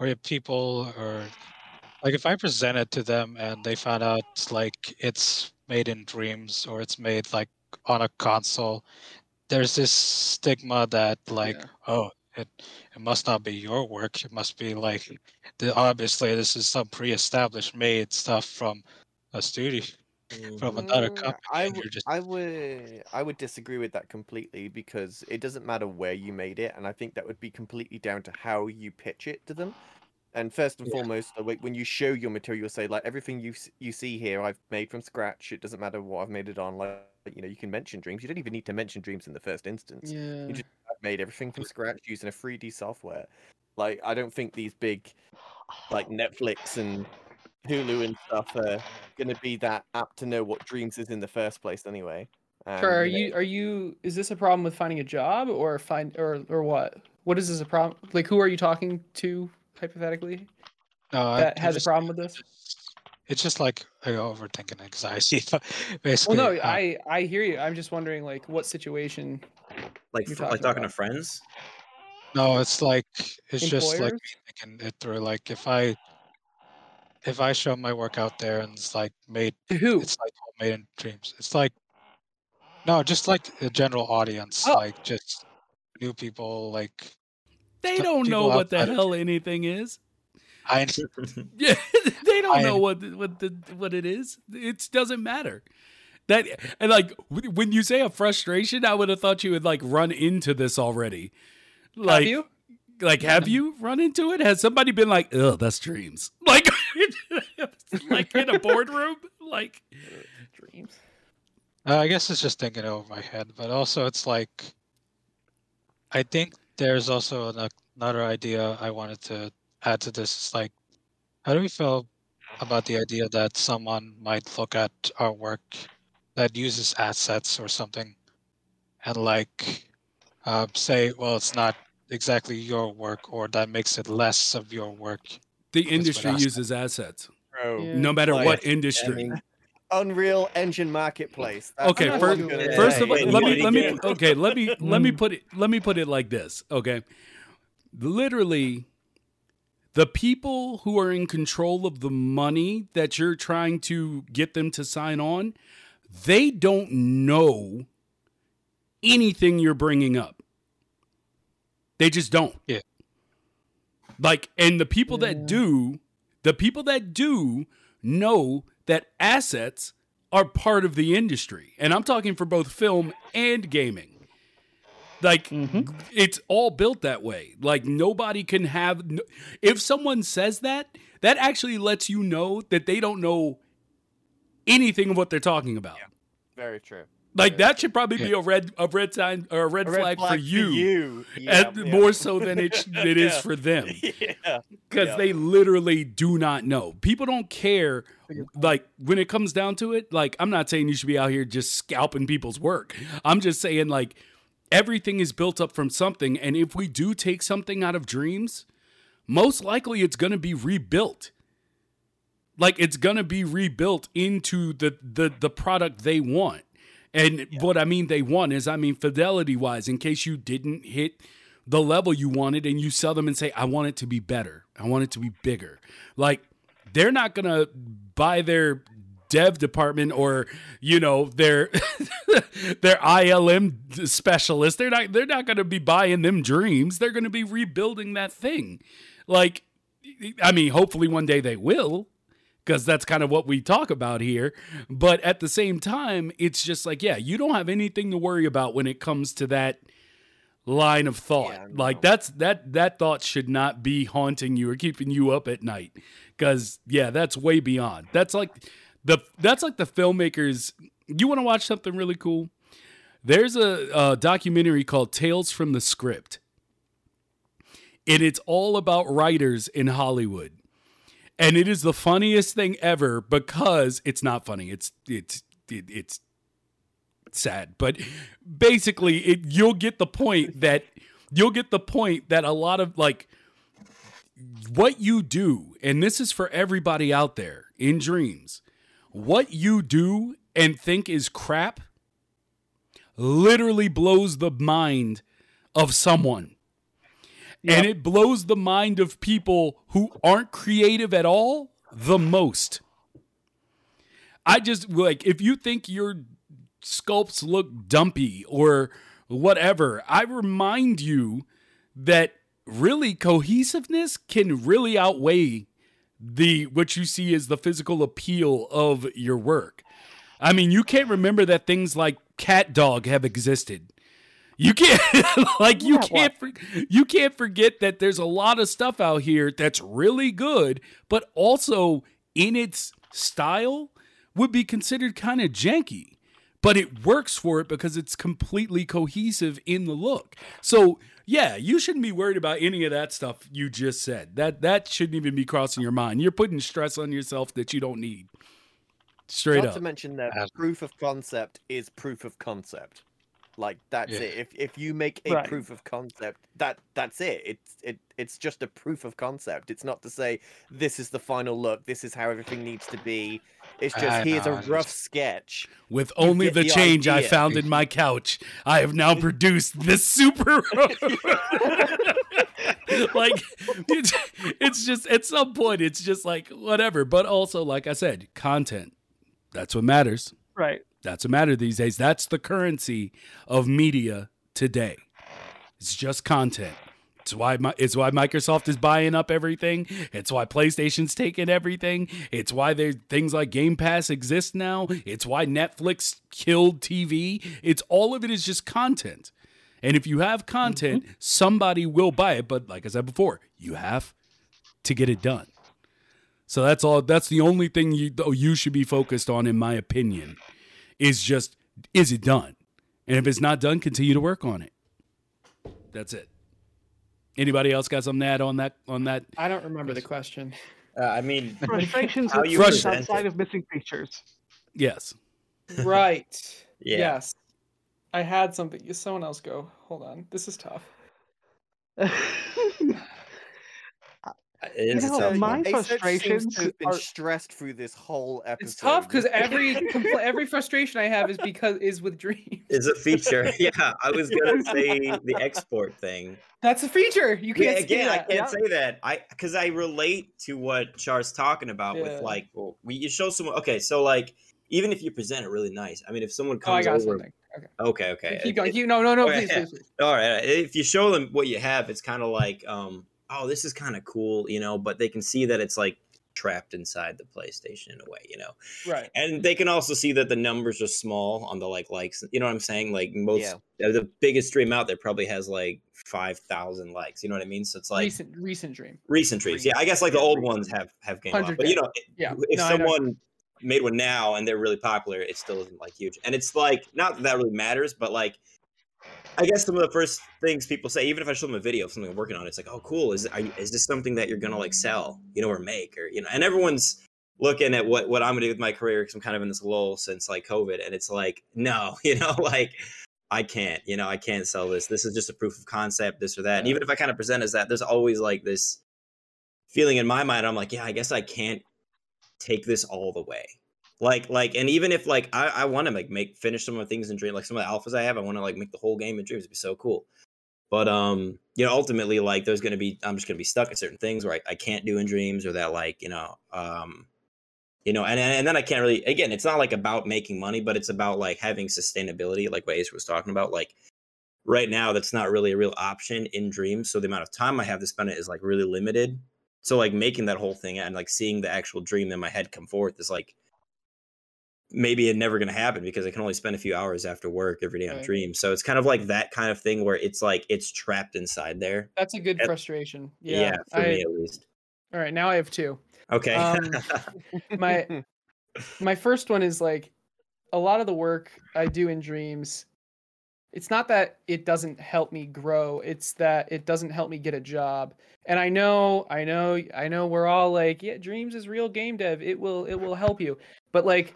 or if people or like if I present it to them and they found out like it's made in Dreams or it's made like on a console, there's this stigma that like Yeah. oh it it must not be your work. It must be like the, obviously this is some pre-established made stuff from a studio from another Mm, company. I and just I would I would disagree with that completely because it doesn't matter where you made it, and I think that would be completely down to how you pitch it to them. And first and Yeah. foremost, like, when you show your material, say like everything you you see here, I've made from scratch. It doesn't matter what I've made it on. Like you know, you can mention dreams. You don't even need to mention dreams in the first instance. Yeah. just- I've made everything from scratch using a 3D software. Like I don't think these big like Netflix and Hulu and stuff are gonna be that apt to know what dreams is in the first place anyway. Um, Sure. Are know, you are you is this a problem with finding a job or find or or what? What is this a problem? Like who are you talking to hypothetically no, I- that I has a problem with this? It's just like uh, overthinking anxiety. Basically, Well, no, uh, I I hear you. I'm just wondering like what situation. Like You're fr- like talking talking to friends. no, it's like it's just like Employers? me thinking it through. Like if I if I show my work out there and it's like made, To who? it's like all made in dreams. It's like no, just like a general audience, Oh. like just new people. Like They don't know what the hell anything is. I Yeah, they don't I- know what what the what it is. It doesn't matter. That and like when you say a frustration, I would have thought you would like run into this already. Like have you? like have you run into it? Has somebody been like, "Oh, that's dreams." Like like in a boardroom? Like Dreams. Uh, I guess it's just thinking over my head, but also it's like I think there's also an, another idea I wanted to add to this. It's like, how do we feel about the idea that someone might look at our work that uses assets or something and like uh, say, well, it's not exactly your work, or that makes it less of your work. the industry uses assets. bro, Yeah. No matter Like, what I industry. mean, Unreal Engine Marketplace. that's Okay, I'm what not I'm sure. gonna First of all, let me let me okay, let me let me Mm. put it let me put it like this, okay? Literally the people who are in control of the money that you're trying to get them to sign on, they don't know anything you're bringing up. They just don't. Yeah. Like and the people Yeah. that do, the people that do know that assets are part of the industry. And I'm talking for both film and gaming. Like Mhm. it's all built that way. Like nobody can have if someone says that, that actually lets you know that they don't know anything of what they're talking about. Very true. Like that should probably be a red a red sign or a red, A red flag, for you, you. Yeah, and yeah. more so than it sh- it is Yeah. for them yeah. because Yeah. they literally do not know. People don't care. Like when it comes down to it, like I'm not saying you should be out here just scalping people's work. I'm just saying like everything is built up from something, and if we do take something out of dreams, most likely it's going to be rebuilt. Like it's going to be rebuilt into the the the product they want. And what I mean they want is I mean fidelity wise in case you didn't hit the level you wanted and you sell them and say I want it to be better. I want it to be bigger. Like they're not going to buy their dev department or you know their their ILM specialist. They're not they're not going to be buying them dreams. They're going to be rebuilding that thing. Like I mean hopefully one day they will because that's kind of what we talk about here. But at the same time it's just like yeah you don't have anything to worry about when it comes to that line of thought. Yeah, like that's that that thought should not be haunting you or keeping you up at night because yeah that's way beyond. That's like the that's like the filmmakers you want to watch something really cool? There's a, a documentary called tales from the script and it's all about writers in hollywood and it is the funniest thing ever because it's not funny it's it's it, it's sad but basically it you'll get the point that you'll get the point that a lot of like what you do and this is for everybody out there in dreams what you do and think is crap literally blows the mind of someone. And it blows the mind of people who aren't creative at all the most. I just like if you think your sculpts look dumpy or whatever, I remind you that really cohesiveness can really outweigh the what you see as the physical appeal of your work. I mean, you can't remember that things like CatDog have existed. You can't like you Yeah, can't for, you can't forget that there's a lot of stuff out here that's really good, but also in its style would be considered kind of janky. But it works for it because it's completely cohesive in the look. So yeah, you shouldn't be worried about any of that stuff you just said. That that shouldn't even be crossing your mind. You're putting stress on yourself that you don't need. Straight Not up. Not to mention that proof of concept is proof of concept. Like that's Yeah. it. If if you make a Right. proof of concept, that that's it. It's it it's just a proof of concept. It's not to say this is the final look. This is how everything needs to be. It's just I here's know, a rough just- sketch. With only the the change I found in my couch, I have now produced this super. like, it's, it's just at some point, it's just like whatever. But also, like I said, content. That's what matters. Right. That's what matters these days. That's the currency of media today. It's just content. It's why Mi- it's why Microsoft is buying up everything. It's why PlayStation's taking everything. It's why there things like Game Pass exist now. It's why Netflix killed TV. It's all of it is just content. And if you have content, mm-hmm. somebody will buy it. But like I said before, you have to get it done. So that's all. That's the only thing you you should be focused on, in my opinion, is just is it done? And if it's not done, continue to work on it. That's it. Anybody else got something to add on that? On that? I don't remember the question. Uh, I mean, Frustrations How with you games outside it. of missing features. Yes. Right. yeah. Yes. I had something. Someone else go. Hold on. This is tough. It is You know, my Ace Search seems frustrations have been are- stressed through this whole episode. It's tough because every compl- every frustration I have is because is with dreams. Is a feature. yeah, I was gonna say the export thing. That's a feature. You can't say again, I that. can't say that. I because I relate to what Char's talking about Yeah. with like, well, we you show someone. Okay, so like, even if you present it really nice, I mean, if someone Oh, I comes got over, something. Okay. okay, okay, Keep It- going. it- Keep, no, no, no, okay, please, yeah. please, please. all right. If you show them what you have, it's kind of like, um, oh, this is kind of cool, you know, but they can see that it's like trapped inside the PlayStation in a way, you know. Right. And they can also see that the numbers are small on the like likes. You know what I'm saying? Like most, Yeah. the biggest stream out there probably has like five thousand likes. You know what I mean? So it's like recent, recent dreams. recent dream. streams. Yeah, I guess like the old ones have have gained a lot. But you know, Yeah. if No, someone made one now and they're really popular, it still isn't like huge. And it's like not that that really matters, but like I guess some of the first things people say, even if I show them a video of something I'm working on, it's like, oh, cool. Is are is this something that you're gonna like sell, you know, or make, or you know? And everyone's looking at what what I'm gonna do with my career because I'm kind of in this lull since like COVID, and it's like, no, you know, like I can't, you know, I can't sell this. This is just a proof of concept, this or that. And even if I kind of present as that, there's always like this feeling in my mind. I'm like, yeah, I guess I can't take this all the way like like and even if like i, I want to like make finish some of the things in dream like some of the alphas i have i want to like make the whole game in dreams it'd be so cool. But um you know ultimately like there's gonna be i'm just gonna be stuck at certain things where i, I can't do in dreams or that like you know um you know and, and then i can't really again it's not like about making money but it's about like having sustainability like what ace was talking about like right now that's not really a real option in dreams so the amount of time i have to spend it is like really limited. So like making that whole thing and like seeing the actual dream in my head come forth is like maybe it never going to happen because I can only spend a few hours after work every day on Right. dream. So it's kind of like that kind of thing where it's like it's trapped inside there. That's a good Yep. frustration. Yeah, Yeah. for I, me at least. all right. Now I have two. Okay. Um, my my first one is like a lot of the work I do in dreams. It's not that it doesn't help me grow. It's that it doesn't help me get a job. And I know, I know, I know we're all like, yeah, dreams is real game dev. It will it will help you. But like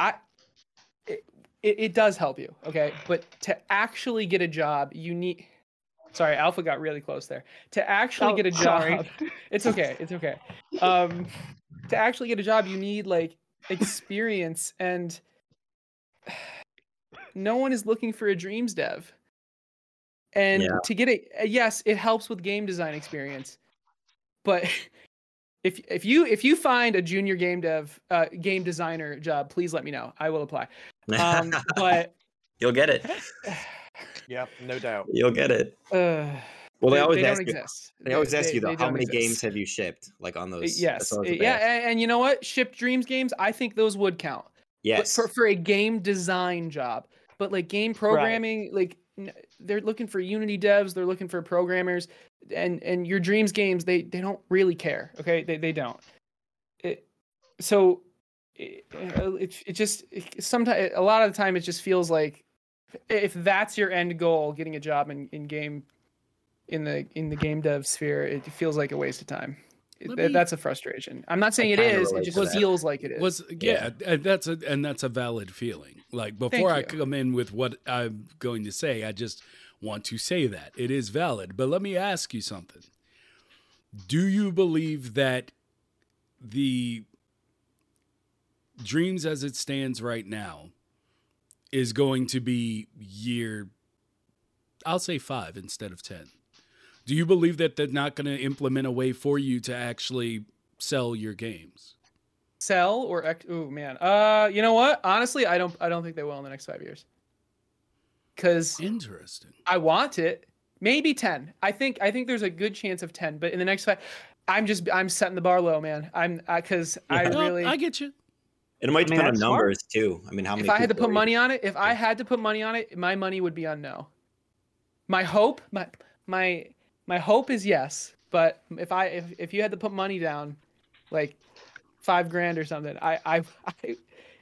I it, it, it does help you, okay? But to actually get a job, you need Sorry, Alpha got really close there. To actually Oh, get a job, sorry. it's okay. It's okay. Um, to actually get a job, you need like experience, and no one is looking for a dreams dev. And Yeah. to get it, yes, it helps with game design experience, but if if you if you find a junior game dev uh, game designer job, please let me know. I will apply. Um, but You'll get it. Yeah, no doubt. You'll get it. uh, Well, they, they, always they ask you. exist. They always ask you though, how many exist. games have you shipped? Like on those. Yes, that's always what they yeah, and, and you know what? Shipped Dreams games. I think those would count. but Yes. for for a game design job. But like game programming, like they're looking for Unity devs, they're looking for programmers, and and your dreams games, they they don't really care. Okay, they they don't. It, so it, it it just sometimes a lot of the time it just feels like if that's your end goal, getting a job in in game in the in the game dev sphere, it feels like a waste of time. It- me- that's a frustration. I'm not saying it is. It just feels like it is. was yeah, and uh, that's a and that's a valid feeling. Like before I come in with what I'm going to say, I just want to say that it is valid. But let me ask you something. Do you believe that the dreams as it stands right now is going to be year I'll say 5 instead of 10? Do you believe that they're not going to implement a way for you to actually sell your games? sell or oh man uh you know what honestly i don't i don't think they will in the next five years because Interesting. i want it maybe 10 i think i think there's a good chance of 10 but in the next five i'm just i'm setting the bar low man i'm because i Yeah. No, really I get you. And it might I mean, depend on that's smart. numbers too. I mean, how many? if i had to put money on it if i had to put money on it my money would be on no my hope my my my hope is yes but if i if, if you had to put money down like five grand or something i i, I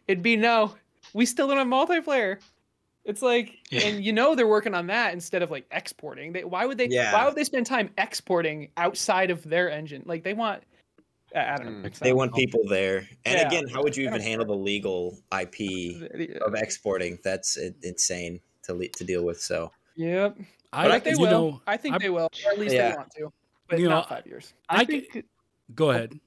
it'd be no we still don't have multiplayer it's like Yeah. and you know they're working on that instead of like exporting they why would they Yeah. why would they spend time exporting outside of their engine like they want i, I don't know Mm. They want people there. And Yeah. again, how would you even handle the legal IP the- the- of exporting? That's insane to le- to deal with. So yep I, but I think they will know, i think I- they will or at least Yeah. they want to but You know, not five years I, I think go ahead.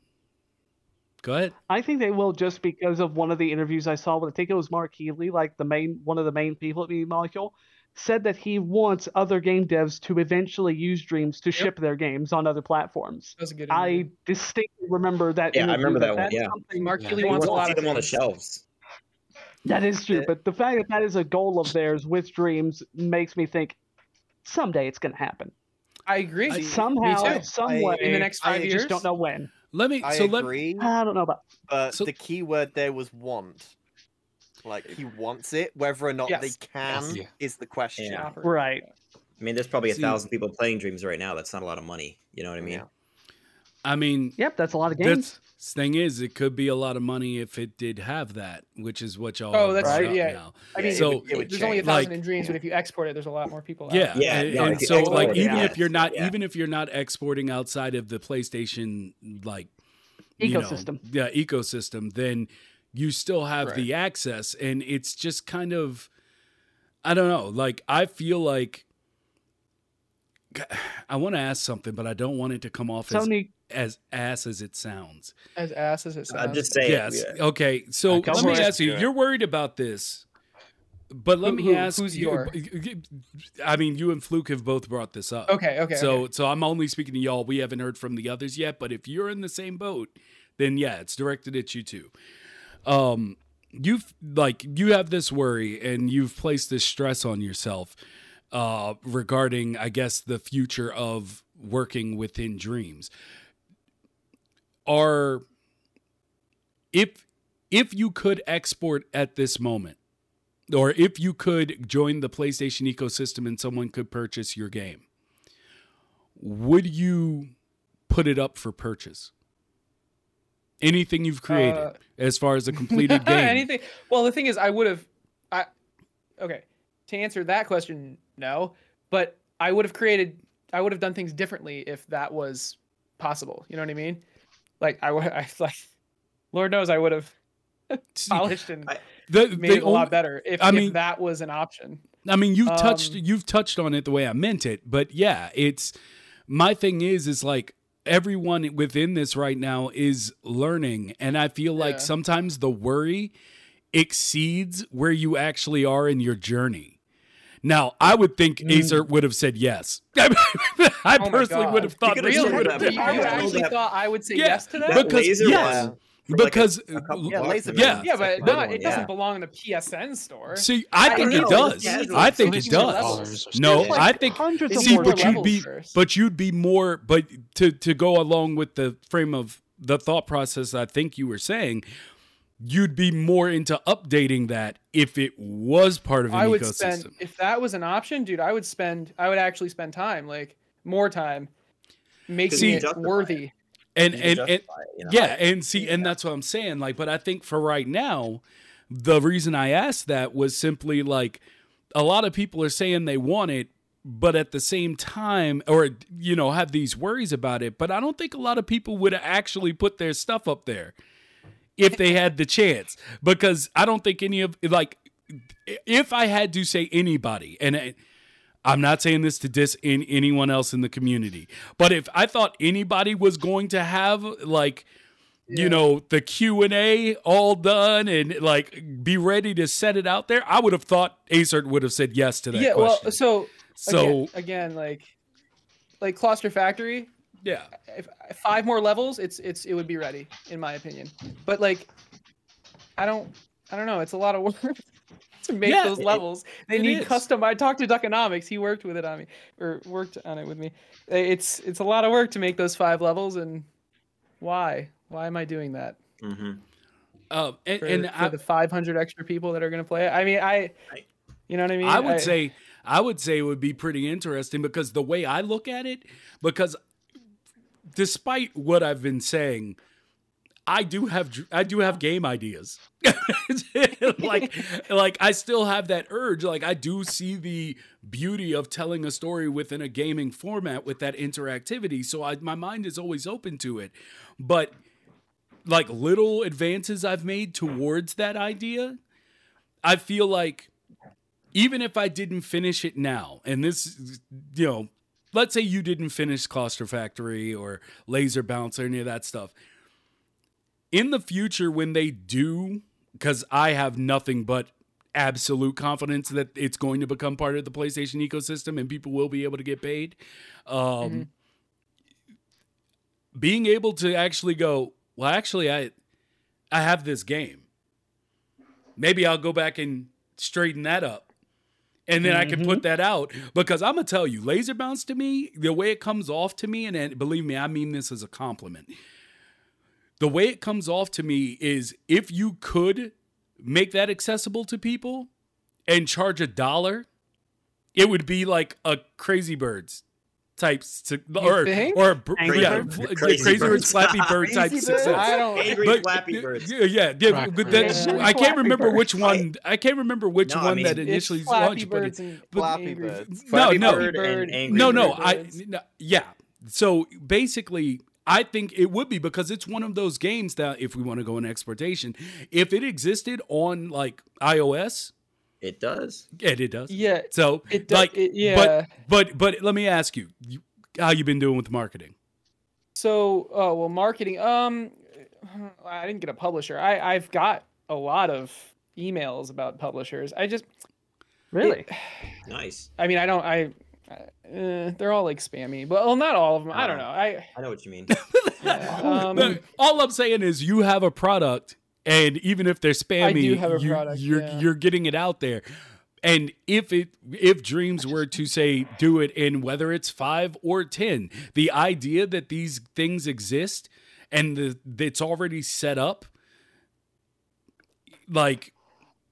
Go ahead. I think they will just because of one of the interviews I saw. With I think it was Mark Healey, like the main one of the main people at Media Molecule, said that he wants other game devs to eventually use Dreams to ship their games on other platforms. that was a good I distinctly remember that. Yeah, I remember but that one, that's yeah. something- mark Yeah. Healey wants wants a to lot see of them on the shelves. That is true, but the fact that that is a goal of theirs with Dreams makes me think someday it's going to happen. i agree Somehow, too. some way. in the next I five I years just don't know when. Let me. I so let. agree, I don't know about. but So- the key word there was want. Like he wants it, whether or not Yes. they can Yeah. is the question. Yeah. Right. I mean, there's probably a See- thousand people playing Dreams right now. That's not a lot of money. You know what I mean? Yeah. I mean, Yep, that's a lot of games. That's thing is, it could be a lot of money if it did have that, which is what y'all. Oh, have that's brought true, yeah. Now. I mean, it So- would- it would there's only a thousand Like- in dreams, but if you export it, there's a lot more people. out. Yeah, Yeah, and, no, and so export like it, even if you're not Yeah. even if you're not exporting outside of the PlayStation like you know, Ecosystem. yeah, ecosystem, then you still have Right. the access, and it's just kind of, I don't know. Like I feel like I want to ask something, but I don't want it to come off as Sony, as ass as it sounds. As ass as it sounds. I'm just saying. Yes. yeah. Okay. So let me ask you. Yeah. You're worried about this, but let Who- me who- ask. who's you, your- I mean, you and Fluke have both brought this up. Okay. Okay. So, okay. so I'm only speaking to y'all. We haven't heard from the others yet. But if you're in the same boat, then yeah, it's directed at you too. Um, you've like you have this worry and you've placed this stress on yourself uh, regarding, I guess, the future of working within dreams. Are if if you could export at this moment, or if you could join the PlayStation ecosystem and someone could purchase your game, would you put it up for purchase? Anything you've created Uh, as far as a completed game. Anything. Well, the thing is, I would have. I. Okay. To answer that question, no. But I would have created. I would have done things differently if that was possible. You know what I mean? Like I would. I like. Lord knows I would have polished and I- the, made the it a lot better if, I if mean- that was an option. I mean, you've touched Um, you've touched on it the way I meant it, but yeah, it's my thing is is like everyone within this right now is learning, and I feel like Yeah. sometimes the worry exceeds where you actually are in your journey. Now, I would think Mm. Acer would have said yes. I Oh personally would have thought You that could've would Really? have. that, You, I actually have- thought I would say Yeah, yes to that? That Because- laser yes. one for like a- Because a couple Yeah, laser. Yeah. yeah, but no, it doesn't belong in the PSN store. See, I I think don't it know, does. it's I think it does. No, It's I think hundreds see, more but you'd be, first. but you'd be more, but to to go along with the frame of the thought process, I think you were saying, you'd be more into updating that if it was part of an I would ecosystem. spend if that was an option, dude. I would spend. I would actually spend time, like more time, making See- it Justify worthy. and and, and it, you know? yeah, and see, and that's what I'm saying. Like, but I think for right now, the reason I asked that was simply like a lot of people are saying they want it, but at the same time, or you know, have these worries about it. But I don't think a lot of people would actually put their stuff up there if they had the chance, because I don't think any of like if I had to say anybody, and. I, I'm not saying this to diss in anyone else in the community, but if I thought anybody was going to have like, you know, the Q and A all done and like be ready to set it out there, I would have thought Acer would have said yes to that Yeah. question. Well, so so again, again, like like Cluster Factory, yeah, if, if five more levels, it's it's it would be ready in my opinion. But like, I don't I don't know. It's a lot of work to make Yeah, those it- levels. They it need is. custom. I talked to Duckonomics. He worked with it on me or worked on it with me. It's it's a lot of work to make those five levels. And why why am I doing that? mm-hmm. uh, and, For, and for I, the 500 extra people that are going to play it. I mean, I, I- you know what I mean. I would say I would say it would be pretty interesting because the way I look at it, because despite what I've been saying, I do have I do have game ideas. like like I still have that urge. Like I do see the beauty of telling a story within a gaming format with that interactivity. So I, my mind is always open to it. But like little advances I've made towards that idea, I feel like even if I didn't finish it now, and this, you know, let's say you didn't finish Cluster Factory or Laser Bounce or any of that stuff. In the future, when they do, because I have nothing but absolute confidence that it's going to become part of the PlayStation ecosystem and people will be able to get paid. Um, Being able to actually go, well, actually, I, I have this game. Maybe I'll go back and straighten that up and then I can put mm-hmm. that out because I'm gonna tell you, laser bounce to me, the way it comes off to me, and, and believe me, I mean this as a compliment. The way it comes off to me is if you could make that accessible to people and charge a dollar, it would be like a Crazy Birds type su- or think? or Angry yeah, Birds? fl- yeah, Crazy Crazy Birds, Birds. Flappy Bird type Crazy success. I don't. Angry But- Flappy Birds. Yeah, yeah, yeah, Crack but Birds. Yeah. I can't remember Birds. which one. I can't remember which No, I one mean- that initially Flappy launched. But Birds it, and Flappy Angry Birds. Flappy no. Bird Bird. and Angry no, Bird. no, I no, yeah. So basically, I think it would be because it's one of those games that if we want to go in exportation, if it existed on like iOS, It does. yeah, it does. Yeah, So it does. like, it, yeah. but but but let me ask you, you how you been doing with marketing? So, oh well, marketing. Um, I didn't get a publisher. I I've got a lot of emails about publishers. I just, Really? Nice. I mean, I don't. I, uh, they're all like spammy. But well, not all of them. I don't Oh. know. I. I know what you mean. yeah, um, all I'm saying is you have a product, and even if they're spammy, do have a you, product, you're yeah. you're getting it out there. And if it if dreams were to say do it in whether it's five or ten, the idea that these things exist and the it's already set up, like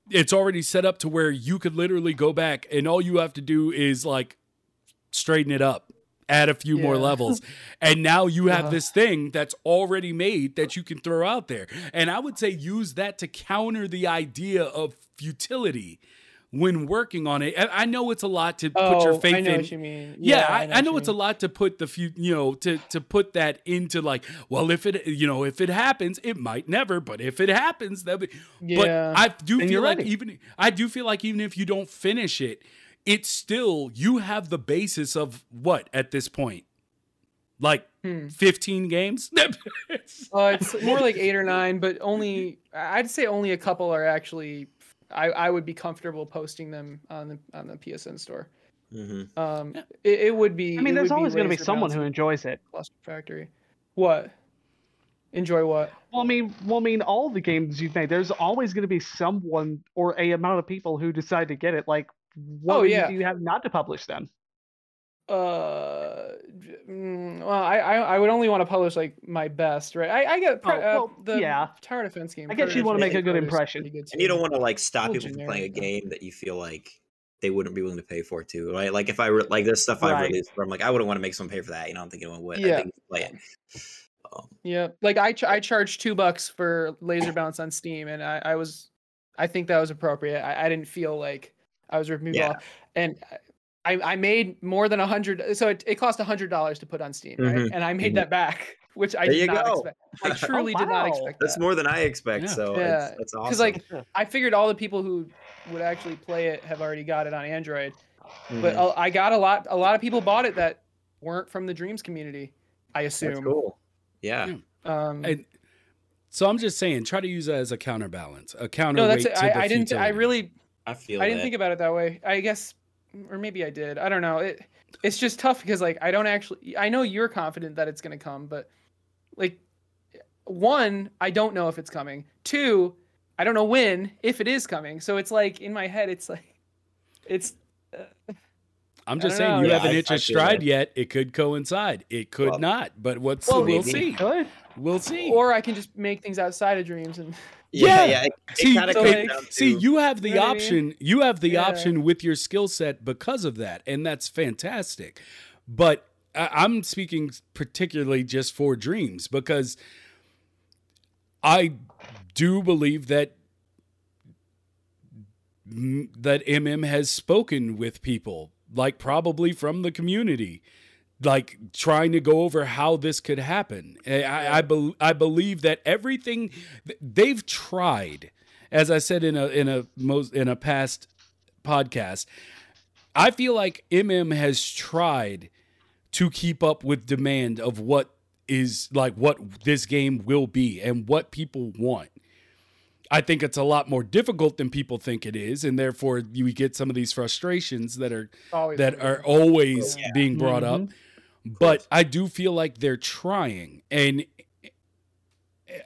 it's already set up to where you could literally go back and all you have to do is like straighten it up add a few more levels and now you have Yeah. this thing that's already made that you can throw out there and i would say use that to counter the idea of futility when working on it I- i know it's a lot to put oh, your faith I know in what you mean. yeah, I, I know, what you it's a lot to put the few, you know, to to put that into like, well, if it, you know, if it happens, it might never, but if it happens, that. Be, Yeah. But I do Then feel like ready. even I do feel like even if you don't finish it, it's still you have the basis of what at this point, like Hmm. fifteen games. Uh, it's more like eight or nine, but only I'd say only a couple are actually I, I would be comfortable posting them on the on the PSN store. hmm Um, it, it would be. I mean, there's always going to be someone who enjoys it. Cluster Factory. What? Enjoy what? Well, I mean, well, I mean, all the games you've made, there's always going to be someone or a amount of people who decide to get it. Like, what Oh, yeah. do you have not to publish them? Uh, mm, well, I, I I would only want to publish like my best, right? I I get pre- Oh, well, uh, the yeah. tower defense game. I guess you wanna make a good impression. good And you don't want to like stop Little people from playing a generic, though. game that you feel like they wouldn't be willing to pay for too, right? Like if I re- like there's stuff I've released where I'm like I wouldn't want to make someone pay for that. You know, I don't think anyone would. I Yeah. think you play it. Um, Yeah, like I ch- I charged two bucks for Laser Bounce on Steam, and I, I was, I think that was appropriate. I, I didn't feel like I was ripping people Yeah. off, and I I made more than a hundred. So it, it cost a hundred dollars to put on Steam, right? Mhm, And I made mhm. that back, which I There did not go. expect. I truly did not wow. expect that's that. more than I expect. Yeah. So Yeah, it's, that's awesome. Because like I figured all the people who would actually play it have already got it on Android, but Mhm. uh, I got a lot. A lot of people bought it that weren't from the Dreams community. I that's assume. cool. Yeah. Yeah. Um, And so I'm just saying, try to use that as a counterbalance, a counterweight no, that's it. to I, the I didn't. I really I feel I didn't that. think about it that way. I guess, or maybe I did. I don't know. It it's just tough because like I don't actually. I know you're confident that it's gonna come, but like, one, I don't know if it's coming. Two, I don't know when if it is coming. So it's like in my head, it's like, it's. I'm just saying know. you Yeah, haven't hit I your stride that. yet. It could coincide. It could Well- not. But what's Well, we'll maybe. see. Good. We'll see. Or I can just make things outside of dreams and. Yeah, Yeah. yeah. It, See, kind of like- down to See, you have the You know what I mean? option. You have the Yeah. option with your skill set because of that, and that's fantastic. But I- I'm speaking particularly just for dreams because I do believe that that MM has spoken with people, like probably from the community, like trying to go over how this could happen. I, I, I, bel I believe that everything they've tried, as I said in a in a most in a past podcast, I feel like MM has tried to keep up with demand of what is like what this game will be and what people want. I think it's a lot more difficult than people think it is, and therefore you get some of these frustrations that are Always that are always Yeah. being brought up. But I do feel like they're trying, and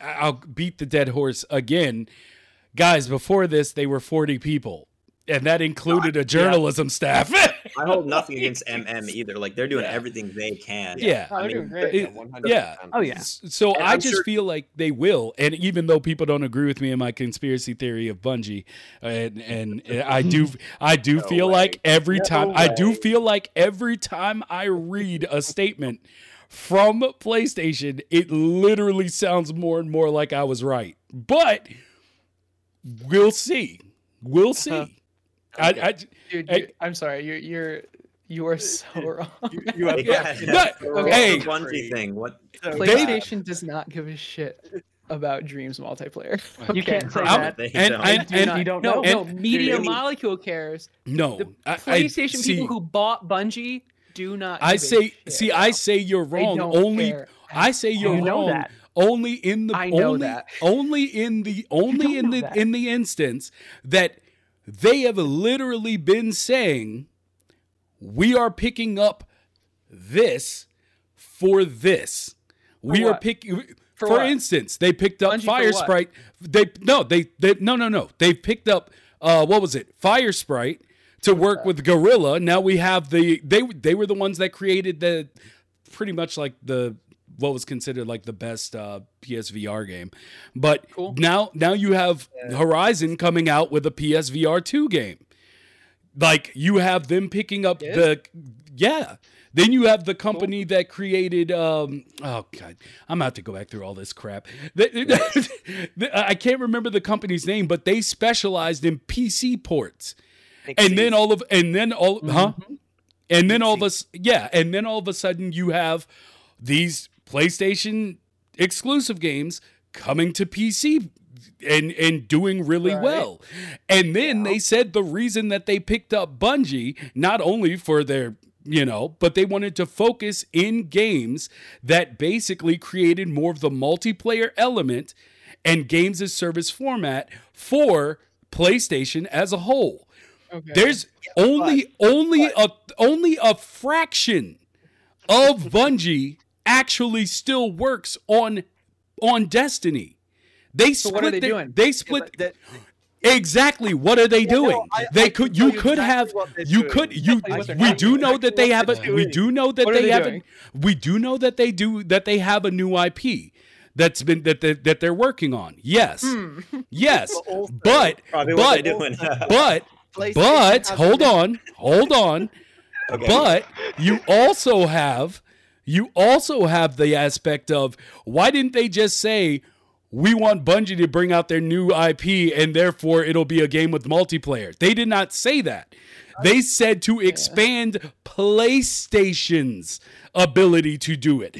I'll beat the dead horse again, guys. Before this, they were forty people, and that included a journalism staff. I hold nothing against MM either. Like they're doing everything they can. yeah. Oh, I mean. It- yeah. Oh yeah. So And I I'm just sure- feel like they will, and even though people don't agree with me in my conspiracy theory of Bungie, and and I do, I do No feel way. like every No time I do feel like every time I read a statement from PlayStation, it literally sounds more and more like I was right. But we'll see. We'll see. I, I, Dude, Hey. you- I'm sorry. You're you're you are so wrong. You have Yeah. But- Okay. hey, the Bungie thing. What? PlayStation does not give a shit about Dreams multiplayer. You can't say I'm- that. They and- don't. and- Do and- you don't no, know. no. Media Really? Molecule cares. no, The I- I- PlayStation see, people who bought Bungie do not. I give a say, shit. see, I say you're They wrong. don't Only care. I say you're You know wrong. that. Only in the I know only, that. only in the only in the that. in the instance that they have literally been saying we are picking up this for this. we are picking for, For instance, they picked up Bungie Fire? Sprite. They no, they they no no no. They picked up uh what was it? Fire Sprite to work with Guerrilla. Now we have the they they were the ones that created the pretty much like the what was considered like the best uh, PSVR game. But Cool. now now you have Horizon coming out with a PSVR 2 game. Like you have them picking up Yes. the yeah. Then you have the company that created um oh god, I'm about to go back through all this crap. I can't remember the company's name, but they specialized in PC ports. And then all of and then all huh? And then all of us yeah, and then all of a sudden you have these PlayStation exclusive games coming to PC and and doing really Right. well. And then they said the reason that they picked up Bungie not only for their you know, but they wanted to focus in games that basically created more of the multiplayer element and games as service format for PlayStation as a whole. Okay. There's only only a only a fraction of Bungie actually still works on on Destiny. They So split what are they their- doing? They split That- exactly what are they doing? no, I- they I could can tell you you could exactly have you doing. could you Exactly we do doing. know that they have a Exactly we do know that What they they have a, we do know that they do that they have a new IP that's been that they, that they're working on. Yes. Hmm. Yes. But But but but PlayStation but has a hold on. Hold on. Okay. But you also have you also have the aspect of why didn't they just say we want Bungie to bring out their new IP and therefore it'll be a game with multiplayer. They did not say that. They said to expand PlayStation's ability to do it.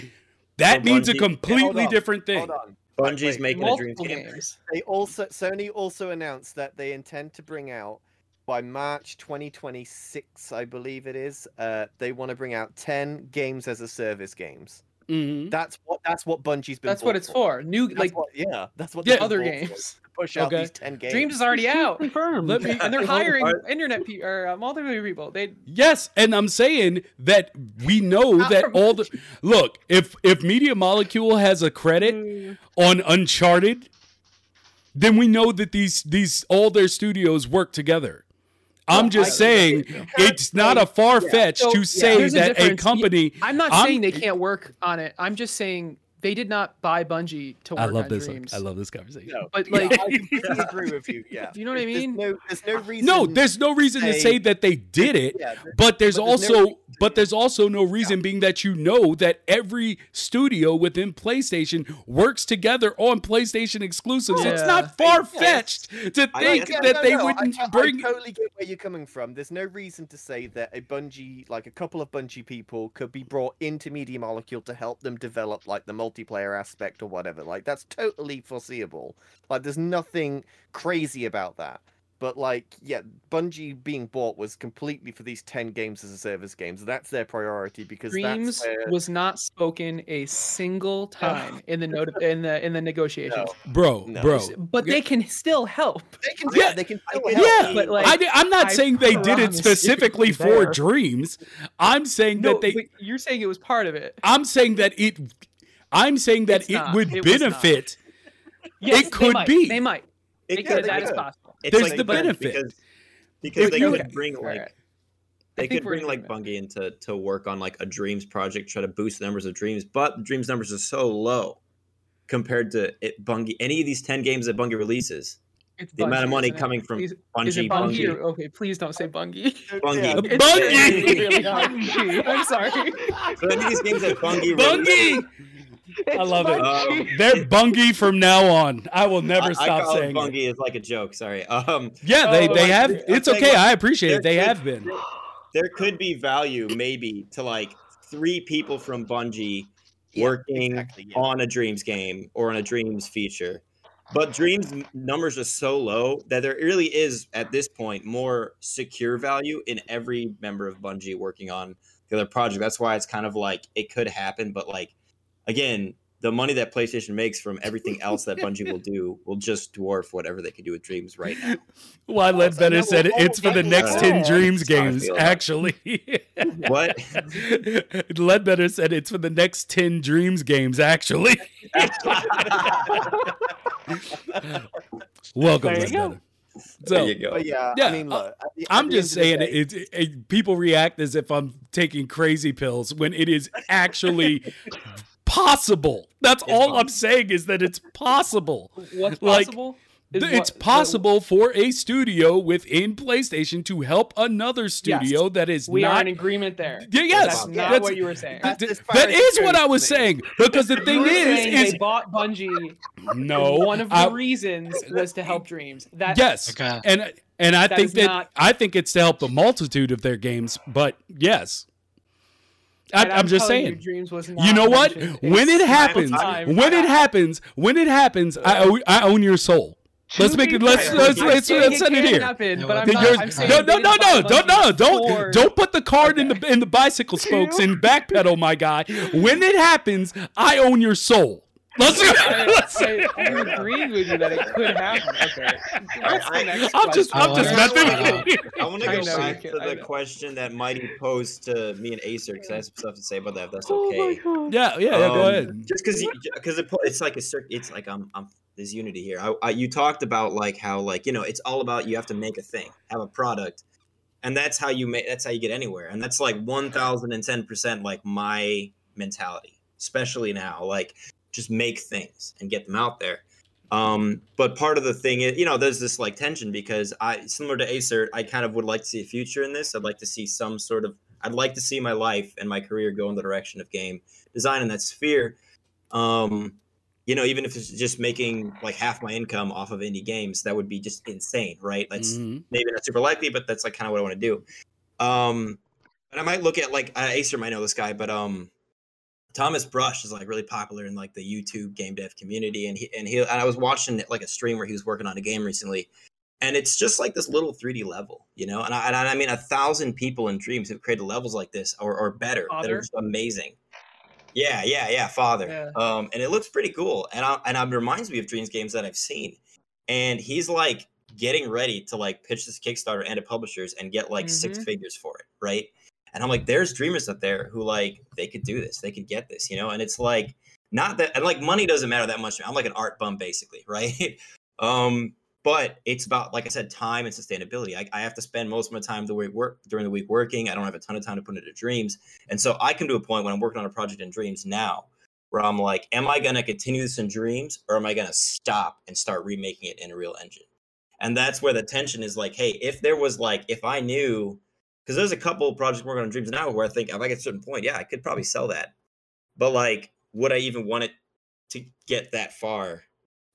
That So means a completely Hold on, different thing. Hold on. Bungie's Wait, making a Dreams game. games. They also Sony also announced that they intend to bring out by March 2026, I believe it is. Uh, they want to bring out 10 games as a service games. Mhm. That's what that's what Bungie's been. That's what it's for. New That's like what- yeah, that's what Yeah. other games. to push out Okay. these 10 games. Dreams is already out, Confirmed. Let me and they're hiring internet pe- or uh, multiplayer people. They Yes, and I'm saying that we know Not that all the look if if Media Molecule has a credit Mm. on Uncharted, then we know that these these all their studios work together. I'm just I- saying it's not a far fetch So, to say there's a that a difference. company. I'm not I'm- saying they can't work on it. I'm just saying they did not buy Bungie to work I love on this. Dreams. I love this conversation. No, But yeah, like, I completely agree with you. Yeah, Do you know what I There's mean? no, there's no reason. No, there's no reason to say- say that they did it. Yeah, there- But there's but there's no also reason but there's also no reason being that you know that every studio within PlayStation works together on PlayStation exclusives. It's Yeah. not far fetched to I think guess- that no, they no, wouldn't I, I- bring I totally get where you're coming from. There's no reason to say that a Bungie, like a couple of Bungie people, could be brought into Media Molecule to help them develop like the multiplayer aspect or whatever. Like that's totally foreseeable. Like there's nothing crazy about that. But like, yeah, Bungie being bought was completely for these ten games as a service games. That's their priority because Dreams that's where... was not spoken a single time in the note in the in the negotiations. bro, No. bro. But they can still help. They can, Yeah, yeah, they can. I still get help. Yeah, but, like, I, di- I'm not I saying they did it specifically for dreams. I'm saying No, that they. you're saying it was part of it. I'm saying that it. I'm saying that It's it not. would It benefit. Yes, could they be. They might. It They could, could, they that is possible. It's There's like the benefit. because because they Okay, could bring all like right. they could bring like agreement. Bungie into to work on like a Dreams project, try to boost the numbers of Dreams, but Dreams numbers are so low compared to it Bungie. Any of these ten games that Bungie releases, It's the amount of money coming from Please- Bungie, Is it Bungie? Bungie, or- okay, please don't say Bungie. Bungie. Yeah, It's Bungie! really, really hard. I'm sorry. So any of these games that Bungie, Bungie. I love it. Um, They're bungie from now on. I will never I, I stop call saying it. Bungie is like a joke. Sorry. Um, Yeah, they, Oh, they have. I'm It's okay. like, I appreciate it. They could- have been. there could be value maybe to like three people from Bungie Yeah, working exactly, yeah. on a Dreams game or on a Dreams feature. But Dreams numbers are so low that there really is at this point more secure value in every member of Bungie working on the other project. That's why it's kind of like it could happen, but like again, the money that PlayStation makes from everything else that Bungie will do will just dwarf whatever they can do with Dreams right now. Why so Ledbetter now said we'll it's for the next 10 along. Dreams That's games, feel about it. actually. What? Ledbetter said it's for the next 10 Dreams games, actually. Welcome, There you go. Ledbetter. there So, you go. But yeah, Yeah, I mean, look, at the- at I'm just end of the saying day- it, it, it- People react as if I'm taking crazy pills when it is actually possible. That's It's all I'm saying is that it's possible. What's Like, possible? is Th- what- it's possible for a studio within PlayStation to help another studio that is We are not. in agreement there. Yeah, yes, That's not that's- what you were saying. That's Th- as far that as is it what I was to saying because the thing is, is they bought Bungie. no. One of the I- reasons was to help Dreams. That yes, Okay. and and I That think that not- I think it's to help the multitude of their games. But yes, I, and I'm, just saying. You, Dreams was You know what? When it happens, time. when it happens, when it happens, I owe, I own your soul. Let's make it. Let's let's I'm let's, saying let's it send it can here. happen, No, but I'm not, I'm no, no, no, no, don't, no, don't, don't put the card in the in the bicycle spokes and backpedal, my guy. When it happens, I own your soul. Let's go. I, Let's- I, I'm agreeing with you that it could happen. Okay. What's the I- next I'm just, I'm just messing with you. I want to I go know, back you to the question that Mighty posed to me and Acer because I have some stuff to say about that. If that's Oh okay. my god. Yeah, yeah, yeah. Go Um, ahead. Just because, because it, it's like a cir- it's like I'm, I'm there's unity here. I, I, you talked about like how like you know it's all about you have to make a thing, have a product, and that's how you make that's how you get anywhere, and that's like one thousand and ten percent like my mentality, especially now. Like just make things and get them out there. Um, but part of the thing is, you know, there's this like tension because I, similar to Acer, I kind of would like to see a future in this. I'd like to see some sort of, I'd like to see my life and my career go in the direction of game design in that sphere. Um, you know, even if it's just making like half my income off of indie games, that would be just insane, right? That's Mhm. maybe not super likely, but that's like kind of what I want to do. Um, and I might look at like uh, Acer might know this guy, but um, Thomas Brush is like really popular in like the YouTube game dev community, and he and he and I was watching like a stream where he was working on a game recently, and it's just like this little 3D level, you know. And I, and I mean, a thousand people in Dreams have created levels like this or, or better that are just amazing. Yeah, yeah, yeah, Father. Yeah. Um, and it looks pretty cool, and I, and it reminds me of Dreams games that I've seen, and he's like getting ready to like pitch this Kickstarter and to publishers and get like six Mhm. figures for it, right? And I'm like, there's dreamers out there who like they could do this, they could get this, you know. And it's like not that, and like money doesn't matter that much. I'm like an art bum basically, right? um, but it's about like I said, time and sustainability. I, I have to spend most of my time the week work during the week working. I don't have a ton of time to put into dreams, and so I come to a point when I'm working on a project in dreams now where I'm like, am I going to continue this in dreams or am I going to stop and start remaking it in a real engine? And that's where the tension is like, hey, if there was like, if I knew, because there's a couple projects working on dreams now where I think if I get a certain point, yeah, I could probably sell that. But like, would I even want it to get that far?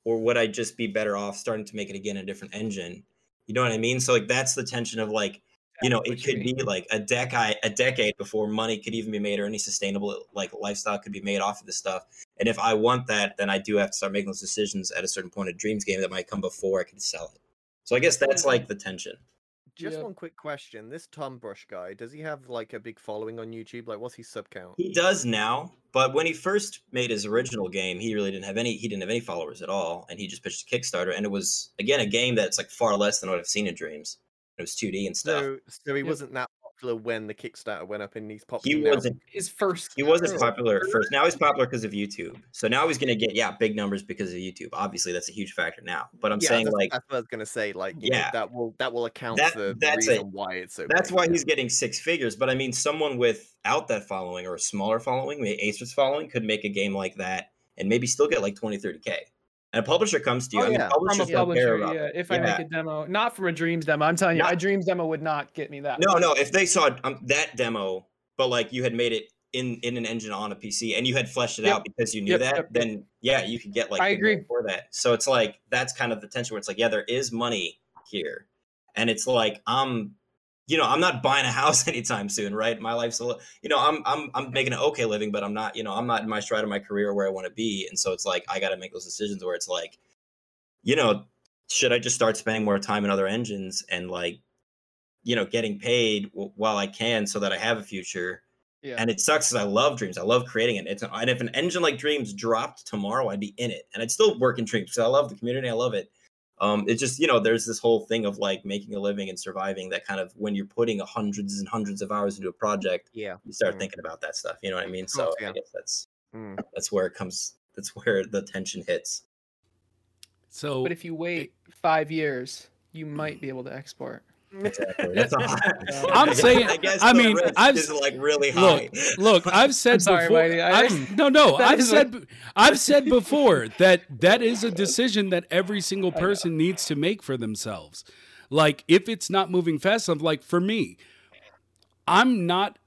Or would I just be better off starting to make it again in a different engine? You know what I mean? So like that's the tension of like, you know, it could be like a decade a decade before money could even be made or any sustainable like lifestyle could be made off of this stuff. And if I want that, then I do have to start making those decisions at a certain point of dreams game that might come before I can sell it. So I guess that's like the tension. Just Yeah. one quick question: This Tom Brush guy, does he have like a big following on YouTube? Like, what's his sub count? He does now, but when he first made his original game, he really didn't have any. He didn't have any followers at all, and he just pitched a Kickstarter, and it was again a game that's like far less than what I've seen in Dreams. It was 2D and stuff. So, so he Yep. wasn't that popular when the Kickstarter went up, and he's he popular now. wasn't. His first. He wasn't popular at first. Now he's popular because of YouTube. So now he's gonna get yeah big numbers because of YouTube. Obviously, that's a huge factor now. But I'm Yeah, saying that's, like that's what I was gonna say. Like, you know, Yeah. that will that will account That- for the reason it. why it's so. That's big, why he's getting six figures. But I mean, someone without that following or a smaller following, maybe Acer's following, could make a game like that and maybe still get like 20, 30K. And a publisher comes to you. Oh, I mean, yeah. From publishers a don't publisher, yeah. that. If I make a demo, not from a Dreams demo, I'm telling you, Not- a Dreams demo would not get me that. No, no. If they saw um, that demo, but like you had made it in in an engine on a PC and you had fleshed it Yep. out because you knew Yep, that, yep, yep. then yeah, you could get like I agree. for that. So it's like that's kind of the tension where it's like, yeah, there is money here, and it's like I'm, you know, I'm not buying a house anytime soon, right? My life's a little, you know, I'm I'm I'm making an okay living, but I'm not, you know, I'm not in my stride of my career where I want to be, and so it's like I got to make those decisions where it's like, you know, should I just start spending more time in other engines and like you know getting paid w- while i can so that i have a future? Yeah. and it sucks because i love dreams. I love creating it. It's and if an engine like dreams dropped tomorrow i'd be in it. And i'd still work in dreams because i love the community. I love it um it's just you know there's this whole thing of like making a living and surviving that kind of when you're putting hundreds and hundreds of hours into a project Yeah. you start Mm. thinking about that stuff you know what i mean so course, i guess that's Mm. that's where it comes that's where the tension hits So But if you wait five years, you might be able to export. Exactly that's all I'm saying- I, guess I mean, I've- is like really look, high look, I've said sorry, before. Mighty, I- I've, no, no, That I've is said, I've said before that that is a decision that every single person needs to make for themselves. Like, if it's not moving fast enough, like for me, I'm not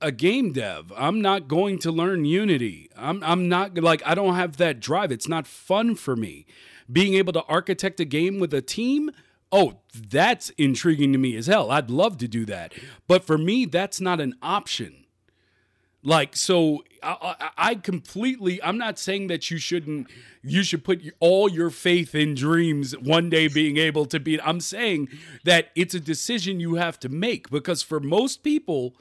a game dev. I'm not going to learn Unity. I'm, I'm not like I don't have that drive. It's not fun for me. Being able to architect a game with a team. Oh, that's intriguing to me as hell. I'd love to do that. But for me, that's not an option. Like, so I, I, I completely, I'm not saying that you shouldn't, you should put all your faith in dreams one day being able to be. I'm saying that it's a decision you have to make because for most people,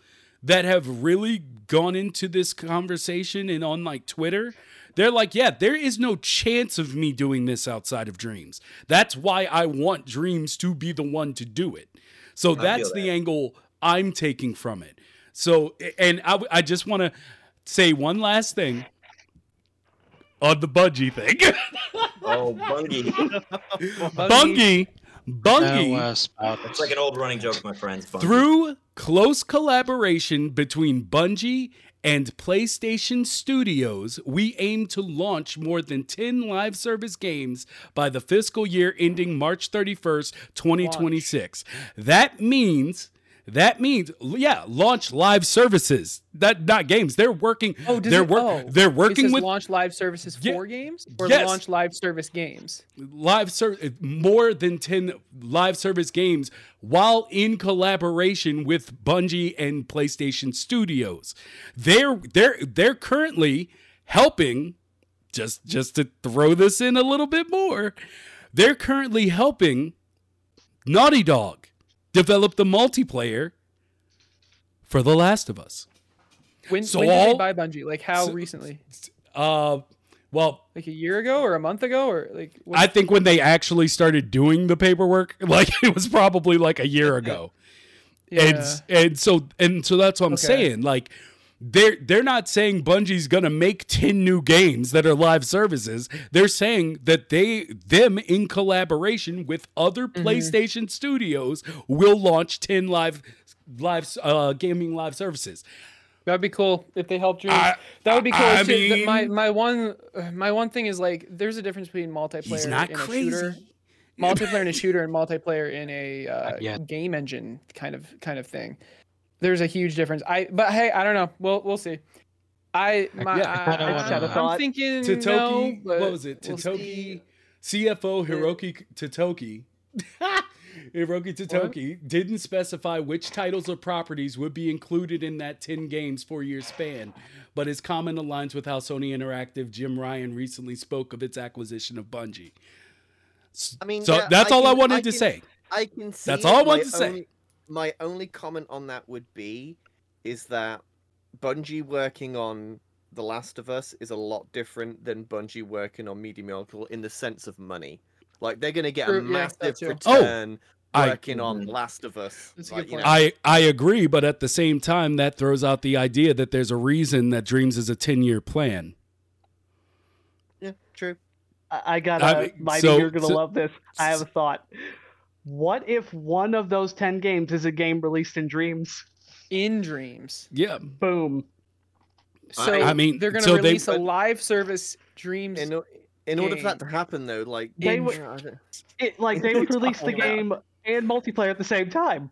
that have really gone into this conversation and on like Twitter, they're like, yeah, there is no chance of me doing this outside of Dreams. That's why I want Dreams to be the one to do it. So that's the angle I'm taking from it. So, and I, I just want to say one last thing on the Bungie thing. Oh, Bungie. Bungie, Bungie, No. It's like an old running joke, my friends. Bungie. through close collaboration between Bungie and PlayStation Studios, we aim to launch more than 10 live service games by the fiscal year ending March 31st, 2026. That means that means yeah, launch live services. That not games. They're working Oh, does they're it, work oh, they're working with launch live services for games or yes. launch live service games. live ser- eh, more than 10 live service games while in collaboration with Bungie and PlayStation Studios. They're they're they're currently helping just just to throw this in a little bit more. They're currently helping Naughty Dog develop the multiplayer for The Last of Us. When, So when did all- they buy Bungie? Like how so- recently? Uh well, Like a year ago or a month ago or like? what- I think when they actually started doing the paperwork, like it was probably like a year ago. yeah. And and so and so that's what I'm Okay. saying. Like they're they're not saying Bungie's gonna make 10 new games that are live services. They're saying that they them in collaboration with other Mm-hmm. PlayStation studios will launch 10 live live uh gaming live services. That'd be cool if they helped you. I- that would be cool. I It's just that my my one my one thing is like there's a difference between multiplayer He's not in crazy. a shooter, multiplayer in a shooter, and multiplayer in a uh, Not game engine kind of kind of thing. There's a huge difference. I but hey, I don't know. We'll we'll see. I my Yeah, I, I kinda I, wanna- am thought- thinking Totoki, no, what was it? we'll Totoki. CFO Hiroki Totoki. Hiroki Totoki didn't specify which titles or properties would be included in that 10 games four year span, but his comment aligns with how Sony Interactive Jim Ryan recently spoke of its acquisition of Bungie. I mean, So yeah, that's I all I wanted I to say. I can see. That's all I wanted to say. only- my only comment on that would be, is that Bungie working on The Last of Us is a lot different than Bungie working on Media Miracle in the sense of money. Like they're gonna get True, a yeah, massive too. return I- working on Mhm. Last of Us. Like, you know, I, I agree, but at the same time, that throws out the idea that there's a reason that Dreams is a 10 year plan. yeah, true. I, I got I a mean, Mighty, so- you're gonna so- love this. I have a thought. What if one of those ten games is a game released in Dreams? in Dreams. Yeah. Boom. So I mean, they're gonna so they- release a live service Dreams. In, o- in order for that to happen, though, like They would- It like they would release the all about- game and multiplayer at the same time.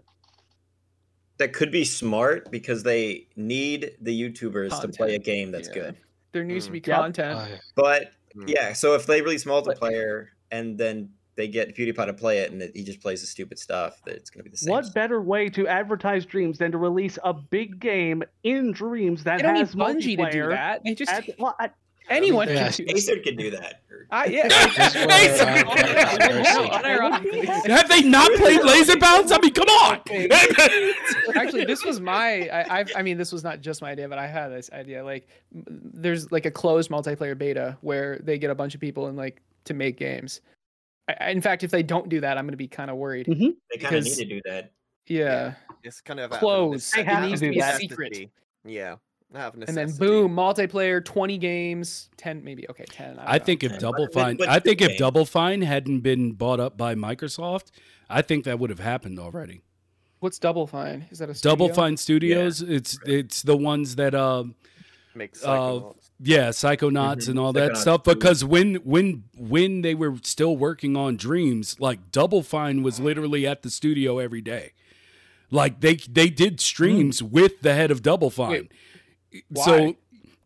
That could be smart because they need the YouTubers to play a game that's Yeah. good. There needs to be Mm. Yep. content. Oh. But Mm. yeah, so if they release multiplayer and then they get PewDiePie to play it and it, he just plays the stupid stuff, that it's going to be the same. What better way to advertise Dreams than to release a big game in Dreams that They don't need has Bungie to do that. They just at- well, I- anyone Yeah. can do that. Acer can do that. Or- I, yeah. That's where, Hey, uh, No, conspiracy- unironically. Have they not played Laser Bounce? I mean, come on. Actually, this was my. I, I've, I mean, this was not just my idea, but I had this idea. Like, there's like a closed multiplayer beta where they get a bunch of people and like to make games. I, I- in fact, if they don't do that, I'm going to be kind of worried. They kind of need to do that. Yeah. it's kind of out Close. They have to needs to be that. secret. Yeah, And then boom, multiplayer, 20 games, 10 maybe. Okay, 10. I think if Yeah, Double Fine, but I think if okay. Double Fine hadn't been bought up by Microsoft, I think that would have happened already. what's Double Fine? Is that a studio? Double? Fine Studios, it's it's the ones that um makes uh, Psychonauts. yeah, Psychonauts Mhm. and all that stuff 2. because when when when they were still working on Dreams, like Double Fine was literally at the studio every day. Like they they did streams with the head of Double Fine. So why?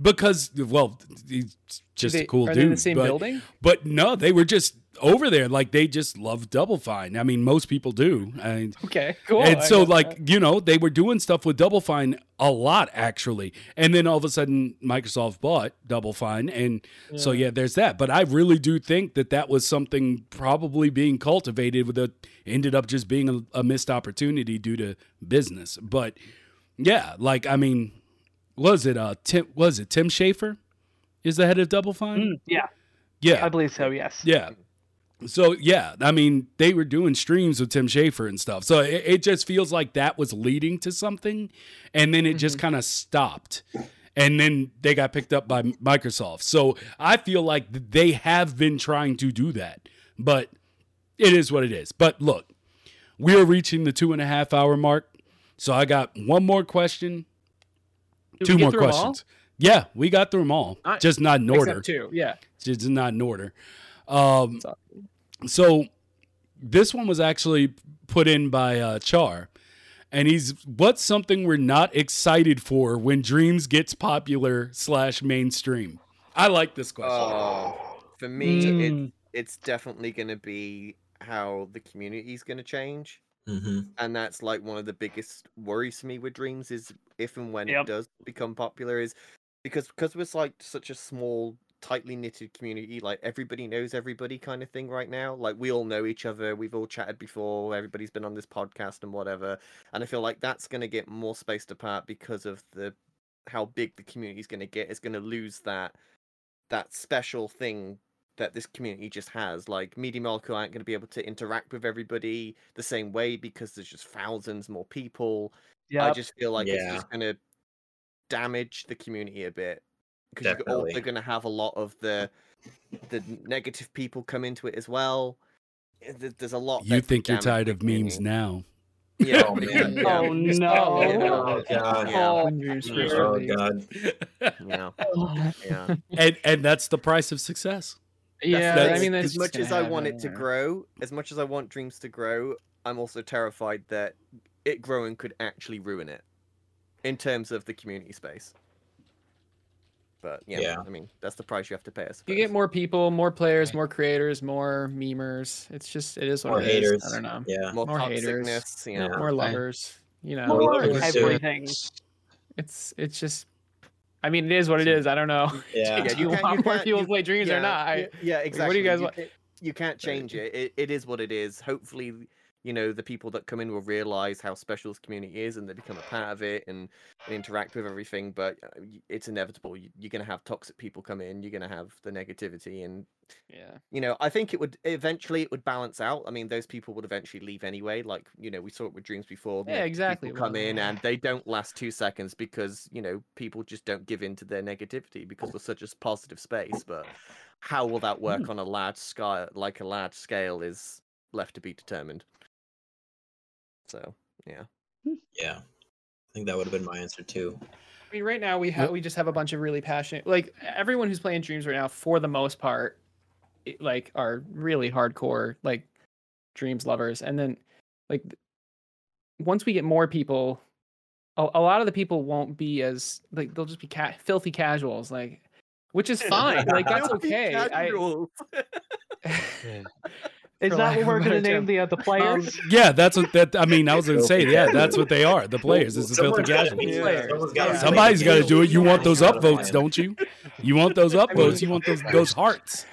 because well, he's just They- a cool are dude. they in the same but, building? But no, they were just over there. Like they just love Double Fine. I mean, most people do. And, Okay, cool. and so, like, that- you know, they were doing stuff with Double Fine a lot, actually. And then all of a sudden, Microsoft bought Double Fine. And so, yeah, there's that. But I really do think that that was something probably being cultivated with a ended up just being a, a missed opportunity due to business. But Yeah, like I mean, was it uh Tim? Was it Tim Schafer? Is the head of Double Fine? Mm, yeah, yeah, I believe so. Yes. yeah. So yeah, I mean, they were doing streams with Tim Schafer and stuff. So it, it just feels like that was leading to something, and then it just mm-hmm. kind of stopped, and then they got picked up by Microsoft. So I feel like they have been trying to do that, but it is what it is. But look, we are reaching the two and a half hour mark, so I got one more question, Did two more through 'em all? questions. Yeah, we got through them all, just not in order. two. Yeah. Just not in order. Um, So- so this one was actually put in by uh, Char, and he's what's something we're not excited for when Dreams gets popular slash mainstream. I like this question. Oh, for me, it, Mm, it's definitely going to be how the community is going to change. hmm and that's like one of the biggest worries for me with dreams is if and when Yep. it does become popular is because because we're like such a small tightly knitted community like everybody knows everybody kind of thing right now like we all know each other we've all chatted before everybody's been on this podcast and whatever and i feel like that's going to get more spaced apart because of the how big the community is going to get it's going to lose that that special thing that this community just has. Like Media Molecule aren't going to be able to interact with everybody the same way because there's just thousands more people. yeah I just feel like it's just going to damage the community a bit because you're also going to have a lot of the the negative people come into it as well. Eh, There's a lot. you think you're tired of memes community. now? Yeah. Oh, man. yeah. Oh no! Oh god. Yeah. Oh, dreams Yeah. Oh god. Yeah. Oh, Yeah. and and that's the price of success. Yeah, That's- I mean, that's as much as I want it to grow, as much as I want dreams to grow, I'm also terrified that it growing could actually ruin it in terms of the community space. But yeah, Yeah. I mean that's the price you have to pay. I You get more people, more players, more creators, more memers. It's just it is what More it is. haters. I don't know. Yeah. more, more haters. toxicness. You Yeah. know. More lovers. You know, More more lovers everything. it's it's just. I mean, it is what it is. I don't know. Yeah. Do you can't- want more people you- to play dreams yeah, or not? I, y- yeah, exactly. What do you guys you, want- ca- you can't change it. it. It is what it is. Hopefully, you know the people that come in will realize how special this community is, and they become a part of it and, and interact with everything. But uh, it's inevitable. You, you're going to have toxic people come in. You're going to have the negativity, and yeah. you know, I think it would eventually it would balance out. I mean, those people would eventually leave anyway. Like, you know, we saw it with Dreams before. Yeah, exactly, People come in yeah. and they don't last two seconds because you know people just don't give in to their negativity because we're such a positive space. But how will that work Hmm. on a large scale, like a large scale, is left to be determined. So yeah, Yeah. I think that would have been my answer too. I mean, right now we have we just have a bunch of really passionate, like everyone who's playing dreams right now, for the most part, like are really hardcore, like dreams lovers, and then like once we get more people, a, a lot of the people won't be as like they'll just be ca- filthy casuals, like which is fine, like that's okay. I, casuals. Is that what we're gonna name the uh, the players? Yeah, that's what that. I mean, I was gonna say, yeah, that's what they are. The players. It's the filthy Someone's gotta Yeah. someone's gotta Yeah. be Somebody's got to do it. You want those upvotes, don't you? You want those upvotes. You want those those hearts.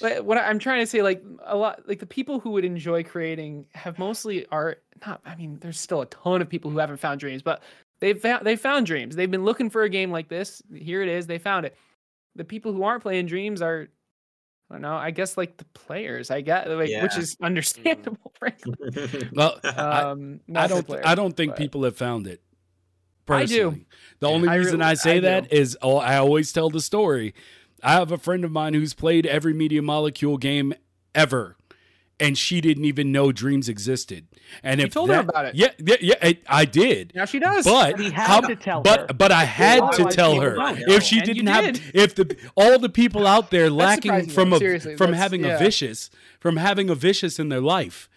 But what I'm trying to say, like a lot, like the people who would enjoy creating have mostly are not. I mean, there's still a ton of people who haven't found dreams, but they've found they found dreams. They've been looking for a game like this. Here it is. They found it. The people who aren't playing dreams are, I don't know. I guess like the players. I get like, which is understandable, frankly. Well, I, Um, I don't. multiplayer, I don't think but- people have found it. I do. The only I reason really- I say I that do. is oh, I always tell the story. I have a friend of mine who's played every Media Molecule game ever, and she didn't even know Dreams existed. And if You if told her about it. Yeah, yeah, yeah. I, I did. Now she does. But We had how- to tell but her. but I had to tell her not if she And didn't have did. if the all the people out there lacking from a Seriously, from that's- having a vicious from having a vicious in their life.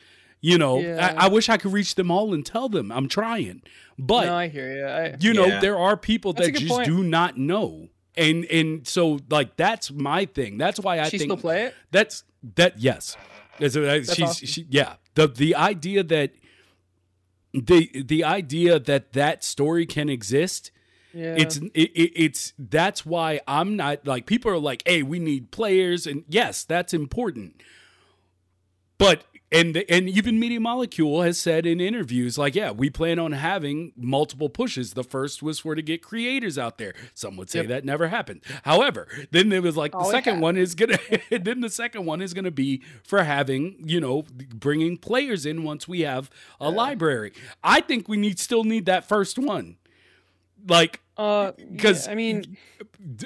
You know, Yeah. I, I wish I could reach them all and tell them I'm trying, but no, I hear you. I, you know Yeah. there are people That's that just point. do not know, and and so like that's my thing. That's why I she think still play it. that's that yes. That's, she's awesome. she, yeah. The the idea that the the idea that that story can exist Yeah. it's it, it, it's that's why I'm not like people are like, "Hey, we need players," and yes, that's important. But and and even Media Molecule has said in interviews like, yeah, we plan on having multiple pushes. The first was for to get creators out there. Some would say Yep. that never happened. However, then there was like the Oh, second one is gonna. then the second one is gonna be for having you know bringing players in once we have a library. I think we need still need that first one. Like Uh, 'Cause- yeah, I mean,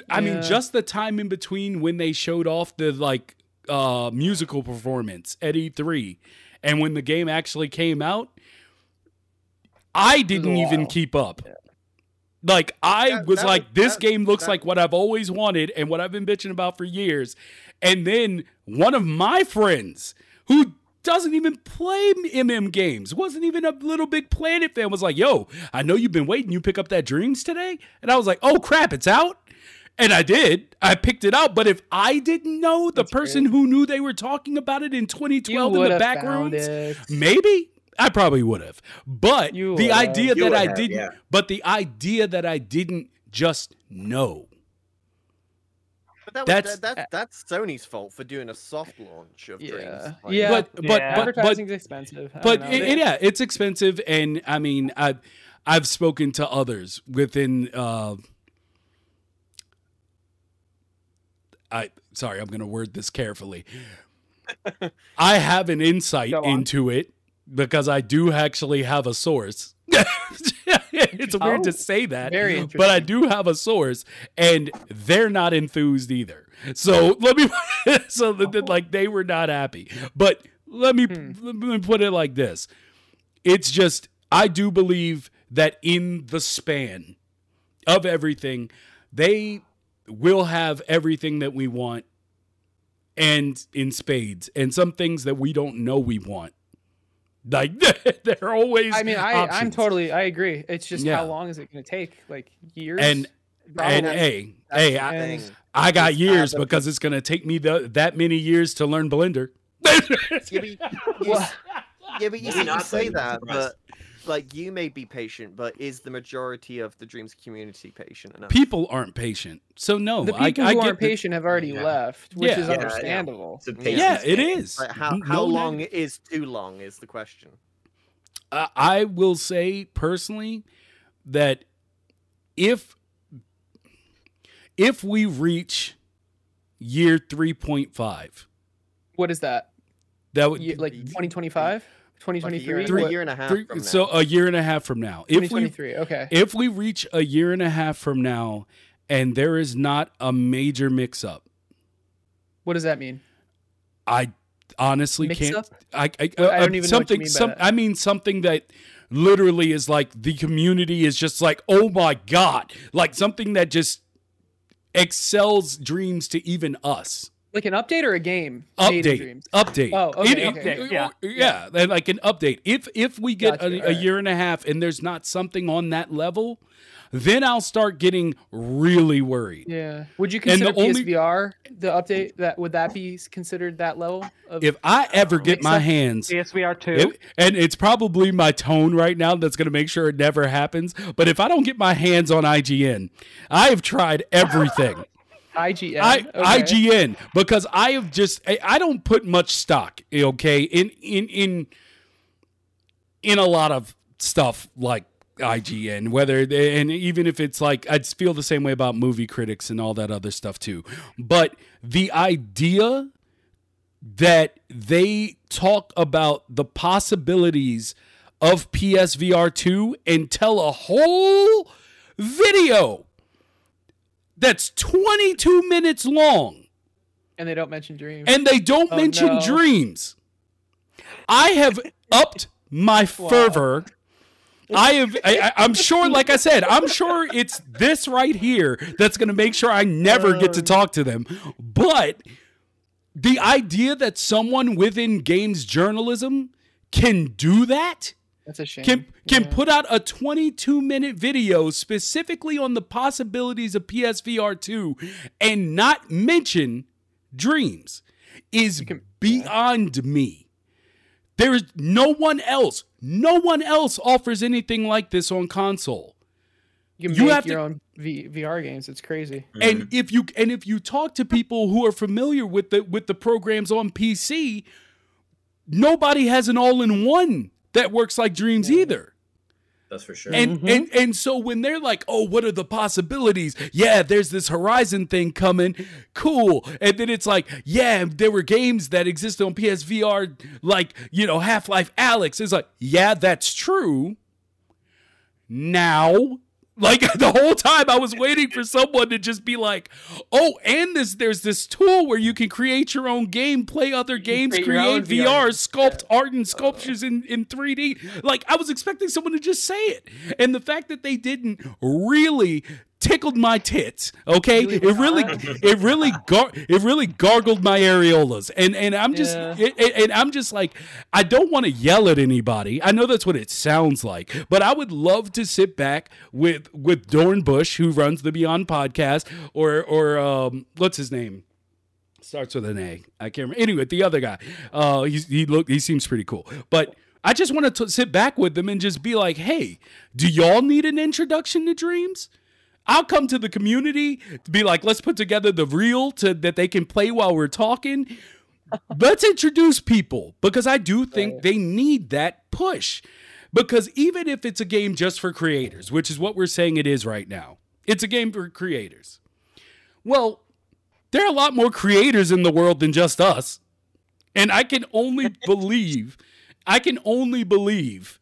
I mean, just the time in between when they showed off the like uh musical performance at E3 and when the game actually came out, I didn't even keep up. Like I That- was that like, this that- game looks like what I've always wanted and what I've been bitching about for years. And then one of my friends who doesn't even play MM games, wasn't even a LittleBigPlanet fan, was like, "Yo, I know you've been waiting. You pick up that Dreams today?" And I was like, "Oh crap, it's out." And I did. I picked it up. But if I didn't know the That's person who knew they were talking about it in 2012 in the have back found rooms, it. maybe I probably would have. But You the idea You that I have, didn't, yeah. but the idea that I didn't just know. But that, That's- was, that, that's that's Sony's fault for doing a soft launch of Yeah. Dreams. Yeah. But but Yeah. but but expensive. I but it, it- yeah, it's expensive, and I mean, I've I've spoken to others within. Uh, I sorry, I'm going to word this carefully. I have an insight into it because I do actually have a source. it's weird to Oh, say that, but I do have a source, and they're not enthused either. So let me, so that, that, like they were not happy. But let me Hmm. let me put it like this: it's just I do believe that in the span of everything, they will have everything that we want, and in spades, and some things that we don't know we want. Like they're always. I mean, I, I'm totally, I agree. It's just Yeah. how long is it going to take? Like years? And- Probably. And hey, hey, I. I got years add the- because it's gonna take me the, that many years to learn Blender. Yeah, but you, Well, yeah, but you, you not, say that, but like you may be patient, but is the majority of the Dreams community patient enough? People aren't patient, so no. the I, people I who get aren't the- patient have already Yeah. left, which Yeah. is Yeah, I know. understandable. It's Yeah, it is. it thing. is. Like how how no long neg- is too long is the question. I I will say personally that if if we reach year three point five, What is that? that would Ye- like 2025, Like a year, 2023, a year and a half three- from now. so a year and a half from now. If we 2023. Okay. if we reach a year and a half from now and there is not a major mix up, What does that mean? I honestly Mix can't. up? I, I, Well, I uh, don't even know what you something. mean by some, that. I mean something that literally is like the community is just like, oh my god, like something that just excels dreams to even us. Like an update or a game? Update, update. Oh, okay, It- okay. it- Yeah. yeah, and like an update. If if we get Gotcha, a, a alright. year and a half and there's not something on that level, then I'll start getting really worried. Yeah. Would you And the consider only- PSVR the update? That would that be considered that level? Of, If I ever get my Mix up. hands PSVR two. It- and it's probably my tone right now that's going to make sure it never happens. But if I don't get my hands on IGN, I have tried everything. IGN. I, okay. IGN because I have just I, I don't put much stock. Okay, in in in in a lot of stuff like IGN, whether they, and even if it's like I just feel the same way about movie critics and all that other stuff too. But the idea that they talk about the possibilities of PSVR 2 and tell a whole video that's 22 minutes long And they don't mention Dreams. and they don't Oh, mention no. dreams. I have upped my fervor. I have. I, I'm sure. Like I said, I'm sure it's this right here that's going to make sure I never get to um. talk to them. But the idea that someone within games journalism can do that That's a shame. can can Yeah. put out a 22 minute video specifically on the possibilities of PSVR 2 and not mention dreams is can- beyond me. There is no one else, no one else offers anything like this on console. You can you make have your to- own v- VR games. It's crazy. And mm-hmm. if you and if you talk to people who are familiar with the with the programs on PC, nobody has an all-in-one that works like Dreams either. That's for sure. And mm-hmm. and and so when they're like, "Oh, what are the possibilities?" Yeah, there's this Horizon thing coming. Cool. And then it's like, "Yeah, there were games that existed on PSVR like, you know, Half-Life Alyx." It's like, "Yeah, that's true." Now, like the whole time I was waiting for someone to just be like, "Oh, and this there's this tool where you can create your own game, play other games, create create VR, VR. sculpt art and sculptures in in 3D." Like I was expecting someone to just say it. And the fact that they didn't really tickled my tits, okay? It really it really gar- it really gargled my areolas. And and I'm just Yeah. it- it- and I'm just like I don't want to yell at anybody. I know that's what it sounds like, but I would love to sit back with with Dornbush, who runs the Beyond podcast, or or um, what's his name? Starts with an A. I can't remember. Anyway, the other guy, uh, he's, he looked, he seems pretty cool, but. I just want to sit back with them and just be like, "Hey, do y'all need an introduction to dreams? I'll come to the community to be like, let's put together the reel to that they can play while we're talking. let's introduce people because I do think they need that push. Because even if it's a game just for creators, which is what we're saying it is right now, it's a game for creators. Well, there are a lot more creators in the world than just us. And I can only believe, I can only believe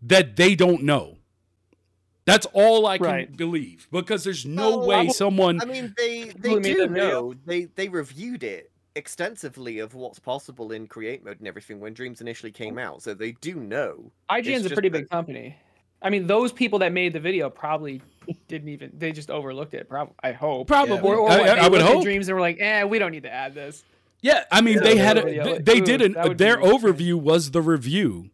that they don't know. That's all I can Right. believe because there's no Well, way I- someone. I mean, they they Who do know. They they reviewed it extensively of what's possible in create mode and everything when Dreams initially came out, so they do know. IGN's a just pretty that- big company. I mean, those people that made the video probably didn't even. They just overlooked it. Probably, I hope. Probably. Or, or I- what, I- I would hope. Dreams and were like, "Eh, we don't need to add this." Yeah, I mean, Yeah, they had a, video, they, they ooh, did that an, their overview was the review, and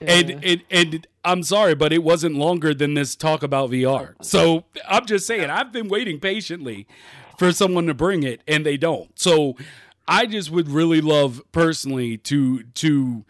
Yeah. and and I'm sorry, but it wasn't longer than this talk about VR. So I'm just saying, I've been waiting patiently for someone to bring it, and they don't. So I just would really love personally to to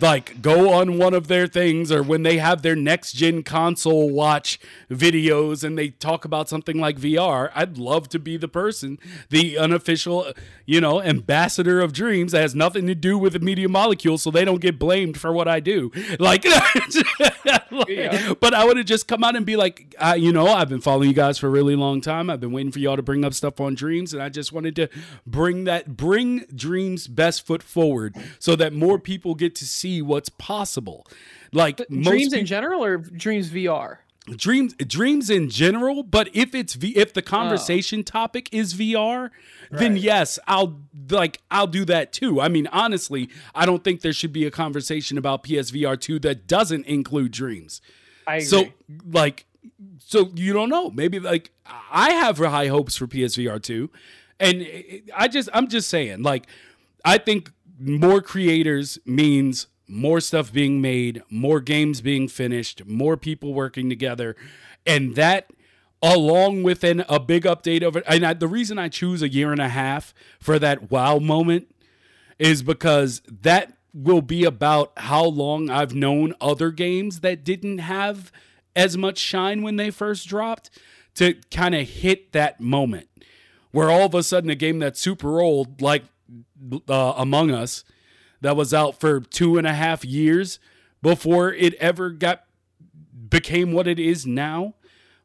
like go on one of their things or when they have their next gen console watch videos and they talk about something like VR, I'd love to be the person, the unofficial, you know, ambassador of dreams that has nothing to do with the media molecule so they don't get blamed for what I do. Like, Yeah. but I would have just come out and be like, uh, you know, I've been following you guys for a really long time. I've been waiting for y'all to bring up stuff on dreams and I just wanted to bring that bring dreams best foot forward so that more people get to see what's possible. Like dreams in general or dreams VR? dreams dreams in general but if it's v, if the oh. conversation topic is vr then Right. yes i'll like i'll do that too i mean honestly i don't think there should be a conversation about psvr 2 that doesn't include dreams I agree. so like so you don't know maybe like i have high hopes for psvr 2 and eh, eh, i just i'm just saying like i think more creators means more stuff being made more games being finished more people working together. And that along with an, a big update of it and I, the reason i choose a year and a half for that wow moment is because that will be about how long I've known other games that didn't have as much shine when they first dropped to kind of hit that moment. Where all of a sudden a game that's super old, like uh, Among Us, that was out for two and a half years before it ever got became what it is now,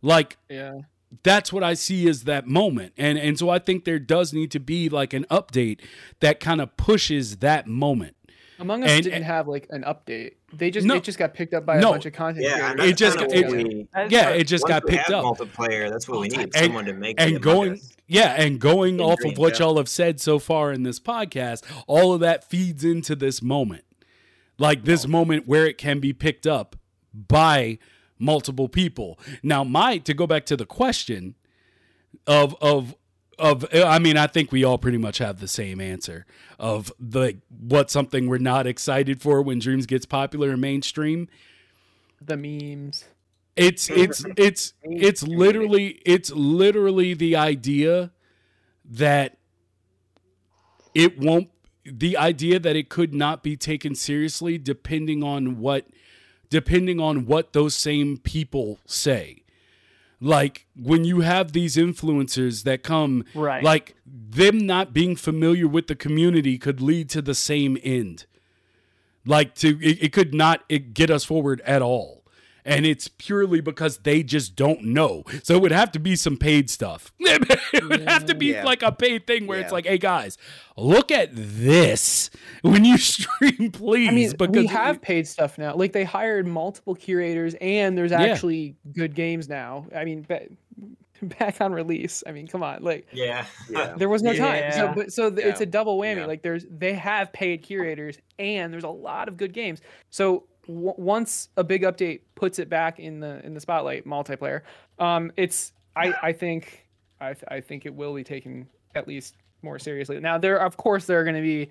like yeah. that's what I see as that moment. And and so I think there does need to be like an update that kind of pushes that moment. Among Us And- didn't have like an update. They just No. it just got picked up by a bunch of content Yeah, creators. It just got- it- we- Yeah, it just got picked up. Multiplayer. That's what we need. And- Someone to make and going Us. yeah and going In off of what yeah. y'all have said so far in this podcast all of that feeds into this moment like this moment where it can be picked up by multiple people now my to go back to the question of of of i mean i think we all pretty much have the same answer of the what's something we're not excited for when dreams gets popular and mainstream. The memes. it's it's it's it's literally it's literally the idea that it won't the idea that it could not be taken seriously depending on what depending on what those same people say Like when you have these influencers that come, Right. like them not being familiar with the community could lead to the same end. Like to it, it could not it get us forward at all. And it's purely because they just don't know. So it would have to be some paid stuff. it would have to be Yeah. like a paid thing where it's like, hey guys, look at this when you stream, please. I mean, because we have paid stuff now. Like they hired multiple curators, and there's Yeah. actually good games now. I mean, ba- back on release. I mean, come on, like Yeah. Uh, yeah. there was no time. So, Yeah. but so th- it's a double whammy. Yeah. Like there's they have paid curators, and there's a lot of good games. So w- once a big update puts it back in the in the spotlight, multiplayer, um, it's I I think I th- I think it will be taken at least more seriously. Now there of course there are going to be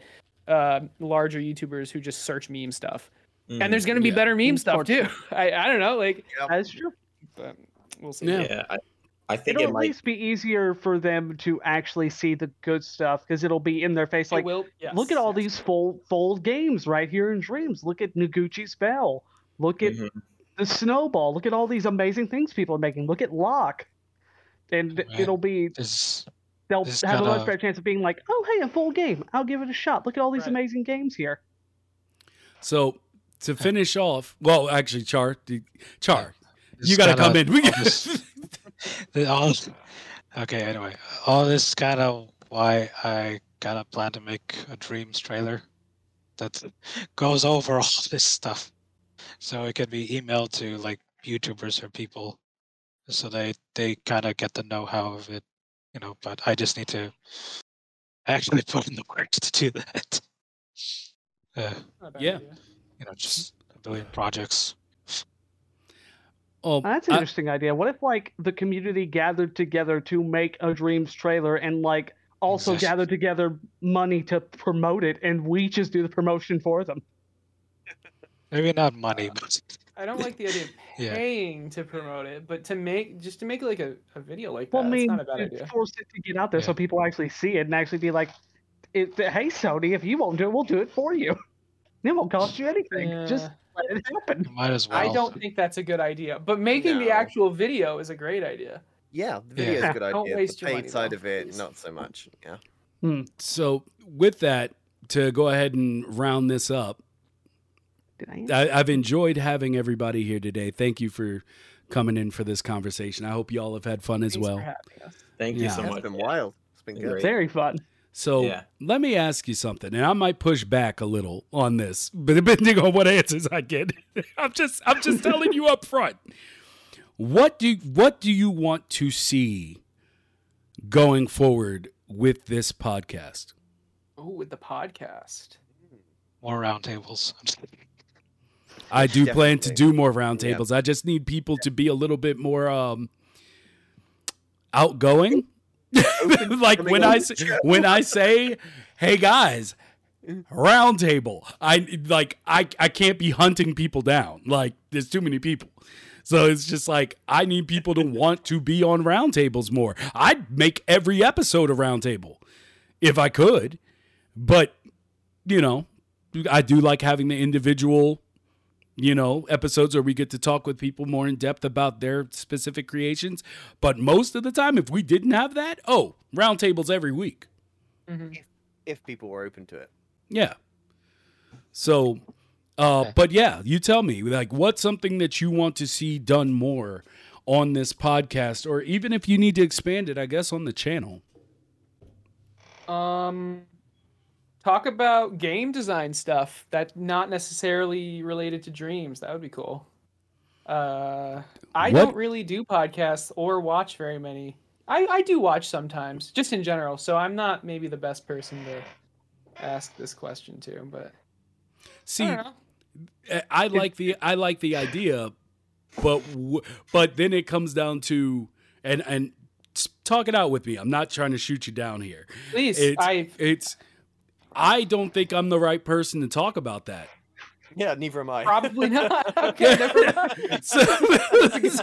uh, larger YouTubers who just search meme stuff, Mm-hmm. and there's going to be Yeah. better meme stuff too. I I don't know, like That's true. but we'll see. Yeah. yeah. I, I think It'll it at might. least be easier for them to actually see the good stuff because it'll be in their face. Like, will. Yes, look at all yes. these full fold games right here in Dreams. Look at Noguchi's Bell. Look at Mhm. the Snowball. Look at all these amazing things people are making. Look at Lock. And Man. it'll be This they'll This have a much better chance of being like, oh hey, a full game. I'll give it a shot. Look at all these Right. amazing games here. So to finish off, well, actually, Char, Char, this you got to come in. We all this- the- all, okay, anyway, all this is kind of why I kind of plan to make a Dreams trailer that goes over all this stuff, so it can be emailed to like YouTubers or people, so they they kind of get the know-how of it, you know. But I just need to actually put in the work to do that. Uh, Not a bad Yeah. you know, just a billion projects. Oh, oh, That's an I- interesting idea. What if like the community gathered together to make a Dreams trailer and like also Exactly. gathered together money to promote it and we just do the promotion for them? Maybe not money, um, but I don't like the idea of Yeah. paying to promote it, but to make just to make like a, a video like that, Well, I that's mean, not a bad idea. force it to get out there so people actually see it and actually be like, "Hey, Sony, if you won't do it, we'll do it for you. It won't cost you anything. Just Yeah. Let it happen." might as well. I don't think that's a good idea, but making the actual video is a great idea. Yeah, the video is Yeah. a good idea. Don't idea. waste the your paid money, side though, of it, please. not so much. Yeah. Hmm, so with that, to go ahead and round this up, Did I? I, I've enjoyed having everybody here today. Thank you for coming in for this conversation. I hope you all have had fun as Thanks for well. having us. Thank you Yeah. so It's been wild. It's been Been great. Very fun. So Yeah. let me ask you something, and I might push back a little on this, but depending on what answers I get, I'm just I'm just telling you up front. What do what do you want to see going forward with this podcast? Oh, with the podcast. more roundtables. I'm just. I do plan to do more roundtables. I just need people to be a little bit more um outgoing. like when I say, when I say, "Hey guys, roundtable," I like I I can't be hunting people down. Like there's too many people. So it's just like I need people to want to be on roundtables more. I'd make every episode a roundtable if I could, but you know, I do like having the individual, you know, episodes where we get to talk with people more in depth about their specific creations. But most of the time, if we didn't have that, oh, roundtables every week. Mhm. If people were open to it. Yeah. So, uh, Okay. but yeah, you tell me, like, what's something that you want to see done more on this podcast, or even if you need to expand it, I guess, on the channel. Um, talk about game design stuff that's not necessarily related to dreams. That would be cool. Uh, I What- don't really do podcasts or watch very many. I, I do watch sometimes, just in general. So I'm not maybe the best person to ask this question to, but See, I. I- like the I like the idea, but w- but then it comes down to and and talk it out with me. I'm not trying to shoot you down here. Please, It's I it's I don't think I'm the right person to talk about that. Yeah, neither am I. Probably not. Okay, never mind. So,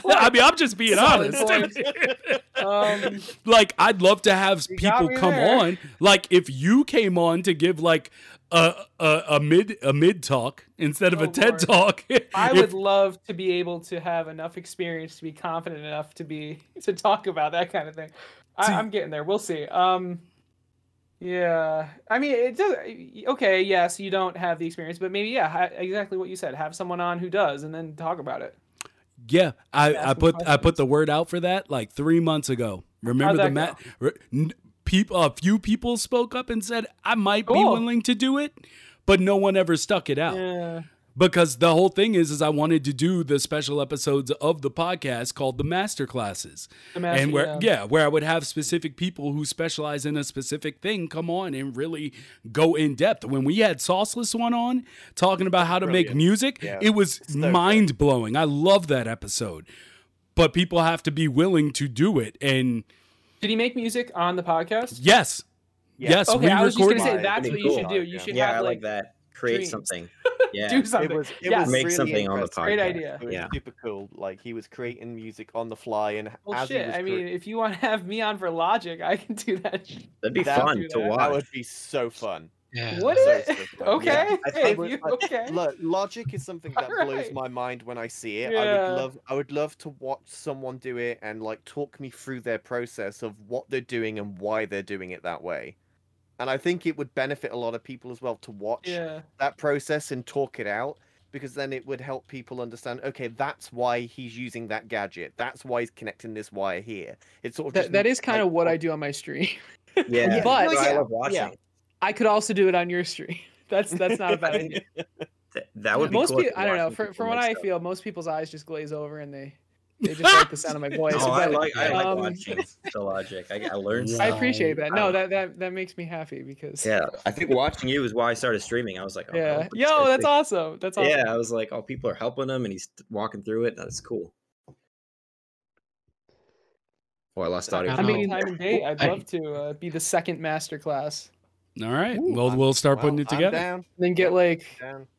I mean, I'm just being Solid honest. Um, like, I'd love to have people come there. on. Like, if you came on to give like a a, a mid a mid talk instead of a Oh, TED Lord. talk. I if- would love to be able to have enough experience to be confident enough to be to talk about that kind of thing. See- I, I'm getting there. We'll see. Um, yeah. I mean, it does. Okay, yes, you don't have the experience, but maybe yeah, exactly what you said. Have someone on who does, and then talk about it. Yeah, I, I them put I put the word out for that like three months ago. Remember the How'd mat? re- People, a few people spoke up and said I might be willing to do it, but no one ever stuck it out. Yeah. Because the whole thing is is I wanted to do the special episodes of the podcast called the master classes. The master- and where yeah. yeah. where I would have specific people who specialize in a specific thing come on and really go in depth. When we had Sauceless one on talking about how to make music, Yeah. it was So mind blowing. I love that episode. But people have to be willing to do it and Did he make music on the podcast? yes. Yeah. Yes, Okay, we I was just gonna say that's what you should do. You should yeah, have I like, like that. Create dreams. something. do something. It was, it Yes. was Make really something on the impressive. Great idea. It was Yeah. super cool. Like he was creating music on the fly, and Well, as he shit. was I cre- mean, if you want to have me on for Logic, I can do that. That'd be That- fun do to that. watch. that would be so fun. Yeah. What So, is so it? Okay. Yeah. I- I Hey, would- you- I- okay. Look, logic is something that blows my mind when I see it. Yeah. I would love, I would love to watch someone do it and like talk me through their process of what they're doing and why they're doing it that way. And I think it would benefit a lot of people as well to watch Yeah. that process and talk it out because then it would help people understand okay that's why he's using that gadget that's why he's connecting this wire here it's sort of That, just that is kind like, of what I do on my stream. Yeah, But- so I Yeah, love watching. yeah. I could also do it on your stream. That's that's not a bad idea. Th- That would be most cool. people, I don't know. when For, from what I stuff. feel, most people's eyes just glaze over and they they just like the sound of my voice. Oh, I but, like I like um, watching the logic. I, I learned. I appreciate that. No, that that that makes me happy because Yeah, I think watching you is why I started streaming. I was like, oh, yeah. Yo, guy's that's like- awesome. That's awesome. Yeah, I was like, oh, people are helping him, and he's walking through it. That's cool. Oh, I lost audio. I I for mean, time and date. I'd love to uh, be the second master class. All right. Ooh, well, I'm- we'll start putting well, it together. down, Then get like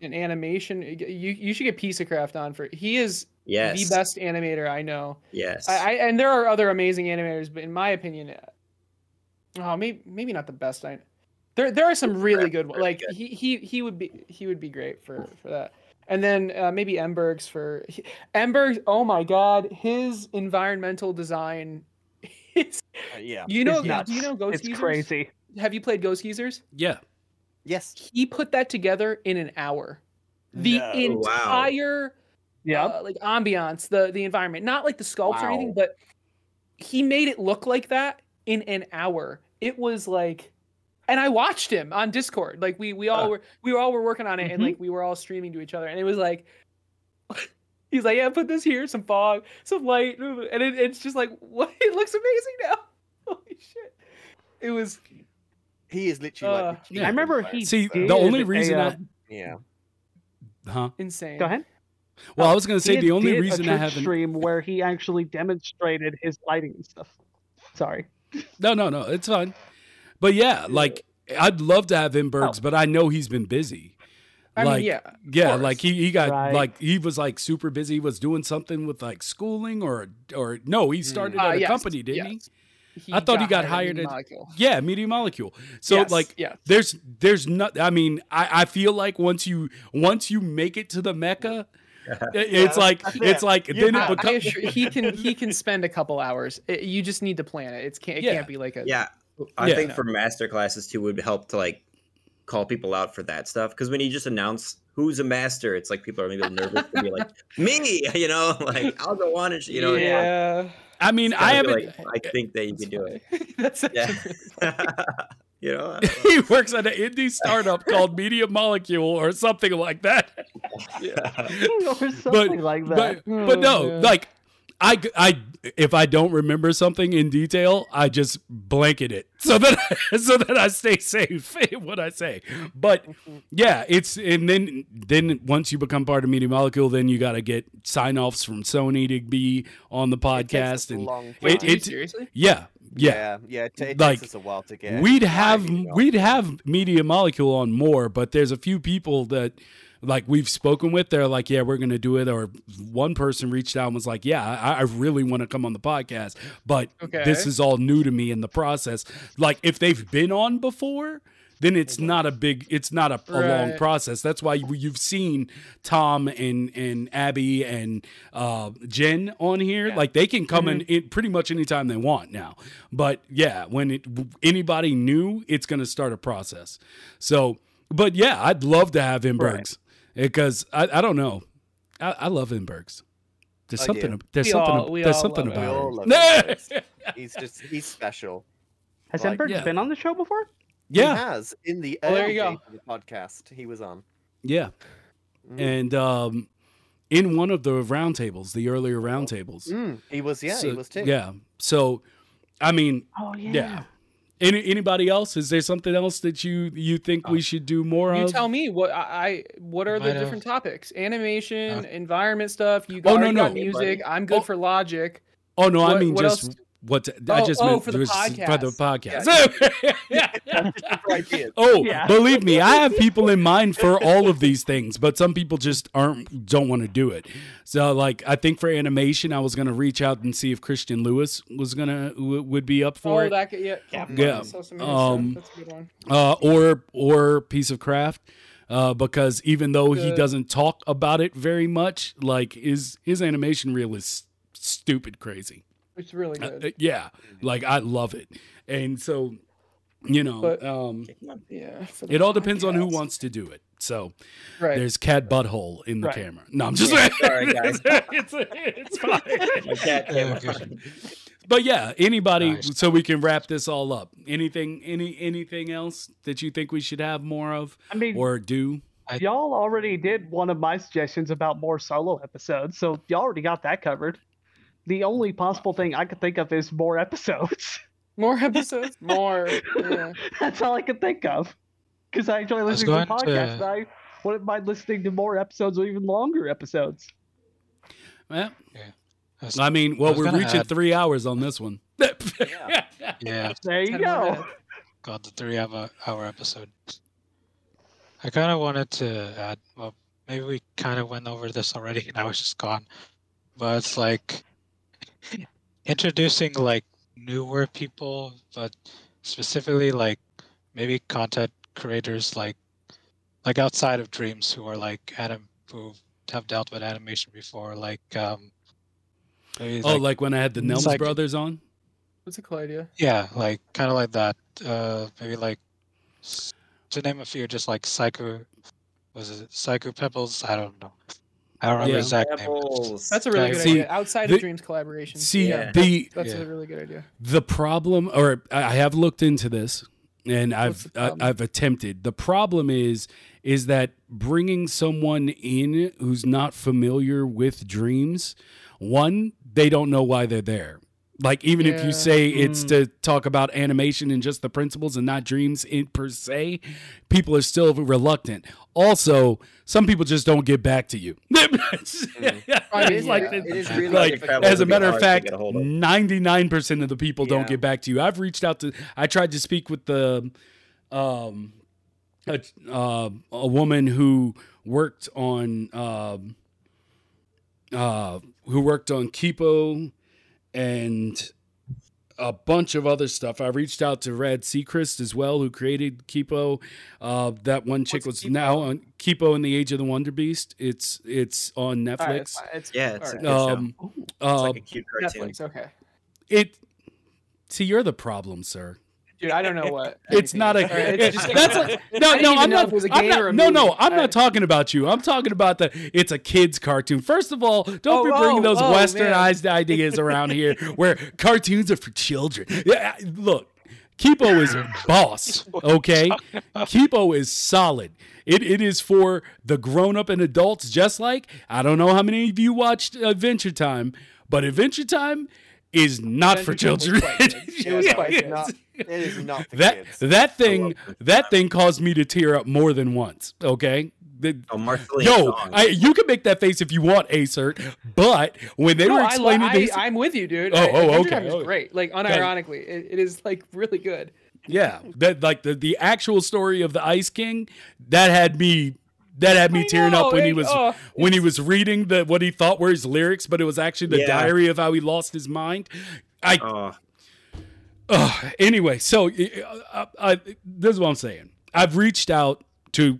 an animation. You you should get Piece of Craft on for. He is yes, the best animator I know. Yes, I, I and there are other amazing animators, but in my opinion, uh, oh maybe maybe not the best. I there there are some really good ones. Like he he he would be he would be great for for that. And then uh, maybe Emberg's for he- Emberg's. Oh my God, his environmental design. Is, Uh, yeah you know, It's do you know Ghost it's Geezers? crazy. Have you played Ghost Geezers? Yeah. yes He put that together in an hour. The No. entire Yeah. uh, like ambiance, the the environment, not like the sculpts or anything, but he made it look like that in an hour. It was like, and I watched him on Discord. Like we we all Huh. were we all were working on it, and Mhm. like we were all streaming to each other, and it was like. He's like, yeah, put this here, some fog, some light, and it, it's just like, what? It looks amazing now. Holy shit! It was he is literally Uh, like Yeah. I remember he of See, that, the only reason uh, yeah Huh? insane. Go ahead. Well, I was going to say the only reason I haven't. stream where he actually demonstrated his lighting and stuff. Sorry. No, no, no. It's fine. But yeah, like I'd love to have him Bergs, but I know he's been busy. I like, mean, yeah, Yeah, course. like he, he got Right. like he was like super busy. He was doing something with like schooling or or no, he started Uh, at a yes, company, didn't yes. I thought he got hired at- Molecule. Yeah, Media Molecule. So Yes, like yeah. there's there's not I mean, I, I feel like once you once you make it to the Mecca, it's Yeah, like it's it. like You then it have- I becomes assure- he can he can spend a couple hours. It- you just need to plan it. It's can't it Yeah. can't be like a yeah. I Yeah. think for master classes too would help to like call people out for that stuff because when you just announce who's a master, it's like people are maybe nervous to be like me, you know, like I'll go on and you know. yeah. I mean, I gotta haven't like, I think that you That's can do it. That's Yeah. Actually you know. Know. he works at an indie startup called Media Molecule or something like that. Yeah. or something like that. But but no, man. like I I if I don't remember something in detail, I just blanket it so that so that I stay safe in what I say. But yeah, it's and then then once you become part of Media Molecule, then you got to get sign offs from Sony to be on the It takes us podcast a and long it- it- seriously. yeah. Yeah. yeah yeah it, ta- it Like, takes us a while to get We'd have we'd have Media Molecule on more, but there's a few people that like we've spoken with, they're like, yeah, we're going to do it. Or one person reached out and was like, yeah, I, I really want to come on the podcast, but Okay. this is all new to me in the process. Like if they've been on before, then it's not a big, it's not a, a long process. That's why you, you've seen Tom and and Abby and uh, Jen on here. Like they can come in, in pretty much anytime they want now. But yeah, when it anybody new, it's going to start a process. So, but yeah, I'd love to have Inbergs because I, I don't know, I, I love Inbergs. There's I something. do. There's We something. all- we there's all something love We about all him. love he's just he's special. Has Like, Enberg yeah. been on the show before? He yeah, has in the Well, there you go. days of the podcast he was on. yeah. Mm. And um, in one of the roundtables, the earlier roundtables, Mm, he was yeah, So- he was too. Yeah. So, I mean, Oh yeah. yeah. Any anybody else? Is there something else that you you think we should do more on? You of? tell me what I, I what are the Might have- different topics? Animation, Uh, environment stuff. You Oh, got, no, already got no. music. I'm good Oh. for logic. oh no, I mean just else? What I Oh, just oh, meant for the was for the podcast. podcast. ideas. oh, Yeah. believe me, I have people in mind for all of these things, but some people just aren't don't want to do it. So like I think for animation, I was gonna reach out and see if Christian Lewis was gonna w- would be up for Oh, it. that could, yeah, Yeah. So Um, That's a good one. uh, or or piece of craft. Uh, because even though he doesn't talk about it very much, like his his animation reel is stupid crazy. It's really Uh, good. uh, yeah, like I love it, and so you know, But- um, yeah. it all depends on who wants to do it. So Right. there's cat butthole in the Right. camera. No, I'm just Yeah, sorry, guys. it's, it's fine. My cat Yeah, came good. But yeah, anybody, Nice. so we can wrap this all up. Anything, any, anything else that you think we should have more of I mean, or do? y'all already did one of my suggestions about more solo episodes, so y'all already got that covered. The only possible thing I could think of is more episodes. More episodes. More. Yeah. That's all I could think of. Because I enjoy was listening to going podcasts, to- uh, I wouldn't mind listening to more episodes or even longer episodes. Well, I was- I mean, well, was we're reaching add- three hours on this one. Yeah. yeah, There you go. minutes. got the three hour hour episode. I kind of wanted to add. Well, maybe we kind of went over this already, and I was just gone. But it's like introducing like newer people, but specifically like maybe content creators like like outside of Dreams who are like anim who have dealt with animation before, like um. Maybe oh, like, like when I had the it's Nelms like- brothers on. What's a cool idea? yeah, like kind of like that. Uh, maybe like to name a few, just like Psycho. Was it Psycho Pebbles? I don't know. I don't remember Yeah. his exact name. That's a really good see, idea. Outside the- of Dreams collaboration. See yeah, the that's Yeah. a really good idea. the problem, or I I have looked into this, and What's I've the I. I've attempted. The problem is is that bringing someone in who's not familiar with dreams, one, they don't know why they're there. Like even if you say it's to talk about animation and just the principles and not dreams in per se, people are still reluctant. Also, some people just don't get back to you. I mean, It's like yeah, this- it is really like as a matter of fact, get a hold of. ninety nine percent of the people don't Yeah. get back to you. I've reached out to. I tried to speak with the, um, a, uh, a woman who worked on, um, uh, who worked on Kipo, and a bunch of other stuff. I reached out to Rad Sechrist as well, who created Kipo. Uh, that one chick What's was now on Kipo in the Age of the Wonder Beast. It's it's on All right, Netflix. it's, it's Yeah, it's, a all right. show. Um, it's uh, like a cute cartoon. Netflix. Okay, it. See, you're the problem, sir. Dude, I don't know what. It's not a. is. All right, it's just- that's no, no. I'm not. if it was a I'm not- no, no. I'm not talking about you. I'm talking about the. It's a kids cartoon. First of all, don't Oh, be bringing oh, those oh, westernized ideas around here, where cartoons are for children. Yeah, look, Kipo is boss. Okay, Kipo is solid. It, it is for the grown up and adults. Just like I don't know how many of you watched Adventure Time, but Adventure Time is not for Adventure Time was children. quite. It was quite. Not, it is not for that kids. that thing that thing caused me to tear up more than once. Okay. The- Oh, Yo. I, you can make that face if you want, Acer, but when they No, were I, lo- explaining I, these, I'm with you, dude. Oh, I- oh, okay, Time is okay. great. Like unironically, it, it is like really good. yeah, that like the, the actual story of the Ice King, that had me that had me tearing know, up when he was oh, when he was reading the what he thought were his lyrics, but it was actually the Yeah. diary of how he lost his mind. I Oh, Ugh, anyway, so uh, uh, I, this is what I'm saying. I've reached out to.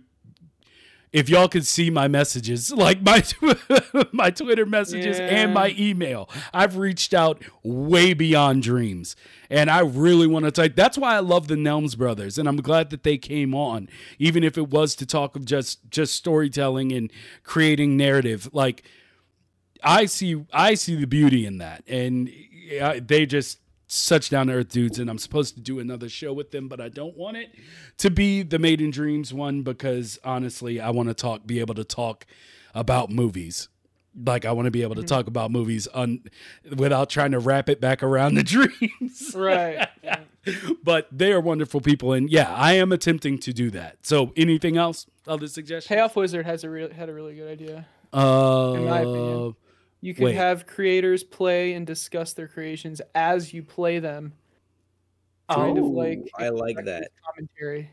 If y'all could see my messages, like my my Twitter messages and my email, I've reached out way beyond dreams, and I really want to take. That's why I love the Nelms brothers, and I'm glad that they came on, even if it was to talk of just just storytelling and creating narrative. Like I see I see the beauty in that, and they just such down to earth dudes. And I'm supposed to do another show with them, but I don't want it to be the Made in Dreams one because honestly, I want to talk, be able to talk about movies. Like I want to be able to talk about movies un, without trying to wrap it back around the dreams. right. but they are wonderful people, and yeah, I am attempting to do that. So, anything else? Other suggestions? Payoff Wizard has a real had a really good idea. Uh, in my opinion. You could Wait. have creators play and discuss their creations as you play them. Kind of Oh, like I like like that. commentary.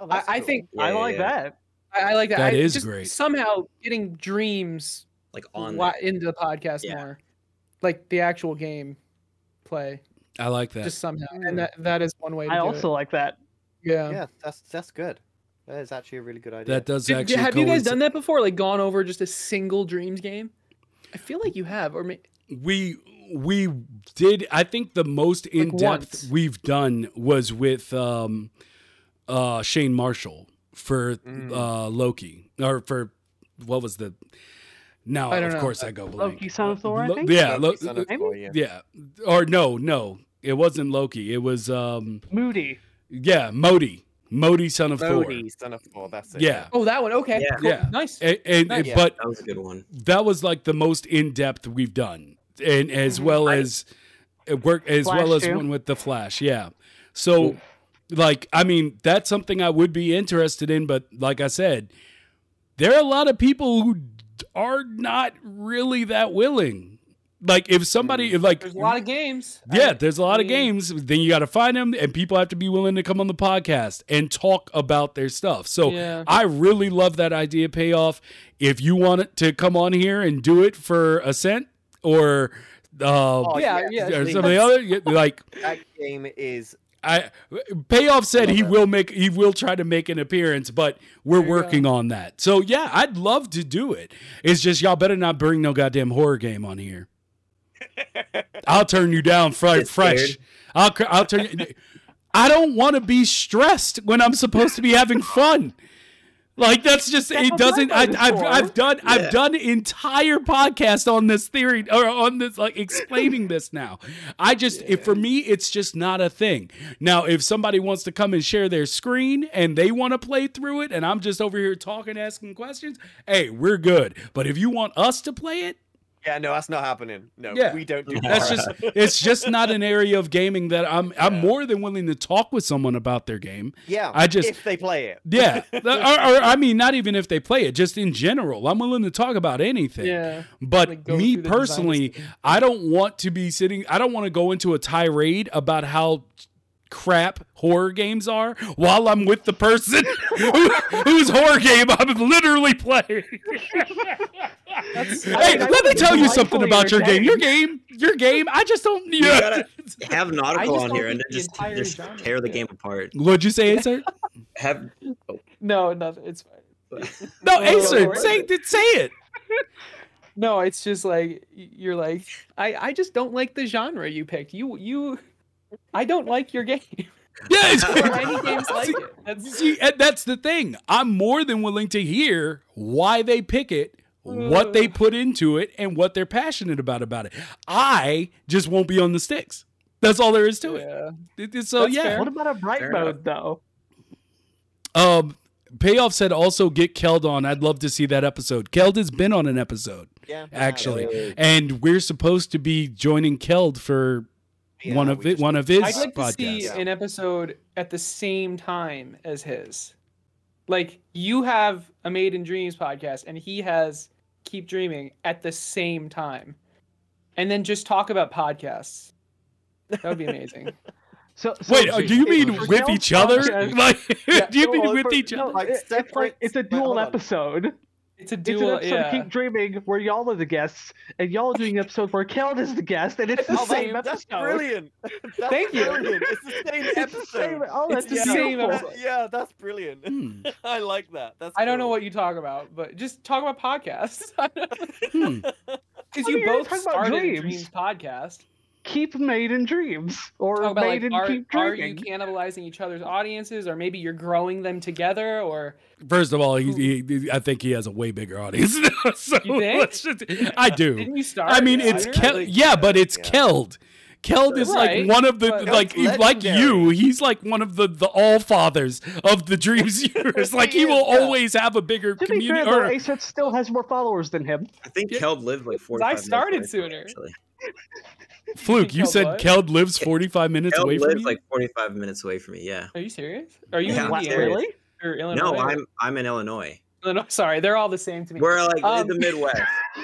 Oh, I, that's I cool. think I Yeah, like yeah. that. I, I like that. That I, is just great. Somehow getting dreams Like on wa- there. into the podcast Yeah. more, like the actual game play, I like that. just somehow, and hmm. that that is one way. To I do also like that. yeah. Yeah, that's that's good. That is actually a really good idea. that does Did- actually. have you guys done that before? Like gone over just a single dreams game? I feel like you have, or may- we we did i think the most in-depth once. we've done was with um uh shane marshall for Mm. uh loki or for what was the now I of know. course i go blank. Loki, Son of Thor, I think? yeah Loki, Lo- Son of? Thor, yeah. yeah or no no it wasn't loki it was um Moody. yeah modi modi son of Bodhi, son of Thor. That's it. yeah oh, that one. Okay, Yeah. cool. Yeah. nice. and, and- Nice. Yeah. but That was a good one. that was like the most in depth we've done, and as mm-hmm. well as it work as Flash well as too? one with the Flash. Yeah. So, like, I mean, that's something I would be interested in, but like I said, there are a lot of people who are not really that willing. Like, if somebody, if like, There's a lot of games. yeah, there's a lot of I mean- games. Then you got to find them, and people have to be willing to come on the podcast and talk about their stuff. So Yeah. I really love that idea payoff. If you want it to come on here and do it for a cent or uh, Oh, yeah, yeah, yeah. or please. some of the other, like That game is I payoff said he Love will make he will try to make an appearance, but we're There you working on that. So yeah, I'd love to do it. It's just y'all better not bring no goddamn horror game on here. I'll turn you down fr- fresh. I'll I'll turn you. I don't want to be stressed when I'm supposed to be having fun. Like that's just That's it doesn't. I, I've. I've done I've done entire podcast on this theory or on this like explaining this now. I just if for me it's just not a thing. Now if somebody wants to come and share their screen and they want to play through it and I'm just over here talking asking questions, hey, we're good. But if you want us to play it, yeah. No, that's not happening. No, Yeah. we don't do that's that. just it's just not an area of gaming that I'm I'm more than willing to talk with someone about their game. yeah. I just- if they play it. Yeah, or, or I mean, not even if they play it, just in general. I'm willing to talk about anything. Yeah. But Like, me through the design personally, I don't want to be sitting. I don't want to go into a tirade about how crap horror games are while I'm with the person who, whose horror game I'm literally playing. That's, hey, let me tell you something about your game. Your game, your game. I just don't. You Yeah. gotta have nautical just on here and then just, entire just genre tear the game apart. What'd you say, Acer? Have oh. no, nothing. It's fine. No, Oh, Acer, Lord. say say it. No, it's just like you're like I. I just don't like the genre you picked. You you. I don't like your game Yeah, any games like it. That's See, and that's the thing. I'm more than willing to hear why they pick it, what they put into it, and what they're passionate about about it. I just won't be on the sticks. That's all there is to it. yeah. It- it- so That's yeah. fair. What about a bright Fair mode though? Um, payoff said also get Keld on. I'd love to see that episode. Keld has been on an episode Yeah. actually, Yeah. and we're supposed to be joining Keld for Yeah, one of it, one of his I'd like to see Yeah. an episode at the same time as his. Like you have a Made in Dreams podcast, and he has Keep Dreaming at the same time, and then just talk about podcasts. That would be amazing. So, so Wait, it's- uh, do you mean with Kel's each other? Like, Yeah, do you mean no, with for- each no, other? Like it- it's like it's a dual hold on. episode. It's a It's an episode yeah. of Keep Dreaming where y'all are the guests, and y'all are doing an episode where Keld is the guest, and it's the Oh, same that's, episode. that's brilliant. That's Thank you. brilliant. It's the same It's the episode. same. Oh, It's the same episode. yeah, that's brilliant. Hmm. I like that. That's. I don't know what you talk about, but just talk about podcasts. Hmm. Because I you both started a dreams. Dreams podcast. Keep Made in Dreams, or Talk about Made like, in are, Keep are you cannibalizing each other's audiences, or maybe you're growing them together, or First of all, he, he, I think he has a way bigger audience. so You think? let's just- I do. didn't you start? I mean, it's sooner? Kel- Really yeah, but it's Yeah. Keld. Keld is like one of the but- like like you. He's like one of the the all fathers of the Dreams universe. Like he He will is, yeah. always have a bigger To be fair, community. though, Or, Ace still has more followers than him. I think Yeah. Keld lived like 45 I started away from me, sooner. Actually. Fluke, you Keld said what? Keld lives forty five minutes Keld away from lives you. like 45 minutes away from me. Yeah. Are you serious? Are you Yeah, in Indiana really? or Illinois? No, I'm I'm in Illinois. Illinois? Sorry, they're all the same to me. We're like Um, in the Midwest.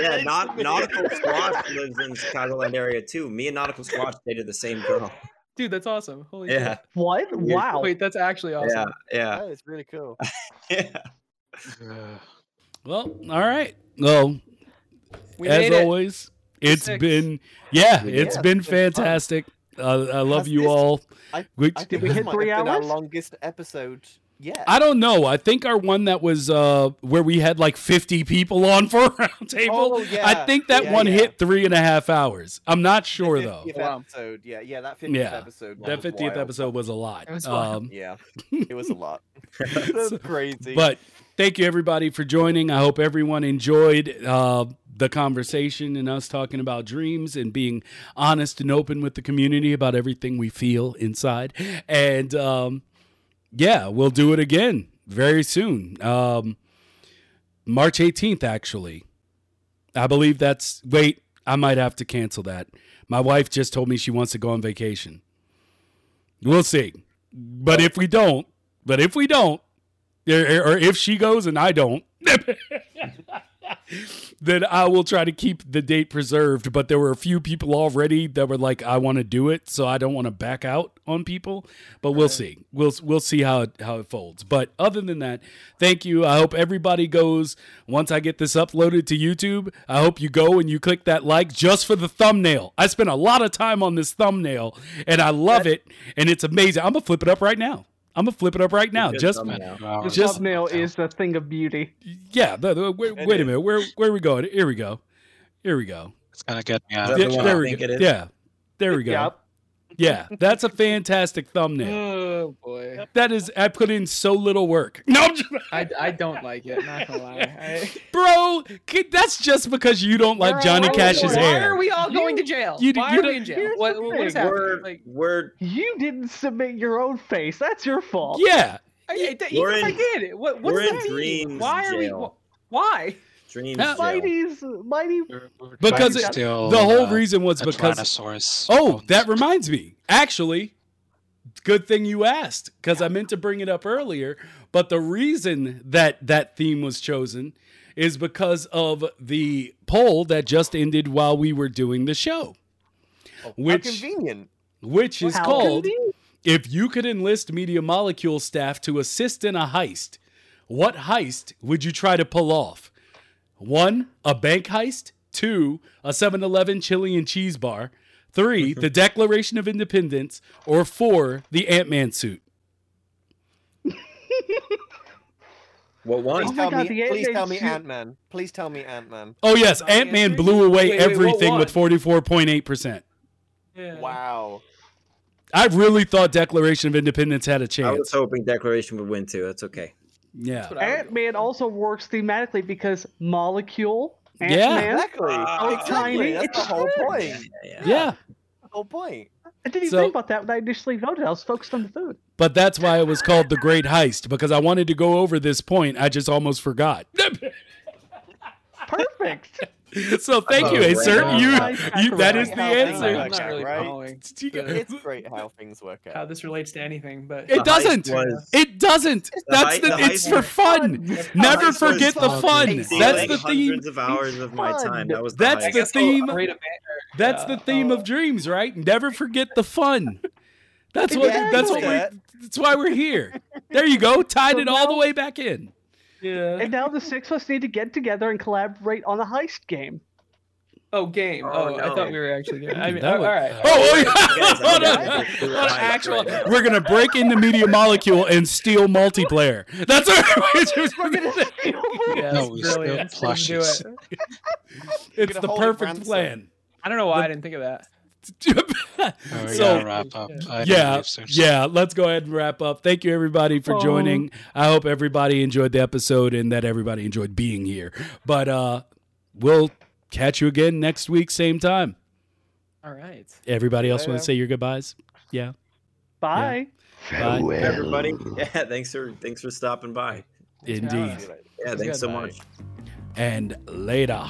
Yeah, not. Nautical Squash lives in Chicagoland area too. Me and Nautical Squash dated the same girl. Dude, that's awesome. Holy Yeah, shit. What? Wow. Wait, that's actually awesome. yeah, yeah, That is really cool. yeah. Well, all right. Well, We as made it. always, it's Six. been yeah, it's Yeah, been it's been fantastic. Uh, I love Has you this- all. I- Which, I Did think we hit might three have been our hours? longest episode yet. I don't know. I think our one that was uh where we had like 50 people on for a round table. Oh, yeah. I think that Yeah, one yeah. hit three and a half hours. I'm not sure though. 50th Wow. episode. Yeah, yeah, that 50th Yeah. episode. That was 50th wild. episode was a lot. It was. Um, Yeah, it was a lot. That's So- crazy. but thank you everybody for joining. I hope everyone enjoyed uh, the conversation and us talking about dreams and being honest and open with the community about everything we feel inside. And um, yeah, we'll do it again very soon. Um, March 18th, actually. I believe that's. Wait, I might have to cancel that. My wife just told me she wants to go on vacation. We'll see. But if we don't, but if we don't, or or if she goes and I don't, then I will try to keep the date preserved. But there were a few people already that were like, "I want to do it," so I don't want to back out on people. But we'll see. We'll we'll see how it, how it folds. But other than that, thank you. I hope everybody goes once I get this uploaded to YouTube. I hope you go and you click that like just for the thumbnail. I spent a lot of time on this thumbnail and I love it and it's amazing. I'm gonna flip it up right now. I'm gonna flip it up right now. Good Just thumbnail. two hours. The Just- thumbnail is a thing of beauty. yeah. The, the, wait, wait a minute. Where where are we going? Here we go. Here we go. It's gonna get me out. that of the Yeah, there we go. Yeah. There we go. Yep. Yeah, that's a fantastic thumbnail. Oh boy, That is, I put in so little work. No, I'm just- I, I don't like it. Not gonna lie. I, bro, that's just because you don't like Johnny Why- Cash's why hair. are we all going to jail? You- why you are we don't- in jail? What, what is thing, happening? We're Like, we're You didn't submit your own face. That's your fault. Yeah, I, I, even We're if I in- did, what, what's we're that in mean? dreams Why are we? jail. wh- Why? Dreams. Huh? Mighty's Mighty. We're- we're Because it- steal, the whole uh, reason was a because. Tyrannosaurus Oh, that reminds me. Actually, good thing you asked because I meant to bring it up earlier. But the reason that that theme was chosen is because of the poll that just ended while we were doing the show, Oh, which- how convenient. which is How called convenient. If you could enlist Media Molecule staff to assist in a heist, what heist would you try to pull off? One, a bank heist. Two, a 7 Eleven chili and cheese bar. Three, mm-hmm. the Declaration of Independence. Or four, the Ant Man suit. What Please one? tell God, me. Please tell me Ant Man. Please tell me Ant Man. Oh, yes, Ant Man blew away Wait, wait, what everything with 44.8%. Yeah. Wow. I really thought Declaration of Independence had a chance. I was hoping Declaration would win too. That's okay. Yeah. That's what I would Ant Man also works thematically because molecule. Yeah. Ant-Man. Exactly. Ah. exactly. Tiny, That's it's the whole good. point. Yeah, yeah. Yeah. The whole point. I didn't even So- think about that when I initially voted. I was focused on the food. But that's why it was called the Great Heist because I wanted to go over this point. I just almost forgot. Perfect. so thank you, Oh, Acer. right. You, Right. you that is the answer. I'm work not really right? following It's great how things work out. how this relates to anything, but It doesn't. was It doesn't. That's heist- the. the It's heist for was fun. Never heist forget the fun. fun. Stealing That's the theme. Hundreds of hours of my Fun. time. That was the That's I the theme- rate a banner. That's Yeah, the theme of oh. dreams, right? Never forget the fun. That's what. That's what. We're, that's why we're here. There you go. Tied it all the way back in. Yeah. And now the six of us need to get together and collaborate on a heist game. Oh, game. Oh, Oh, I thought we were actually. Gonna, I mean, That all was- right. Oh, oh yeah. I'm Hold on. Hold on, actual- right. We're gonna break into Media Molecule and steal multiplayer. That's our. We're gonna steal Yes, No, we brilliant. Let's plushies. it. it's the perfect plan. I don't know why I didn't think of that. Oh, so wrap up. I yeah, yeah. Let's go ahead and wrap up. Thank you everybody for Oh. joining. I hope everybody enjoyed the episode and that everybody enjoyed being here. But uh, we'll catch you again next week, same time. All right. Everybody else Yeah, want to say your goodbyes? Yeah. Bye. Bye. everybody. Yeah, thanks for thanks for stopping by. Thanks for having Indeed. Yeah, thanks so much. And later.